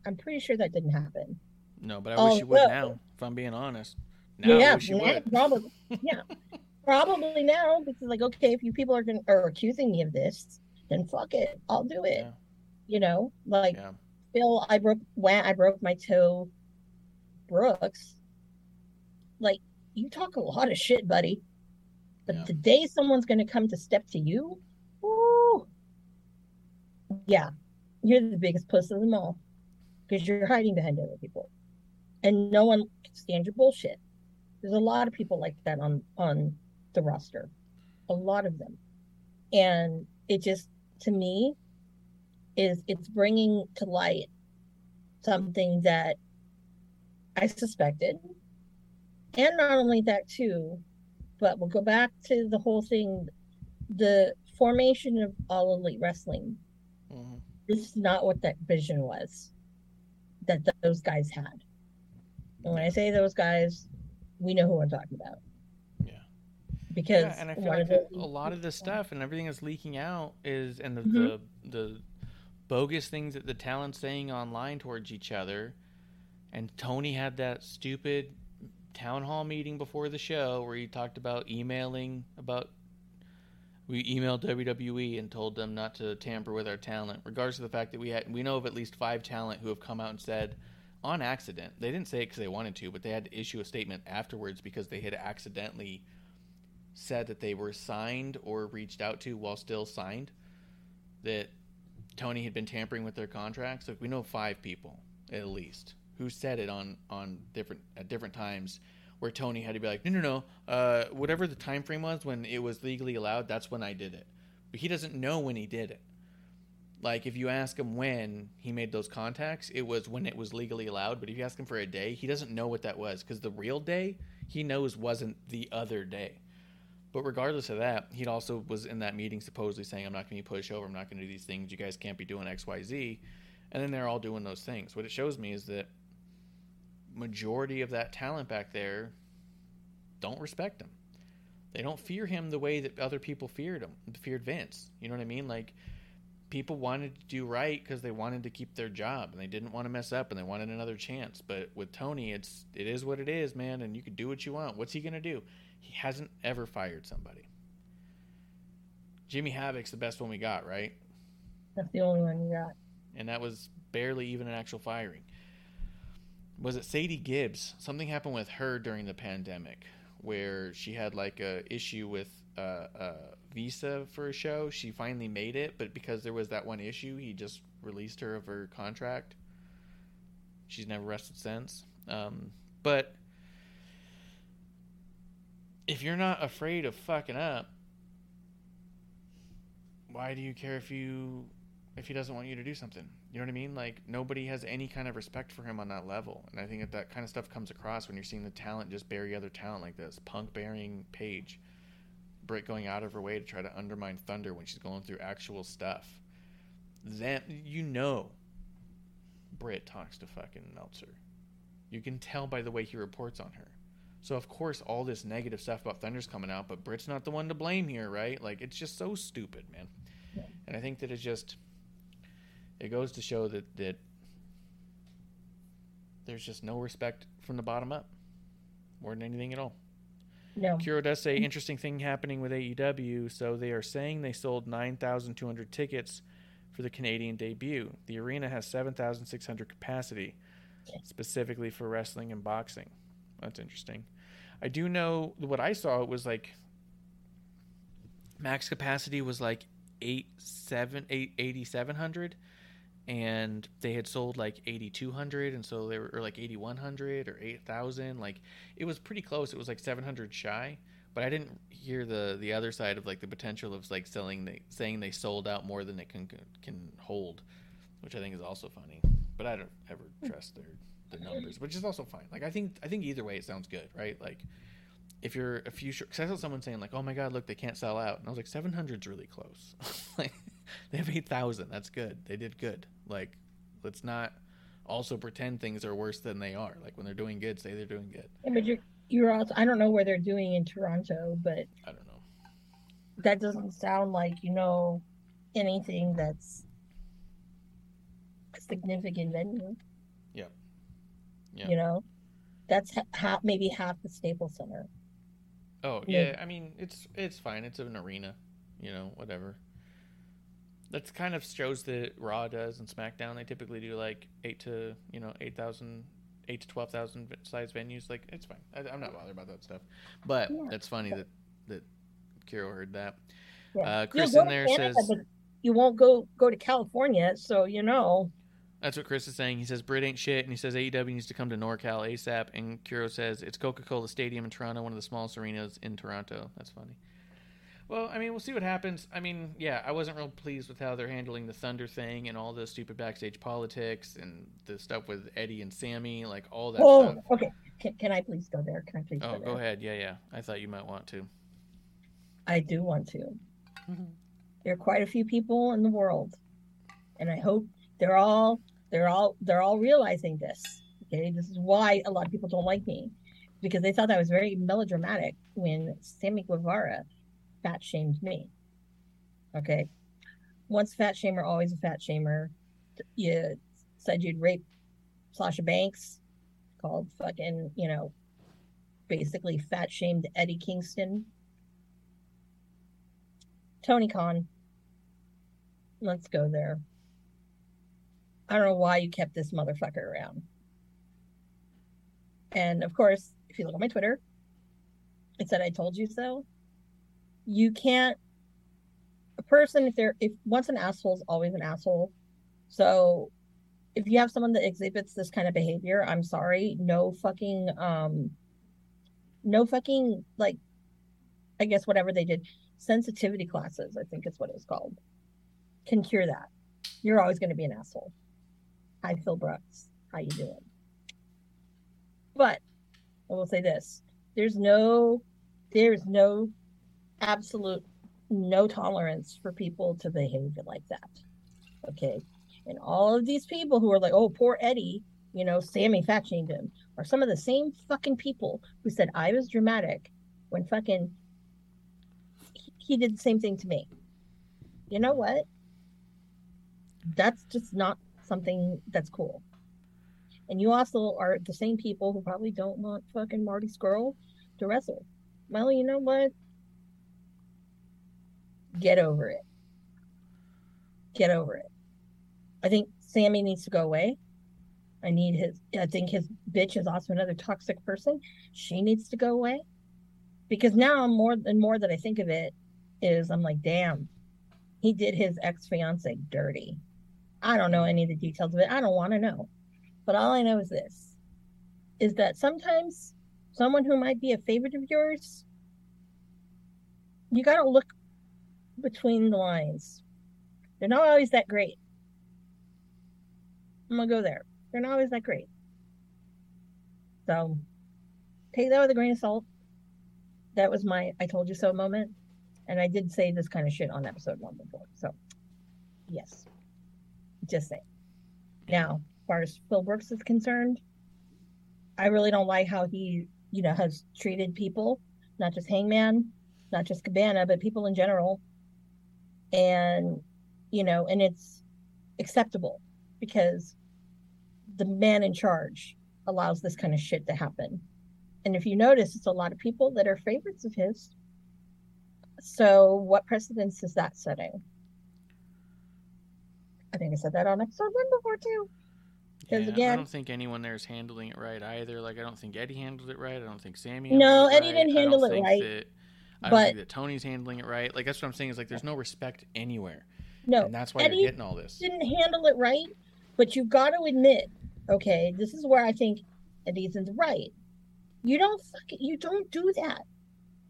S5: I'm pretty sure that didn't happen.
S4: No, but I wish oh, you would well, now, if I'm being honest. Now
S5: yeah, now, probably yeah. probably now because like okay, if you people are are accusing me of this, then fuck it, I'll do it. Yeah. You know, like yeah. Phil, I broke when I broke my toe. Brooks, like you talk a lot of shit, buddy. But yeah. the day someone's gonna come to step to you, ooh, yeah, you're the biggest puss of them all because you're hiding behind other people, and no one can stand your bullshit. There's a lot of people like that on on the roster, a lot of them, and it just to me is it's bringing to light something that I suspected. And not only that, too, but we'll go back to the whole thing the formation of all elite wrestling. Mm-hmm. This is not what that vision was that those guys had. And when I say those guys, we know who I'm talking about because yeah,
S4: and I feel like a lot of the stuff and everything that's leaking out is and the, mm-hmm. the the bogus things that the talent's saying online towards each other. And Tony had that stupid town hall meeting before the show where he talked about emailing about we emailed WWE and told them not to tamper with our talent, regardless of the fact that we had we know of at least five talent who have come out and said on accident they didn't say it because they wanted to, but they had to issue a statement afterwards because they had accidentally said that they were signed or reached out to while still signed, that Tony had been tampering with their contracts. Like we know five people at least who said it on on different at different times where Tony had to be like, no, no, no, uh, whatever the time frame was when it was legally allowed, that's when I did it. But he doesn't know when he did it. Like if you ask him when he made those contacts, it was when it was legally allowed. But if you ask him for a day, he doesn't know what that was because the real day he knows wasn't the other day. But regardless of that, he also was in that meeting supposedly saying, I'm not going to be pushed over. I'm not going to do these things. You guys can't be doing X, Y, Z. And then they're all doing those things. What it shows me is that majority of that talent back there don't respect him. They don't fear him the way that other people feared him, feared Vince. You know what I mean? Like people wanted to do right because they wanted to keep their job and they didn't want to mess up and they wanted another chance. But with Tony, it's it is what it is, man, and you can do what you want. What's he gonna do? He hasn't ever fired somebody. Jimmy Havoc's the best one we got, right?
S5: That's the only one you got.
S4: And that was barely even an actual firing. Was it Sadie Gibbs? Something happened with her during the pandemic where she had like a issue with uh, a visa for a show. She finally made it, but because there was that one issue, he just released her of her contract. She's never rested since. Um, but if you're not afraid of fucking up, why do you care if you if he doesn't want you to do something? You know what I mean? Like nobody has any kind of respect for him on that level, and I think that that kind of stuff comes across when you're seeing the talent just bury other talent like this. Punk burying Paige, Britt going out of her way to try to undermine Thunder when she's going through actual stuff. Then you know, Britt talks to fucking Meltzer. You can tell by the way he reports on her. So of course all this negative stuff about Thunder's coming out, but Britt's not the one to blame here, right? Like it's just so stupid, man. Yeah. And I think that it's just it goes to show that that there's just no respect from the bottom up more than anything at all.
S5: No.
S4: Kiro does say interesting thing happening with AEW. So they are saying they sold 9,200 tickets for the Canadian debut. The arena has 7,600 capacity, specifically for wrestling and boxing. That's interesting. I do know what I saw it was like max capacity was like eight seven eight eighty seven hundred, and they had sold like eighty two hundred, and so they were or like eighty one hundred or eight thousand. Like it was pretty close. It was like seven hundred shy, but I didn't hear the the other side of like the potential of like selling they saying they sold out more than it can can hold, which I think is also funny. But I don't ever hmm. trust their the numbers, which is also fine. Like I think I think either way it sounds good, right? Like if you're a few because I saw someone saying like, "Oh my God, look, they can't sell out," and I was like, "700's really close. like they have eight thousand. That's good. They did good. Like let's not also pretend things are worse than they are. Like when they're doing good, say they're doing good.
S5: Yeah, but you're you're also I don't know where they're doing in Toronto, but
S4: I don't know.
S5: That doesn't sound like you know anything that's a significant venue.
S4: Yeah.
S5: You know, that's ha- half maybe half the Staples Center.
S4: Oh yeah, I mean it's it's fine. It's an arena, you know, whatever. That's kind of shows that Raw does and SmackDown. They typically do like eight to you know eight thousand, eight to twelve thousand size venues. Like it's fine. I, am not bothered about that stuff. But yeah. that's funny that that Kiro heard that. Yeah. Uh, Chris in there Canada, says
S5: you won't go go to California, so you know.
S4: That's what Chris is saying. He says Brit ain't shit, and he says AEW needs to come to NorCal ASAP. And Kiro says it's Coca Cola Stadium in Toronto, one of the smallest arenas in Toronto. That's funny. Well, I mean, we'll see what happens. I mean, yeah, I wasn't real pleased with how they're handling the Thunder thing and all the stupid backstage politics and the stuff with Eddie and Sammy, like all that
S5: oh,
S4: stuff.
S5: okay. Can, can I please go there? Can I please?
S4: Oh,
S5: go,
S4: go ahead. Yeah, yeah. I thought you might want to.
S5: I do want to. Mm-hmm. There are quite a few people in the world, and I hope they're all they're all they're all realizing this. Okay, this is why a lot of people don't like me because they thought that was very melodramatic when Sammy Guevara fat shamed me. Okay, once fat shamer, always a fat shamer. You said you'd rape Sasha Banks, called fucking you know, basically fat shamed Eddie Kingston. Tony Khan. Let's go there. I don't know why you kept this motherfucker around. And of course, if you look at my Twitter, it said I told you so. You can't a person if they're if once an asshole is always an asshole. So if you have someone that exhibits this kind of behavior, I'm sorry, no fucking um no fucking like I guess whatever they did, sensitivity classes, I think is what it's called, can cure that. You're always going to be an asshole. Hi, Phil Brooks. How you doing? But I will say this: there's no, there's no absolute no tolerance for people to behave like that. Okay, and all of these people who are like, "Oh, poor Eddie," you know, Sammy fat shamed him, are some of the same fucking people who said I was dramatic when fucking he, he did the same thing to me. You know what? That's just not something that's cool. And you also are the same people who probably don't want fucking Marty Scurll to wrestle. Well, you know what? Get over it. Get over it. I think Sammy needs to go away. I need his I think his bitch is also another toxic person. She needs to go away. Because now I'm more and more that I think of it is I'm like, damn, he did his ex fiance dirty. I don't know any of the details of it. I don't want to know. But all I know is this is that sometimes someone who might be a favorite of yours, you got to look between the lines. They're not always that great. I'm going to go there. They're not always that great. So take that with a grain of salt. That was my I told you so moment. And I did say this kind of shit on episode one before. So, yes. Just saying. Now, as far as Phil Brooks is concerned, I really don't like how he, you know, has treated people, not just Hangman, not just Cabana, but people in general. And, you know, and it's acceptable because the man in charge allows this kind of shit to happen. And if you notice, it's a lot of people that are favorites of his. So, what precedence is that setting? I think I said that on episode one before too. Because
S4: Yeah, I don't think anyone there is handling it right either. Like I don't think Eddie handled it right. I don't think Sammy.
S5: No, Eddie
S4: right.
S5: didn't handle it right,
S4: That, I don't think that Tony's handling it right. Like that's what I'm saying. Is like there's no respect anywhere,
S5: no,
S4: and that's why
S5: Eddie
S4: you're getting all this.
S5: didn't handle it right. But you've got to admit, okay, this is where I think Eddie's in the right. You don't fucking, you don't do that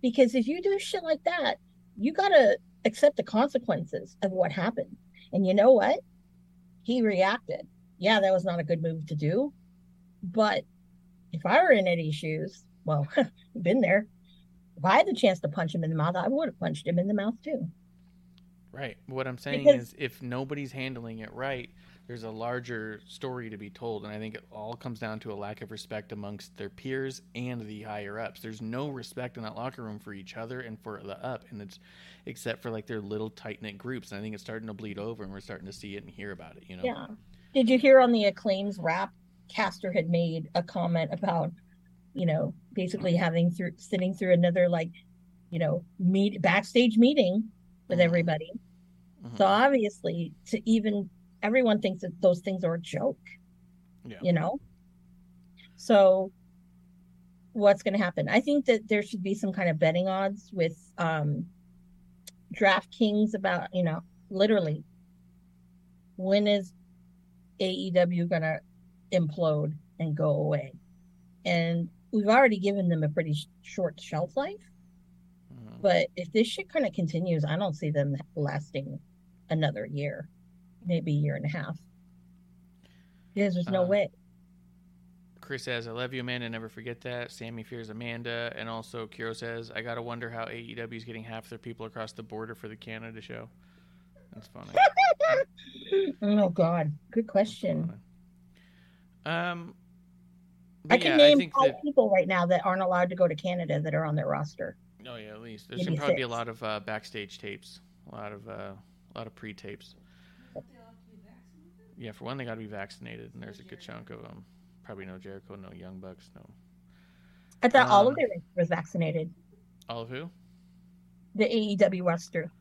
S5: because if you do shit like that, you got to accept the consequences of what happened. And you know what? He reacted. Yeah, that was not a good move to do. But if I were in Eddie's shoes, well, been there. If I had the chance to punch him in the mouth, I would have punched him in the mouth too.
S4: Right. What I'm saying
S5: Because-
S4: is, if nobody's handling it right, there's a larger story to be told, and I think it all comes down to a lack of respect amongst their peers and the higher ups. There's no respect in that locker room for each other and for the up, and it's except for like their little tight knit groups, and I think it's starting to bleed over, and we're starting to see it and hear about it. You know.
S5: Yeah. Did you hear on the acclaims rap? Caster had made a comment about, you know, basically having through sitting through another like, you know, meet backstage meeting with
S4: Mhm.
S5: everybody.
S4: Mhm.
S5: So obviously, to even everyone thinks that those things are a joke,
S4: Yeah.
S5: you know. So, what's going to happen? I think that there should be some kind of betting odds with um, DraftKings about, you know, literally, when is AEW going to implode and go away? And we've already given them a pretty sh- short shelf life.
S4: Mhm.
S5: But if this shit kind of continues, I don't see them lasting another year, maybe a year and a half. Because there's no
S4: Uh,
S5: way.
S4: Chris says, "I love you, Amanda. Never forget that." Sammy fears Amanda, and also Kiro says, "I gotta wonder how AEW is getting half their people across the border for the Canada show." That's funny.
S5: oh God, good question.
S4: Um,
S5: I can
S4: yeah,
S5: name
S4: I
S5: five
S4: that.
S5: people right now that aren't allowed to go to Canada that are on their roster.
S4: Oh yeah, at least there's gonna
S5: me
S4: probably be a lot of uh, backstage tapes, a lot of uh, a lot of pre-tapes. Yeah, for one, they got to be vaccinated, and there's a good chunk of them. Probably no Jericho, no Young Bucks, no.
S5: I thought all
S4: Um,
S5: of their roster was vaccinated.
S4: All of who?
S5: The AEW roster,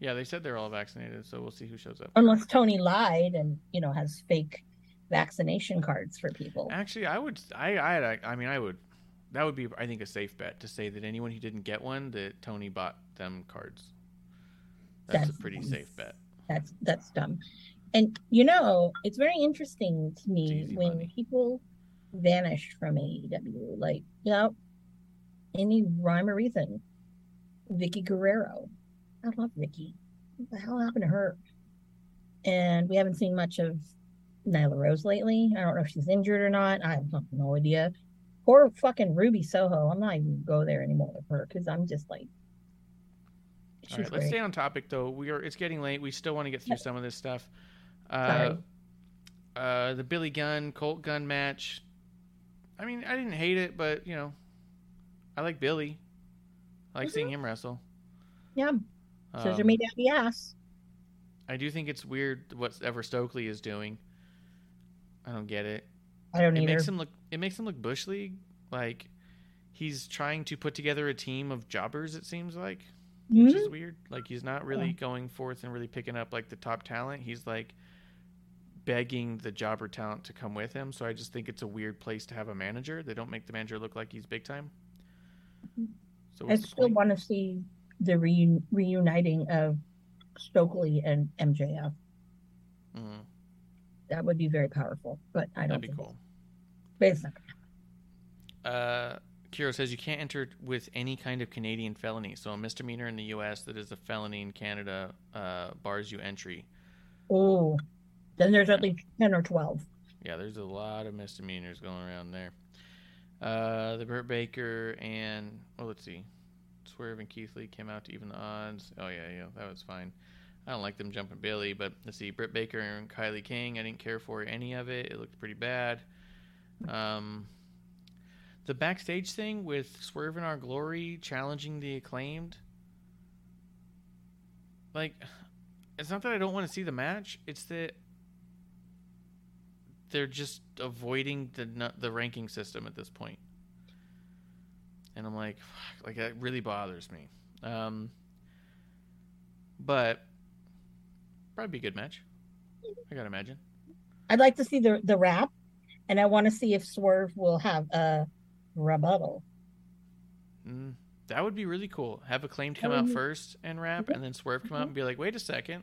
S4: Yeah, they said they're all vaccinated, so we'll see who shows up.
S5: unless Tony lied and you know has fake vaccination cards for people.
S4: Actually, I would. I. I. I mean, I would. That would be, I think, a safe bet to say that anyone who didn't get one, that Tony bought them cards. That's,
S5: That's
S4: a pretty
S5: nice.
S4: safe bet.
S5: That's that's dumb. And you know, it's very interesting to me when
S4: money.
S5: people vanish from AEW, like without any rhyme or reason. Vicky Guerrero. I love Vicky. What the hell happened to her? And we haven't seen much of Nyla Rose lately. I don't know if she's injured or not. I have no idea. Poor fucking Ruby Soho. I'm not even gonna go there anymore with her because I'm just like
S4: All right, let's stay on topic though. We are. It's getting late. We still want to get through some of this stuff. Uh, uh, the Billy Gunn Colten Gunn match. I mean, I didn't hate it, but you know, I like Billy. I like seeing him wrestle.
S5: Yeah. Scissor
S4: Um,
S5: me down the ass.
S4: I do think it's weird what Ever Stokely is doing. I don't get it.
S5: I don't
S4: it
S5: either.
S4: makes him look. It makes him look bush league. Like he's trying to put together a team of jobbers. It seems like, which is
S5: Mhm.
S4: weird. Like he's not really
S5: Yeah.
S4: going forth and really picking up like the top talent. He's like begging the jobber talent to come with him. So I just think it's a weird place to have a manager. They don't make the manager look like he's big time. So
S5: I still want to see the reun- reuniting of Stokely and MJF.
S4: Mhm.
S5: That would be very powerful, but I don't
S4: That'd be
S5: think
S4: cool.
S5: But it's not
S4: Uh, Kiro says you can't enter with any kind of Canadian felony. So a misdemeanor in the U.S. that is a felony in Canada uh, bars you entry.
S5: Oh, then there's at least 10 or 12.
S4: Yeah, there's a lot of misdemeanors going around there. Uh, the Britt Baker and well, let's see, Swerve and Keith Lee came out to even the odds. Oh yeah, yeah, that was fine. I don't like them jumping Billy, but let's see, Britt Baker and KiLynn King. I didn't care for any of it. It looked pretty bad. Um, the backstage thing with Swerve and Our Glory challenging the acclaimed. Like, it's not that I don't want to see the match. It's that they're just avoiding the the ranking system at this point. and I'm like, fuck, like it really bothers me. Um, but probably be a good match. I gotta imagine.
S5: I'd like to see the the rap, and I want to see if Swerve will have a rebuttal.
S4: Mm, that would be really cool. Have Acclaimed come
S5: That
S4: out first and rap, and then Swerve come out and be like, "Wait a second,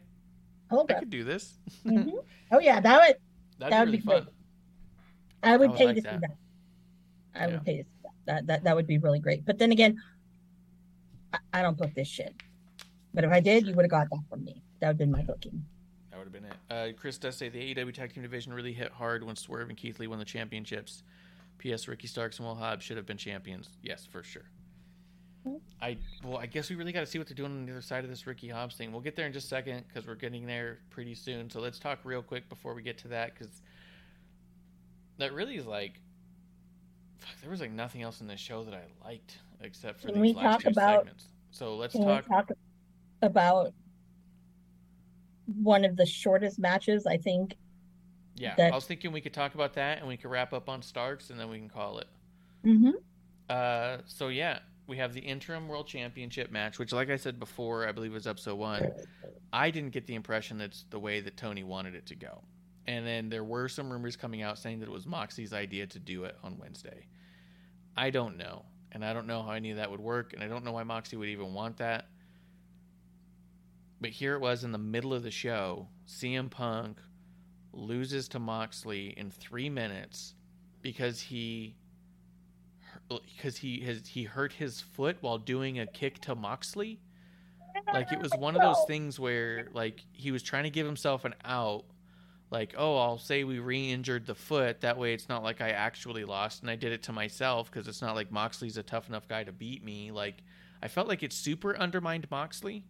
S5: Hold
S4: I
S5: up.
S4: could do this."
S5: Mhm. Oh yeah, that would
S4: That'd
S5: that
S4: be really
S5: be great.
S4: fun.
S5: I would
S4: I would
S5: pay
S4: like
S5: to
S4: that.
S5: see that. I
S4: Yeah.
S5: would pay to see that. That that that would be really great. But then again, I, I don't book this shit. But if I did, you would have got that from me. That would have been my booking.
S4: That would have been it. Uh, Chris does say the AEW Tag Team Division really hit hard when Swerve and Keith Lee won the championships. P.S. Ricky Starks and Will Hobbs should have been champions. Yes, for sure. I well, I guess we really got to see what they're doing on the other side of this Ricky Hobbs thing. We'll get there in just a second because we're getting there pretty soon. So let's talk real quick before we get to that because that really is like fuck, there was like nothing else in this show that I liked except for
S5: Can
S4: these
S5: we
S4: last
S5: talk
S4: two
S5: about-
S4: segments. So let's talk.
S5: we talk about one of the shortest matches? I think
S4: Yeah,
S5: that-
S4: I was thinking we could talk about that and we could wrap up on Starks and then we can call it.
S5: Mhm.
S4: Uh, so yeah, we have the interim world championship match, which, like I said before, I believe was episode one. I didn't get the impression that's the way that Tony wanted it to go. And then there were some rumors coming out saying that it was Moxie's idea to do it on Wednesday. I don't know. And I don't know how any of that would work. And I don't know why Moxie would even want that. But here it was in the middle of the show. CM Punk loses to Moxley in three minutes because he because he has he hurt his foot while doing a kick to Moxley. Like it was one of those things where like he was trying to give himself an out. Like, oh, I'll say we re-injured the foot. That way, it's not like I actually lost, and I did it to myself because it's not like Moxley's a tough enough guy to beat me. Like, I felt like it super undermined Moxley.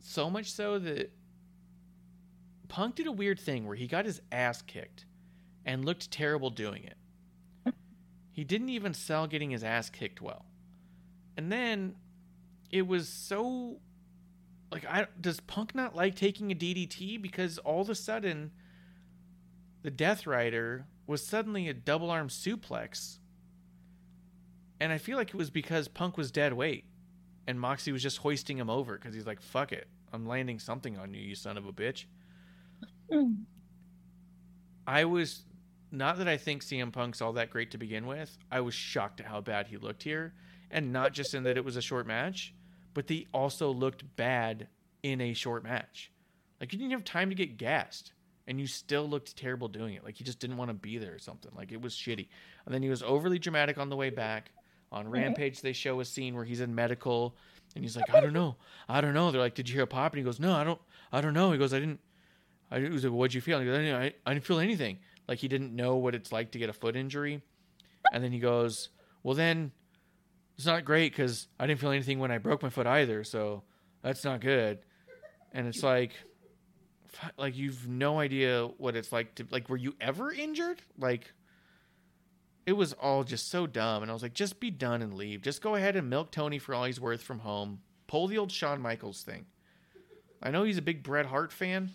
S4: So much so that Punk did a weird thing where he got his ass kicked and looked terrible doing it. He didn't even sell getting his ass kicked well. And then it was so like I does Punk not like taking a DDT because all of a sudden the Death Rider was suddenly a double arm suplex. And I feel like it was because Punk was dead weight and Moxie was just hoisting him over because he's like, fuck it. I'm landing something on you, you son of a bitch. Mm. I was not that I think CM Punk's all that great to begin with. I was shocked at how bad he looked here, and not just in that it was a short match, but he also looked bad in a short match. Like you didn't have time to get gassed, and you still looked terrible doing it. Like he just didn't want to be there or something. Like it was shitty. And then he was overly dramatic on the way back. On mm-hmm. Rampage, they show a scene where he's in medical, and he's like, "I don't know, I don't know." They're like, "Did you hear a pop?" And he goes, "No, I don't, I don't know." He goes, "I didn't." I he was like, "What'd you feel?" And he goes, I didn't, I, I didn't feel anything. Like he didn't know what it's like to get a foot injury. And then he goes, "Well, then it's not great because I didn't feel anything when I broke my foot either. So that's not good." And it's like, like you've no idea what it's like to like. Were you ever injured? Like, it was all just so dumb. And I was like, just be done and leave. Just go ahead and milk Tony for all he's worth from home. Pull the old Shawn Michaels thing. I know he's a big Bret Hart fan,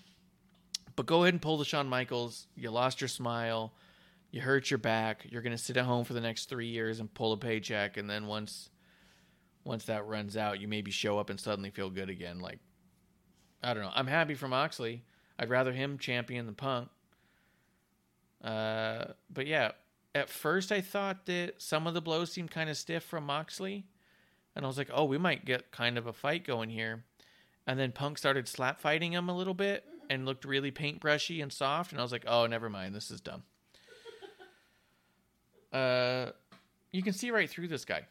S4: but go ahead and pull the Shawn Michaels. You lost your smile. You hurt your back. You're going to sit at home for the next three years and pull a paycheck. And then once, once that runs out, you maybe show up and suddenly feel good again. Like, I don't know. I'm happy for Moxley. I'd rather him champion than Punk. Uh, but yeah, at first I thought that some of the blows seemed kind of stiff from Moxley. And I was like, oh, we might get kind of a fight going here. And then Punk started slap fighting him a little bit and looked really paintbrushy and soft. And I was like, oh, never mind. This is dumb. Uh, you can see right through this guy.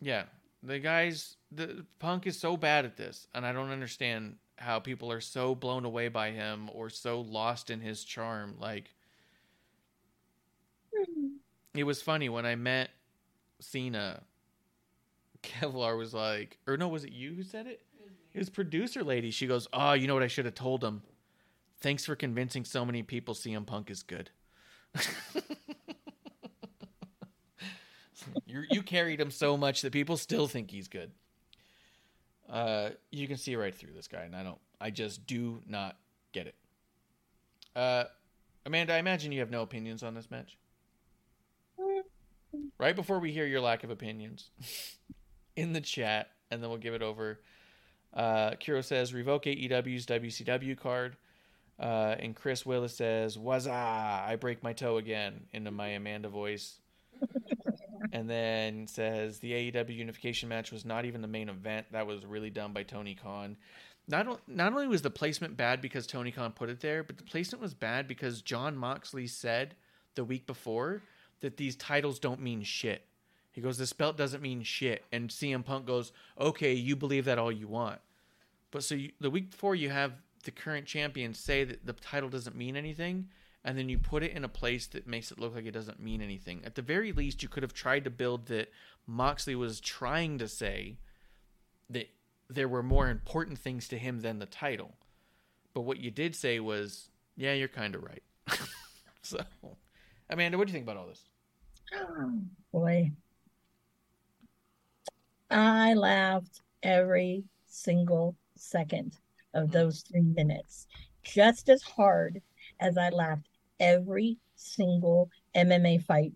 S4: Yeah, the guy's the Punk is so bad at this, and I don't understand how people are so blown away by him or so lost in his charm. Like, it was funny when I met Cena. Kevlar was like, or no, was it you who said it? Was producer lady. She goes, "Oh, you know what I should have told him? Thanks for convincing so many people CM Punk is good." you you carried him so much that people still think he's good. Uh, you can see right through this guy, and I don't. I just do not get it. Uh, Amanda, I imagine you have no opinions on this match. right before we hear your lack of opinions in the chat, and then we'll give it over. Uh, Kiro says revoke AEW's WCW card. Uh, and Chris Willis says, "Waza, I break my toe again" into my Amanda voice. and then says the AEW unification match was not even the main event. That was really done by Tony Khan. Not not only was the placement bad because Tony Khan put it there, but the placement was bad because Jon Moxley said the week before that these titles don't mean shit. He goes, "This belt doesn't mean shit," and CM Punk goes, "Okay, you believe that all you want." But so you, the week before, you have the current champion say that the title doesn't mean anything, and then you put it in a place that makes it look like it doesn't mean anything. At the very least, you could have tried to build that Moxley was trying to say that there were more important things to him than the title. But what you did say was, yeah, you're kind of right. so, Amanda, what do you think about all this?
S5: Oh, boy. I laughed every single second of those three minutes, just as hard as I laughed every single MMA fight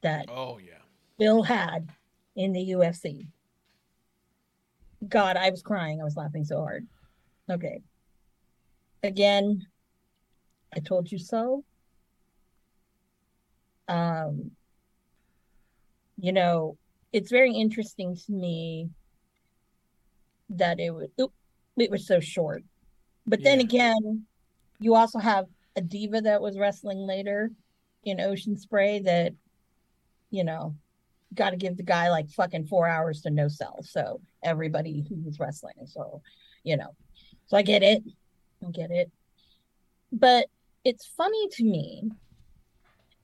S5: that
S4: oh yeah
S5: Bill had in the UFC. God, I was crying. I was laughing so hard. Okay. Again, I told you so. Um, you know, it's very interesting to me that it was it was so short. But then again, you also have a diva that was wrestling later in Ocean Spray that, you know, got to give the guy like fucking four hours to no sell. So everybody who was wrestling. So, you know, so I get it. I get it. But it's funny to me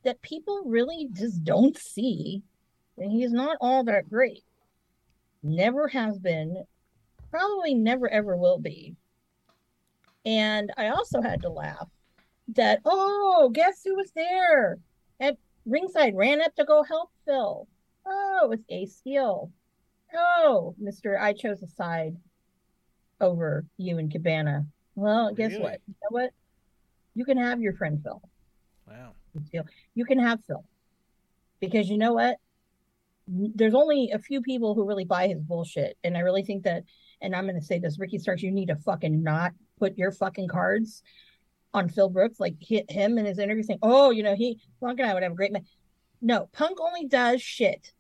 S5: that people really just don't see that he's not all that great. Never has been, probably never ever will be. And I also had to laugh that, oh, guess who was there at ringside? Ran up to go help Phil. Oh, it was Ace Steel. Oh, Mr. I chose a side over you and Cabana. Well, guess
S4: Really?
S5: what? You know what? You can have your friend Phil.
S4: Wow.
S5: You can have Phil. Because you know what? There's only a few people who really buy his bullshit. And I really think that, and I'm going to say this, Ricky Starks, you need to fucking not put your fucking cards on Phil Brooks, like hit him in his interview saying, oh, you know, he, Punk and I would have a great man. No, Punk only does shit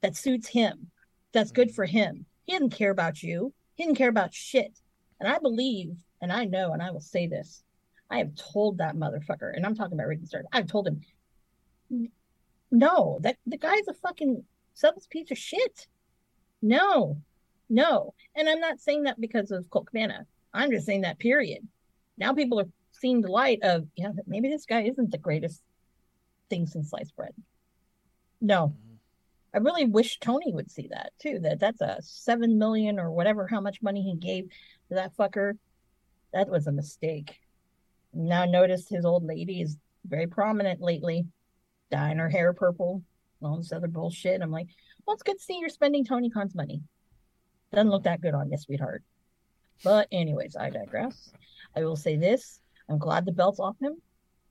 S5: that suits him, that's good for him. He didn't care about you, he didn't care about shit. And I believe, and I know, and I will say this I have told that motherfucker, and I'm talking about Ricky Starks, I've told him, no, that the guy's a fucking selfless piece of shit. No, no. And I'm not saying that because of Colt Cabana. I'm just saying that period. Now people are seeing the light of, yeah, maybe this guy isn't the greatest thing since sliced bread. No. Mm-hmm. I really wish Tony would see that too. That that's a seven million or whatever how much money he gave to that fucker. That was a mistake. Now notice his old lady is very prominent lately, dyeing her hair purple, all this other bullshit. I'm like, well, it's good to see you're spending Tony Khan's money. Doesn't look that good on you, sweetheart. But anyways, I digress. I will say this: I'm glad the belt's off him.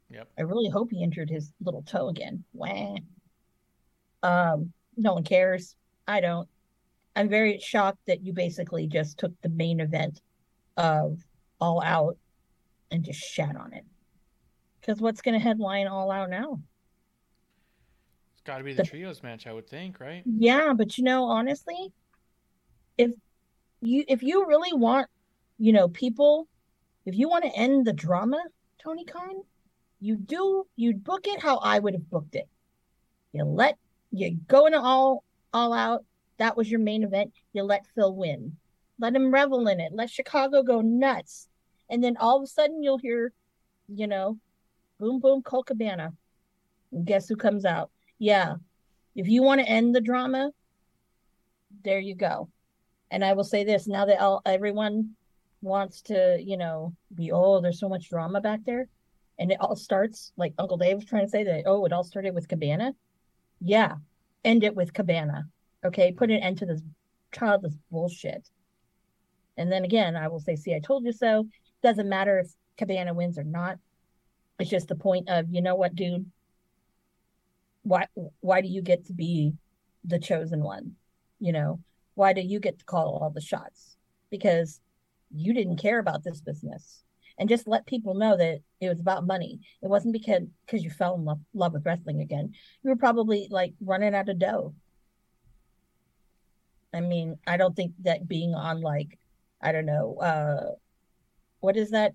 S4: Yep.
S5: I really hope he injured his little toe again. Wah. Um, no one cares. I don't. I'm very shocked that you basically just took the main event of All Out and just shat on it. Because what's going to headline All Out now?
S4: Got to be the
S5: The-
S4: trios match, I would think, right?
S5: Yeah, but you know, honestly, if you if you really want, you know, people, if you want to end the drama, Tony Khan, you do you book it how I would have booked it. You let you go into all all out. That was your main event. You let Phil win. Let him revel in it. Let Chicago go nuts. And then all of a sudden you'll hear, you know, boom boom Colt Cabana. And guess who comes out? Yeah. If you want to end the drama, there you go. And I will say this now that all, everyone wants to, you know, be, oh, there's so much drama back there. And it all starts like Uncle Dave was trying to say that, oh, it all started with Cabana. Yeah. End it with Cabana. Okay. Put an end to this childless bullshit. And then again, I will say, see, I told you so. Doesn't matter if Cabana wins or not. It's just the point of, you know what, dude? Why why do you get to be the chosen one? You know, why do you get to call all the shots? Because you didn't care about this business. And just let people know that it was about money. It wasn't because because you fell in love, love with wrestling again. You were probably like running out of dough. I mean, I don't think that being on like, I don't know, uh, what is that?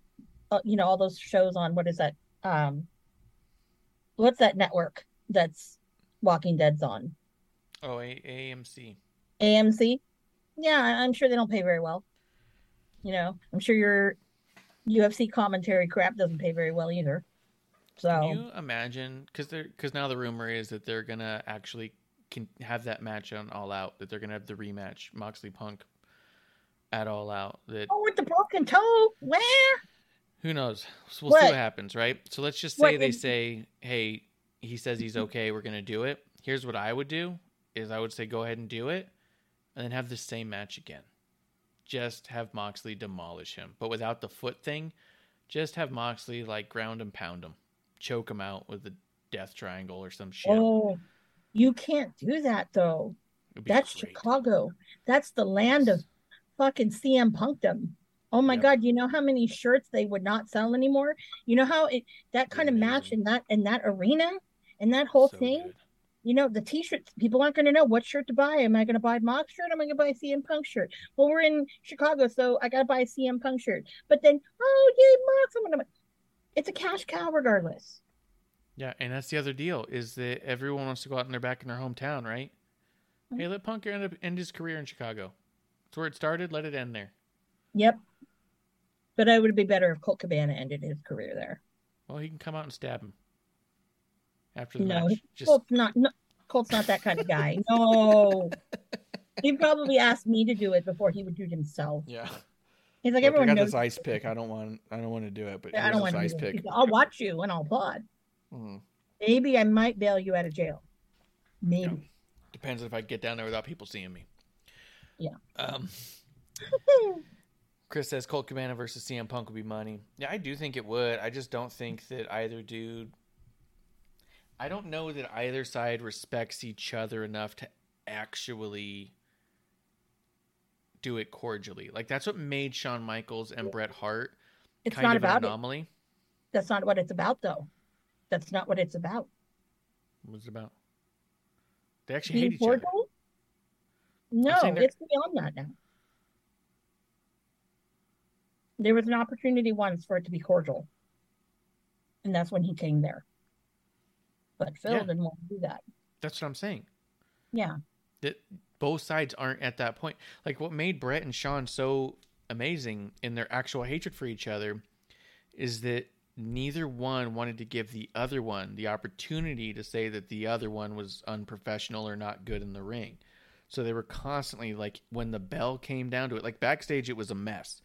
S5: Uh, you know, all those shows on what is that? Um, what's that network that's Walking Dead's on?
S4: Oh, A- AMC.
S5: AMC. Yeah, I'm sure they don't pay very well. You know, I'm sure your UFC commentary crap doesn't pay very well either. So
S4: Can you imagine? Because they're because now the rumor is that they're gonna actually can have that match on All Out. That they're gonna have the rematch Moxley Punk at All Out. That
S5: oh, with the broken toe, where?
S4: who knows? We'll see
S5: What?
S4: what happens, right? So let's just
S5: What
S4: say they say, "Hey, he says he's mm-hmm. okay. We're gonna do it." Here's what I would do: is I would say go ahead and do it, and then have the same match again. Just have Moxley demolish him, but without the foot thing. Just have Moxley like ground and pound him, choke him out with the death triangle or some shit.
S5: Oh, you can't do that though. That's
S4: great.
S5: Chicago. That's the land of fucking CM Punkdom. Oh my
S4: Yep.
S5: God, you know how many shirts they would not sell anymore? You know how it that kind of match in that in that arena and that whole
S4: So
S5: thing?
S4: good.
S5: You know, the t-shirts, people aren't gonna know what shirt to buy. Am I gonna buy a Mox shirt? Am I gonna buy a CM Punk shirt? Well, we're in Chicago, so I gotta buy a CM Punk shirt. But then, oh yay, Mox, I'm gonna it's a cash cow regardless.
S4: Yeah, and that's the other deal is that everyone wants to go out and they're back in their hometown, right?
S5: Mm-hmm.
S4: Hey, let Punk end up end his career in Chicago. That's where it started. Let it end there.
S5: Yep. But I would be better if Colt Cabana ended his career there.
S4: Well, he can come out and stab him after the
S5: No,
S4: match. Just
S5: Colt's not. No, Colt's not that kind of guy. No, he'd probably ask me to do it before he would do it himself.
S4: yeah.
S5: He's like
S4: Look,
S5: everyone
S4: I got
S5: knows.
S4: this ice pick. I don't want. I don't want to do it, but
S5: I don't want
S4: ice
S5: to.
S4: pick.
S5: Like, I'll watch you and I'll applaud.
S4: Mhm.
S5: Maybe I might bail you out of jail. Maybe.
S4: Depends if I get down there without people seeing me.
S5: Yeah.
S4: Um, Chris says Colt Cabana versus CM Punk would be money. Yeah, I do think it would. I just don't think that either dude. I don't know that either side respects each other enough to actually do it cordially. Like that's what made Shawn Michaels and Bret Hart
S5: It's
S4: kind
S5: not
S4: of
S5: about
S4: an
S5: it.
S4: anomaly.
S5: That's not what it's about, though. That's not what it's about.
S4: What was it about? They actually hate
S5: Being
S4: each other.
S5: cordial? No, it's beyond that now. There was an opportunity once for it to be cordial, and that's when he came there. But Phil
S4: Yeah.
S5: didn't want to do that.
S4: That's what I'm saying.
S5: Yeah.
S4: that both sides aren't at that point. Like what made Brett and Sean so amazing in their actual hatred for each other is that neither one wanted to give the other one the opportunity to say that the other one was unprofessional or not good in the ring. So they were constantly like when the bell came down to it, like backstage it was a mess.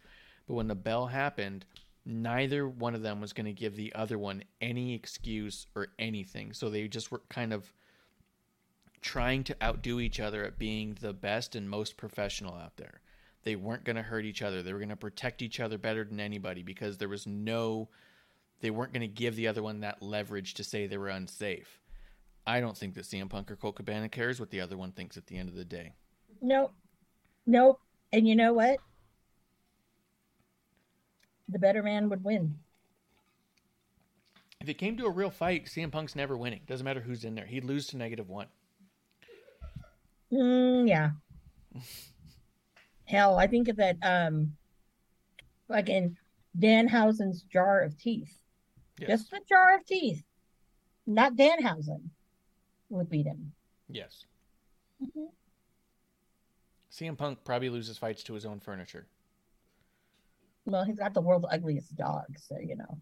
S4: But when the bell happened, neither one of them was going to give the other one any excuse or anything. So they just were kind of trying to outdo each other at being the best and most professional out there. They weren't going to hurt each other. They were going to protect each other better than anybody because there was no they weren't going to give the other one that leverage to say they were unsafe. I don't think that CM Punk or Colt Cabana cares what the other one thinks at the end of the day.
S5: Nope. Nope. And you know what? The better man would win.
S4: If it came to a real fight, CM Punk's never winning. Doesn't matter who's in there. He'd lose to negative one.
S5: Mm, yeah. Hell, I think of that um fucking Danhausen's jar of teeth.
S4: Yes.
S5: Just the jar of teeth. Not Danhausen would beat him.
S4: Yes.
S5: Mhm.
S4: CM Punk probably loses fights to his own furniture.
S5: Well, he's got the world's ugliest dog, so you know.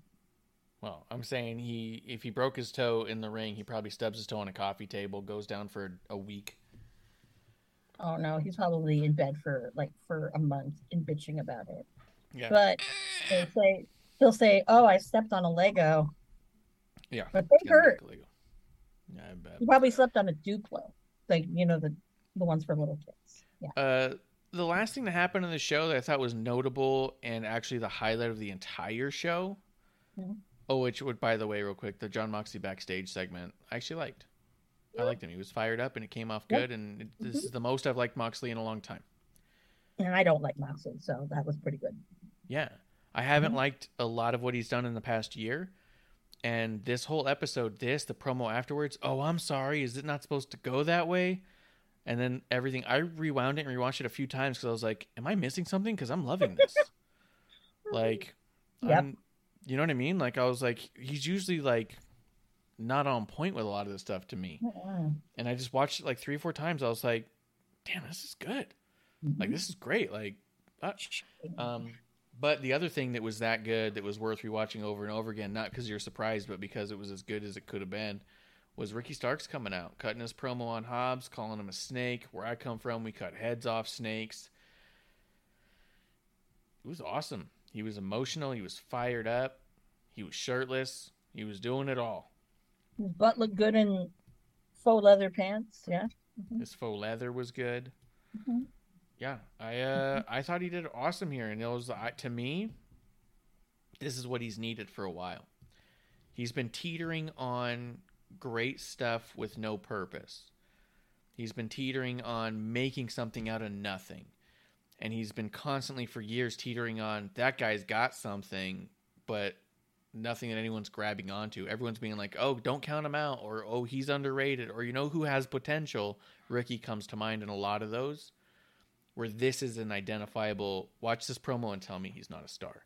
S4: Well, I'm saying he if he broke his toe in the ring, he probably stubs his toe on a coffee table, goes down for a week.
S5: Oh no, he's probably in bed for like for a month and bitching about it.
S4: Yeah.
S5: But he'll say he'll say, "Oh, I stepped on a Lego."
S4: Yeah.
S5: But they hurt.
S4: Lego. Yeah, I bet.
S5: He probably slept on a Duplo, like you know the the ones for little kids. Yeah.
S4: Uh, the last thing that happened in the show that I thought was notable and actually the highlight of the entire show.
S5: Mhm.
S4: Oh, which would, by the way, real quick, the Jon Moxley backstage segment I actually liked. I liked him. He was fired up and it came off good. And it, this
S5: Mhm.
S4: is the most I've liked Moxley in a long time.
S5: And I don't like Moxley, so that was pretty good.
S4: Yeah. I haven't
S5: Mhm.
S4: liked a lot of what he's done in the past year. And this whole episode, this, the promo afterwards, oh, I'm sorry. Is it not supposed to go that way? And then everything, I rewound it and rewatched it a few times because I was like, am I missing something? Because I'm loving this. like,
S5: Yep.
S4: I'm- you know what I mean? Like, I was like, he's usually like not on point with a lot of this stuff to me. And I just watched it like three or four times. I was like, damn, this is good. Like, this is great. Like, uh, um, but the other thing that was that good, that was worth rewatching over and over again, not because you're surprised, but because it was as good as it could have been, was Ricky Starks coming out, cutting his promo on Hobbs, calling him a snake. Where I come from, we cut heads off snakes. It was awesome. He was emotional. He was fired up. He was shirtless. He was doing it all.
S5: His butt looked good in faux leather pants. Yeah.
S4: His faux leather was good.
S5: Mhm.
S4: Yeah, I uh, I thought he did awesome here, and it was I, to me. This is what he's needed for a while. He's been teetering on great stuff with no purpose. He's been teetering on making something out of nothing, and he's been constantly for years teetering on that guy's got something, but nothing that anyone's grabbing onto. Everyone's being like, "Oh, don't count him out," or "Oh, he's underrated," or you know who has potential. Ricky comes to mind in a lot of those, where this is an identifiable. Watch this promo and tell me he's not a star.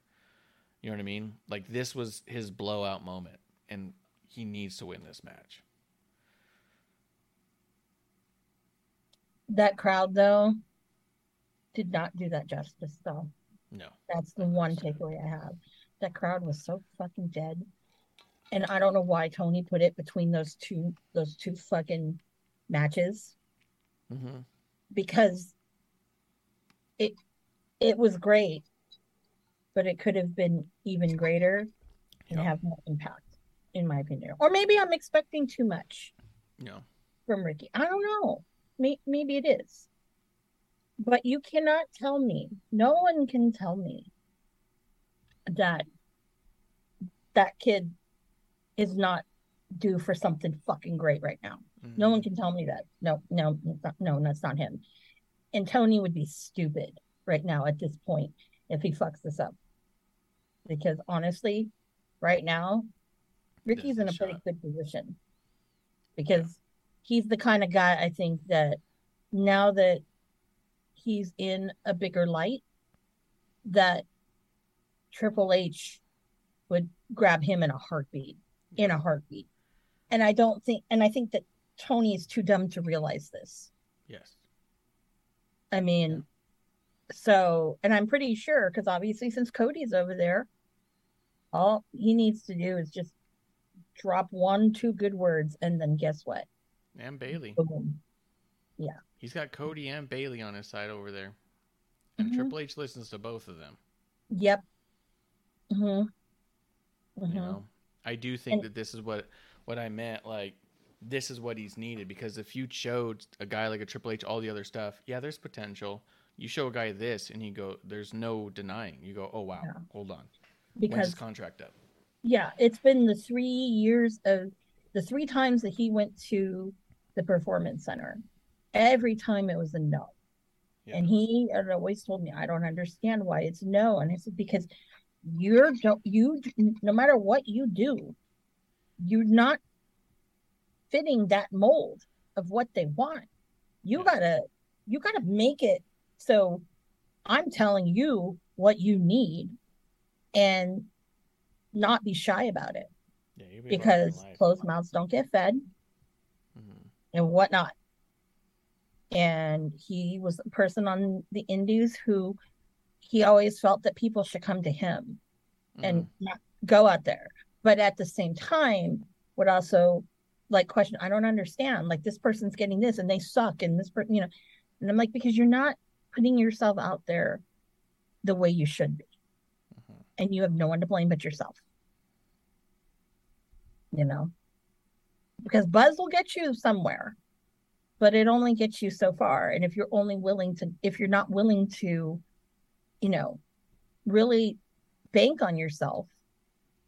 S4: You know what I mean? Like this was his blowout moment, and he needs to win this match.
S5: That crowd though did not do that justice though.
S4: No,
S5: That's the one takeaway I have. That crowd was so fucking dead. And I don't know why Tony put it between those two those two fucking matches
S4: mm-hmm.
S5: because it it was great, but it could have been even greater and
S4: Yeah.
S5: have more impact, in my opinion. Or maybe I'm expecting too much
S4: no,
S5: from Ricky. I don't know. Maybe it is. But you cannot tell me, no one can tell me that that kid is not due for something fucking great right now. No mm. one can tell me that. No, no, no, that's not him. And Tony would be stupid right now at this point if he fucks this up. Because honestly, right now, Ricky's in a pretty good position. Because he's the kind of guy I think that now that he's in a bigger light, that Triple H would grab him in a heartbeat. In a heartbeat. And I don't think and I think that Tony is too dumb to realize this.
S4: yes,
S5: I mean, so, and I'm pretty sure because obviously, since Cody's over there, all he needs to do is just drop one, two good words, and then guess what?
S4: and Bayley.
S5: Boom. Yeah.
S4: He's got Cody and Bayley on his side over there, and
S5: Mhm.
S4: Triple H listens to both of them.
S5: Yep. hmm
S4: You know, I do think that this is what what I meant. Like, this is what he's needed because if you showed a guy like a Triple H all the other stuff, yeah, there's potential. You show a guy this, and you go, "There's no denying." You go, "Oh wow,
S5: Yeah.
S4: hold on." When's
S5: Because
S4: his contract up?
S5: Yeah, it's been the three years of the three times that he went to the performance center. Every time it was a no. And he always told me, I don't understand why it's no. And I said, because you're don't you no matter what you do, you're not fitting that mold of what they want. You gotta you gotta make it so I'm telling you what you need and not be shy about it
S4: Yeah, you've
S5: because closed mouths don't get fed
S4: Mm-hmm.
S5: and whatnot. And he was a person on the Indies who he always felt that people should come to him and
S4: Mm-hmm.
S5: not go out there. But at the same time, would also like question, I don't understand. Like this person's getting this and they suck, and this person, you know, and I'm like, because you're not putting yourself out there the way you should be. And you have no one to blame but yourself. You know? Because buzz will get you somewhere, but it only gets you so far. And if you're only willing to, if you're not willing to, you know, really bank on yourself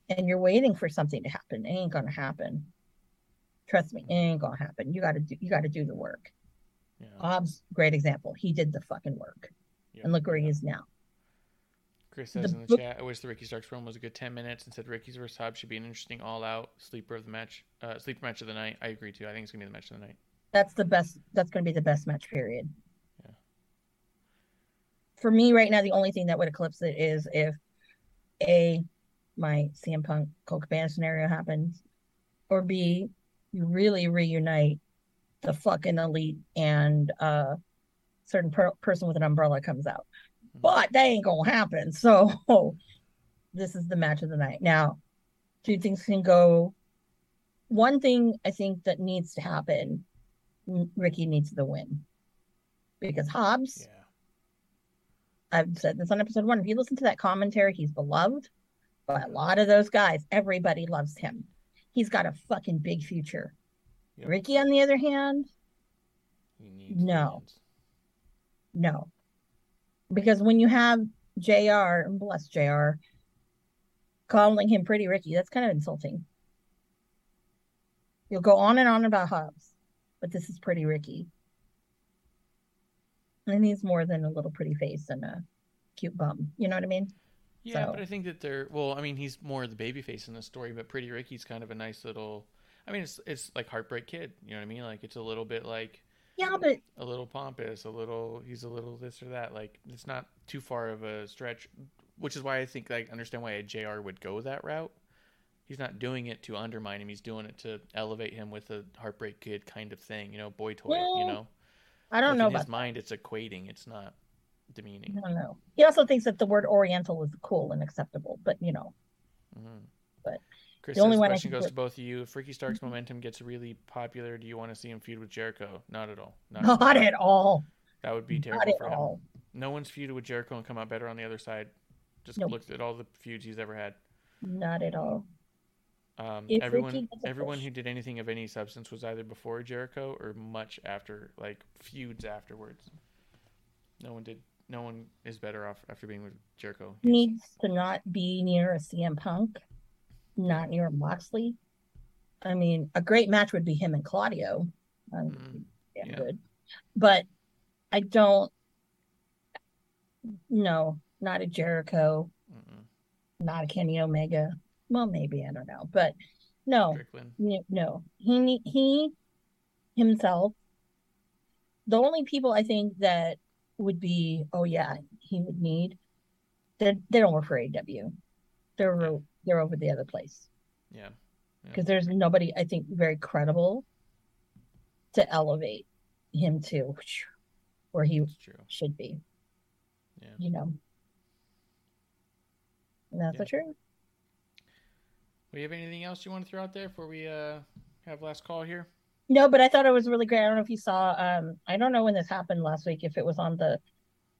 S5: and you're waiting for something to happen, it ain't going to happen. Trust me, it ain't gonna happen. You gotta do you gotta do the work.
S4: Yeah.
S5: Great example. He did the fucking work.
S4: Yep.
S5: And look where he is now.
S4: Chris says
S5: The
S4: in the
S5: book-
S4: chat, I wish the Ricky Starks promo was a good 10 minutes and said Ricky's versus Hobbs should be an interesting all out sleeper of the match, uh, sleeper match of the night. I agree too. I think it's going to be the match of the night.
S5: That's the best that's gonna be the best match period.
S4: Yeah.
S5: For me right now, the only thing that would eclipse it is if A, my CM Punk Colt Cabana scenario happens, or B, you really reunite the fucking elite and a certain per- person with an umbrella comes out. Mm-hmm. But that ain't gonna happen. So this is the match of the night. Now, two things can go. One thing I think that needs to happen, Ricky needs the win. Because Hobbs,
S4: Yeah.
S5: I've said this on episode one. If you listen to that commentary, he's beloved by a lot of those guys. Everybody loves him. He's got a fucking big future.
S4: Yep.
S5: Ricky, on the other hand,
S4: He needs
S5: No. no. Because when you have JR, and bless JR, calling him pretty Ricky, that's kind of insulting. You'll go on and on about Hobbs, but this is pretty Ricky. And he's more than a little pretty face and a cute bum. You know what I mean?
S4: Yeah,
S5: So-
S4: but I think that they're well. I mean, he's more the baby face in the story, but Pretty Ricky's kind of a nice little. I mean, it's it's like Heartbreak Kid. You know what I mean? Like it's a little bit like
S5: Yeah, but
S4: a little pompous, a little he's a little this or that. Like it's not too far of a stretch, which is why I think like understand why a JR would go that route. He's not doing it to undermine him. He's doing it to elevate him with a Heartbreak Kid kind of thing. You know, boy toy. You know,
S5: I don't
S4: Like,
S5: know
S4: in his mind. It's equating. It's not demeaning.
S5: I don't know. He also thinks that the word Oriental is cool and acceptable, but you know,
S4: Mhm. Chris
S5: The only one
S4: question goes to both of you. If Ricky Stark's momentum gets really popular, do you want to see him feud with Jericho? Not at all. Not,
S5: not at all.
S4: That would be
S5: Not
S4: terrible
S5: at
S4: for him.
S5: all.
S4: No one's feuded with Jericho and come out better on the other side. Just
S5: Nope.
S4: look at all the feuds he's ever had.
S5: Not at all.
S4: Um, everyone,
S5: Ricky gets a
S4: everyone
S5: push.
S4: who did anything of any substance was either before Jericho or much after, like feuds afterwards. No one did. No one is better off after being with Jericho.
S5: Needs to not be near a CM Punk, not near Moxley. I mean, a great match would be him and Claudio. Um,
S4: Mm, yeah.
S5: good. But I don't. No, not a Jericho,
S4: Mm-mm.
S5: not a Kenny Omega. Well, maybe I don't know, but no, N- no. He he himself. The only people I think that would be, oh yeah, he would need. They they don't work for AEW. They're they're over the other place
S4: Yeah.
S5: because there's nobody I think very credible to elevate him to where he should be.
S4: Yeah.
S5: You know. And that's
S4: Yeah.
S5: the truth.
S4: You have anything else you want to throw out there before we uh, have last call here?
S5: No, but I thought it was really great. I don't know if you saw um I don't know when this happened last week, if it was on the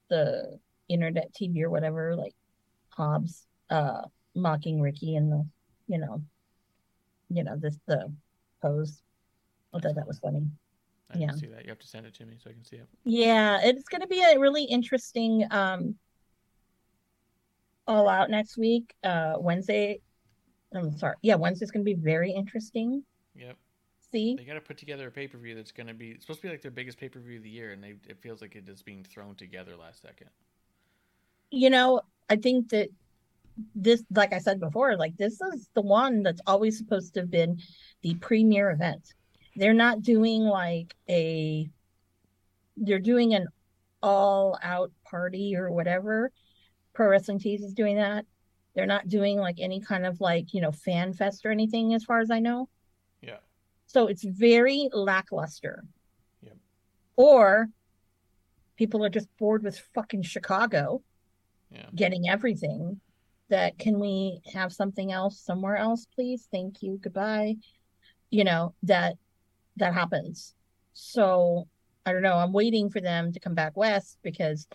S5: the internet TV or whatever, like Hobbs uh mocking Ricky and the you know you know, this the pose. I thought that was funny.
S4: I
S5: Yeah.
S4: see that. You have to send it to me so I can see it.
S5: Yeah, it's gonna be a really interesting um all out next week. Uh Wednesday. I'm sorry. Yeah, Wednesday's gonna be very interesting.
S4: Yep.
S5: See?
S4: They got to put together a pay per view that's going to be it's supposed to be like their biggest pay per view of the year, and they it feels like it is being thrown together last second.
S5: you know, I think that this, like I said before, like this is the one that's always supposed to have been the premier event. They're not doing like a, they're doing an all out party or whatever. Pro Wrestling Tees is doing that. They're not doing like any kind of like, you know, fan fest or anything as far as I know.
S4: Yeah.
S5: So it's very lackluster.
S4: Yep.
S5: Or people are just bored with fucking Chicago
S4: Yeah.
S5: getting everything. That can we have something else somewhere else, please? Thank you. Goodbye. You know, that that happens. So I don't know. I'm waiting for them to come back west because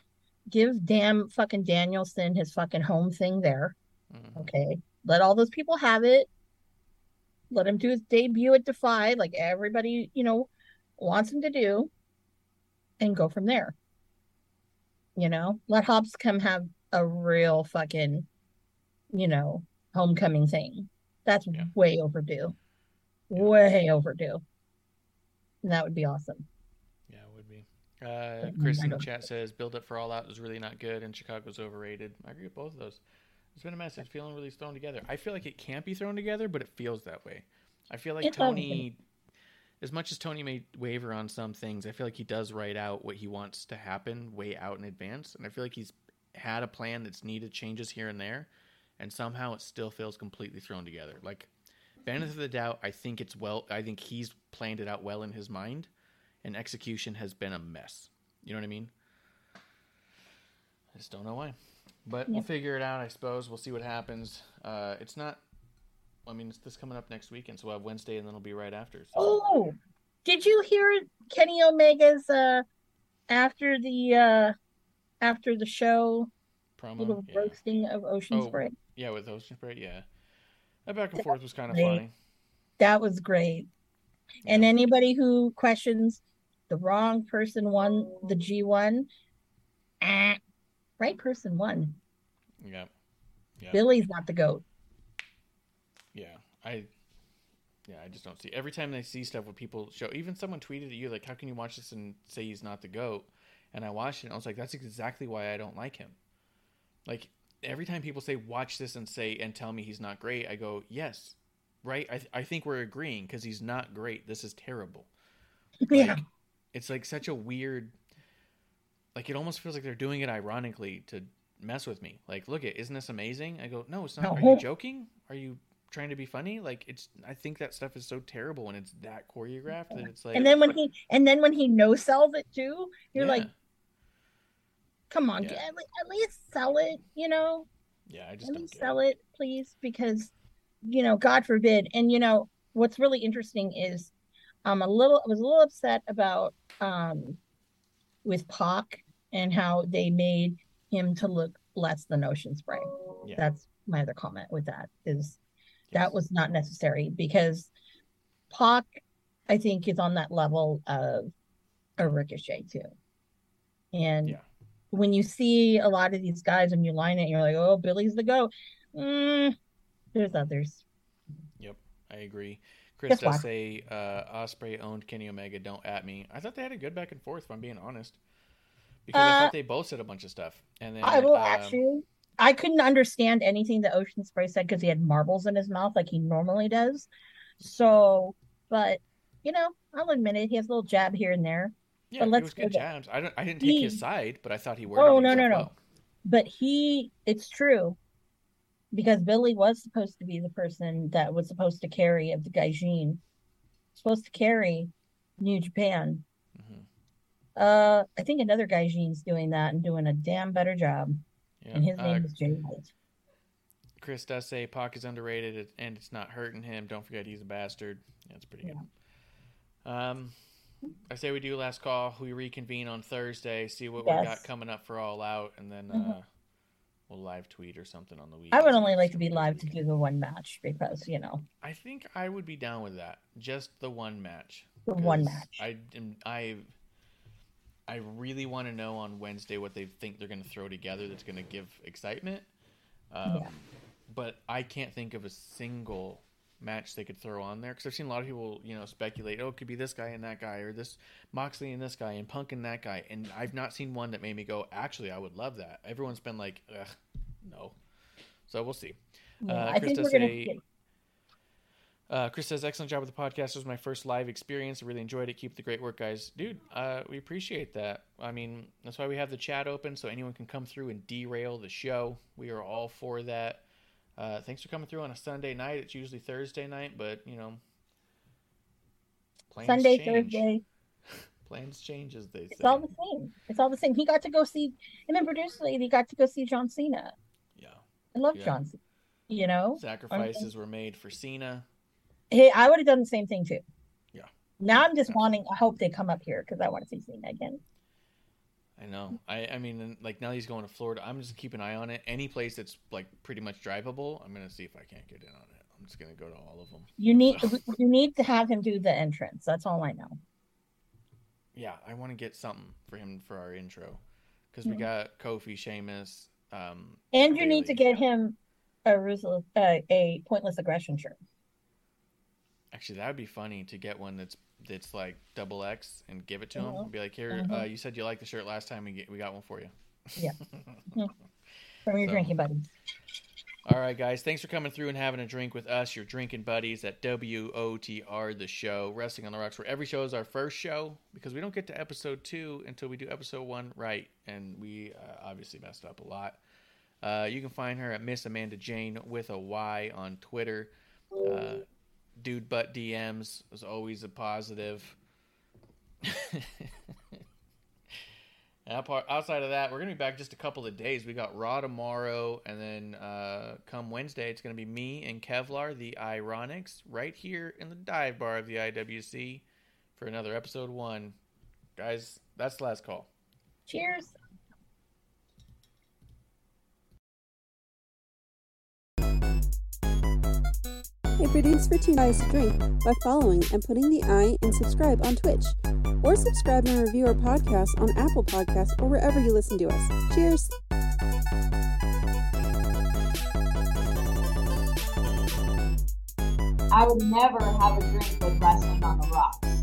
S5: give damn fucking Danielson his fucking home thing there.
S4: Mhm.
S5: Okay. Let all those people have it. Let him do his debut at Defy, like everybody, you know, wants him to do, and go from there. You know, let Hobbs come have a real fucking, you know, homecoming thing. That's
S4: Yeah.
S5: way overdue. way overdue. And that would be awesome.
S4: Yeah, it would be. Uh, Chris in the chat says build up for all out is really not good and Chicago's overrated. I agree with both of those. It's been a mess. It's feeling really thrown together. I feel like it can't be thrown together, but it feels that way. I feel like
S5: It does.
S4: Tony, as much as Tony may waver on some things, I feel like he does write out what he wants to happen way out in advance, and I feel like he's had a plan that's needed changes here and there, and somehow it still feels completely thrown together. Like benefit of the doubt, I think it's well. I think he's planned it out well in his mind, and execution has been a mess. You know what I mean? I just don't know why. But we'll figure it out, I suppose. We'll see what happens. Uh, it's not. I mean, it's this coming up next weekend, so we'll have Wednesday, and then it'll be right after. So.
S5: Oh, did you hear Kenny Omega's uh after the uh after the show
S4: Promo,
S5: little
S4: yeah.
S5: roasting of Ocean
S4: Oh,
S5: Spray?
S4: Yeah, with Ocean Spray, yeah. That back and forth was kind of
S5: Great.
S4: funny.
S5: That was great. And anybody who questions the wrong person won the G1, ah, right person won.
S4: Yeah. Yeah.
S5: Billy's not the goat.
S4: Yeah, I. Yeah, I just don't see. Every time I see stuff where people show, even someone tweeted at you like, "How can you watch this and say he's not the goat?" And I watched it, and I was like, "That's exactly why I don't like him." Like every time people say, "Watch this and say and tell me he's not great," I go, "Yes, right." I I think we're agreeing because he's not great. This is terrible.
S5: Yeah.
S4: It's like such a weird. Like it almost feels like they're doing it ironically to mess with me. Like, look, it isn't this amazing? I go, no, it's not. Are you joking? Are you trying to be funny? Like, it's. I think that stuff is so terrible when it's that choreographed that it's like.
S5: And then when he and then when he no sells it too, you're
S4: Yeah.
S5: like, come on,
S4: Yeah.
S5: at, at least sell it, you know?
S4: yeah, I just don't
S5: me sell it, please, because you know, God forbid. And you know, what's really interesting is I'm a little I was a little upset about um with Pac and how they made him to look less than Ocean Spray.
S4: Yeah.
S5: That's my other comment with that is that was not necessary because Pac, I think, is on that level of a ricochet too. And
S4: Yeah.
S5: When you see a lot of these guys and you line it, you're like, oh, Billy's the goat. Mm, there's others.
S4: Yep, I agree. Chris does say uh, Ospreay owned Kenny Omega. Don't at me. I thought they had a good back and forth. If I'm being honest, because I
S5: Uh,
S4: thought they both said a bunch of stuff. And then
S5: I will
S4: um,
S5: actually. I couldn't understand anything that Ocean Spray said because he had marbles in his mouth like he normally does. So, but you know, I'll admit it. He has a little jab here and there.
S4: Yeah,
S5: but let's
S4: was
S5: go
S4: good jabs. I don't. I didn't take
S5: He-
S4: his side, but I thought he worded
S5: Oh no, no, no.
S4: well.
S5: But he, it's true, because Billy was supposed to be the person that was supposed to carry of the Gaijin, supposed to carry New Japan.
S4: Mm-hmm.
S5: Uh, I think another Gaijin's doing that and doing a damn better job,
S4: Yeah.
S5: and his
S4: uh,
S5: name is Jay White.
S4: Chris does say Pac is underrated and it's not hurting him. Don't forget he's a bastard. Yeah, that's pretty good. Um, I say we do last call. We reconvene on Thursday, see what we got coming up for All Out, and then
S5: Mhm.
S4: uh, we'll live tweet or something on the week.
S5: I would only like to be live to do the one match because you know
S4: I think I would be down with that. Just the one match.
S5: The one match.
S4: I am. I. I really want to know on Wednesday what they think they're going to throw together that's going to give excitement. Um,
S5: Yeah.
S4: But I can't think of a single match they could throw on there because I've seen a lot of people, you know, speculate. Oh, it could be this guy and that guy, or this Moxley and this guy, and Punk and that guy, and I've not seen one that made me go, actually, I would love that. Everyone's been like, Ugh, no. So we'll see.
S5: Yeah,
S4: uh,
S5: I
S4: Chris
S5: think
S4: does
S5: we're gonna
S4: say-
S5: get-
S4: uh, Chris says, excellent job with the podcast. It was my first live experience. I really enjoyed it. Keep the great work, guys. Dude, uh, we appreciate that. I mean, that's why we have the chat open so anyone can come through and derail the show. We are all for that. Uh, thanks for coming through on a Sunday night. It's usually Thursday night, but, you know, plans
S5: Sunday,
S4: change.
S5: Thursday.
S4: Plans change, as they
S5: It's
S4: say.
S5: all the same. It's all the same. He got to go see him and producer lady got to go see John Cena.
S4: Yeah.
S5: I love
S4: Yeah.
S5: John Cena. You know?
S4: Sacrifices were made for Cena.
S5: Hey, I would have done the same thing too.
S4: Yeah.
S5: Now I'm just wanting I hope they come up here because I want to see Cena again.
S4: I know. I, I mean, like now he's going to Florida. I'm just keep an eye on it. Any place that's like pretty much drivable, I'm gonna see if I can't get in on it. I'm just gonna go to all of them.
S5: You need you need to have him do the entrance. That's all I know.
S4: Yeah, I want to get something for him for our intro because we
S5: Mhm.
S4: got Kofi, Sheamus, um,
S5: And you need to get him a ruthless, uh, a pointless aggression shirt.
S4: Actually, that would be funny to get one that's that's like double X and give it to him.
S5: Mhm.
S4: And be like, here,
S5: Mhm.
S4: uh, you said you liked the shirt last time. We get, we got one for you.
S5: Yeah. From your
S4: So-
S5: drinking buddies.
S4: All right, guys. Thanks for coming through and having a drink with us, your drinking buddies at WOTR, the show, Wrestling on the Rocks, where every show is our first show because we don't get to episode two until we do episode one right. And we uh, obviously messed up a lot. Uh, you can find her at Miss Amanda Jayne with a Y on Twitter. Uh, dude butt DMs is always a positive. Outside of that, we're gonna be back just a couple of days. We got Raw tomorrow, and then uh, come Wednesday, it's gonna be me and Kevlar, the Ironics, right here in the dive bar of the IWC for another episode one. Guys, that's the last call.
S5: Cheers.
S7: Hey, produce for two guys to drink by following and putting the I in subscribe on Twitch. Or subscribe and review our podcast on Apple Podcasts or wherever you listen to us. Cheers!
S3: I would never have a drink with wrestling on the rocks.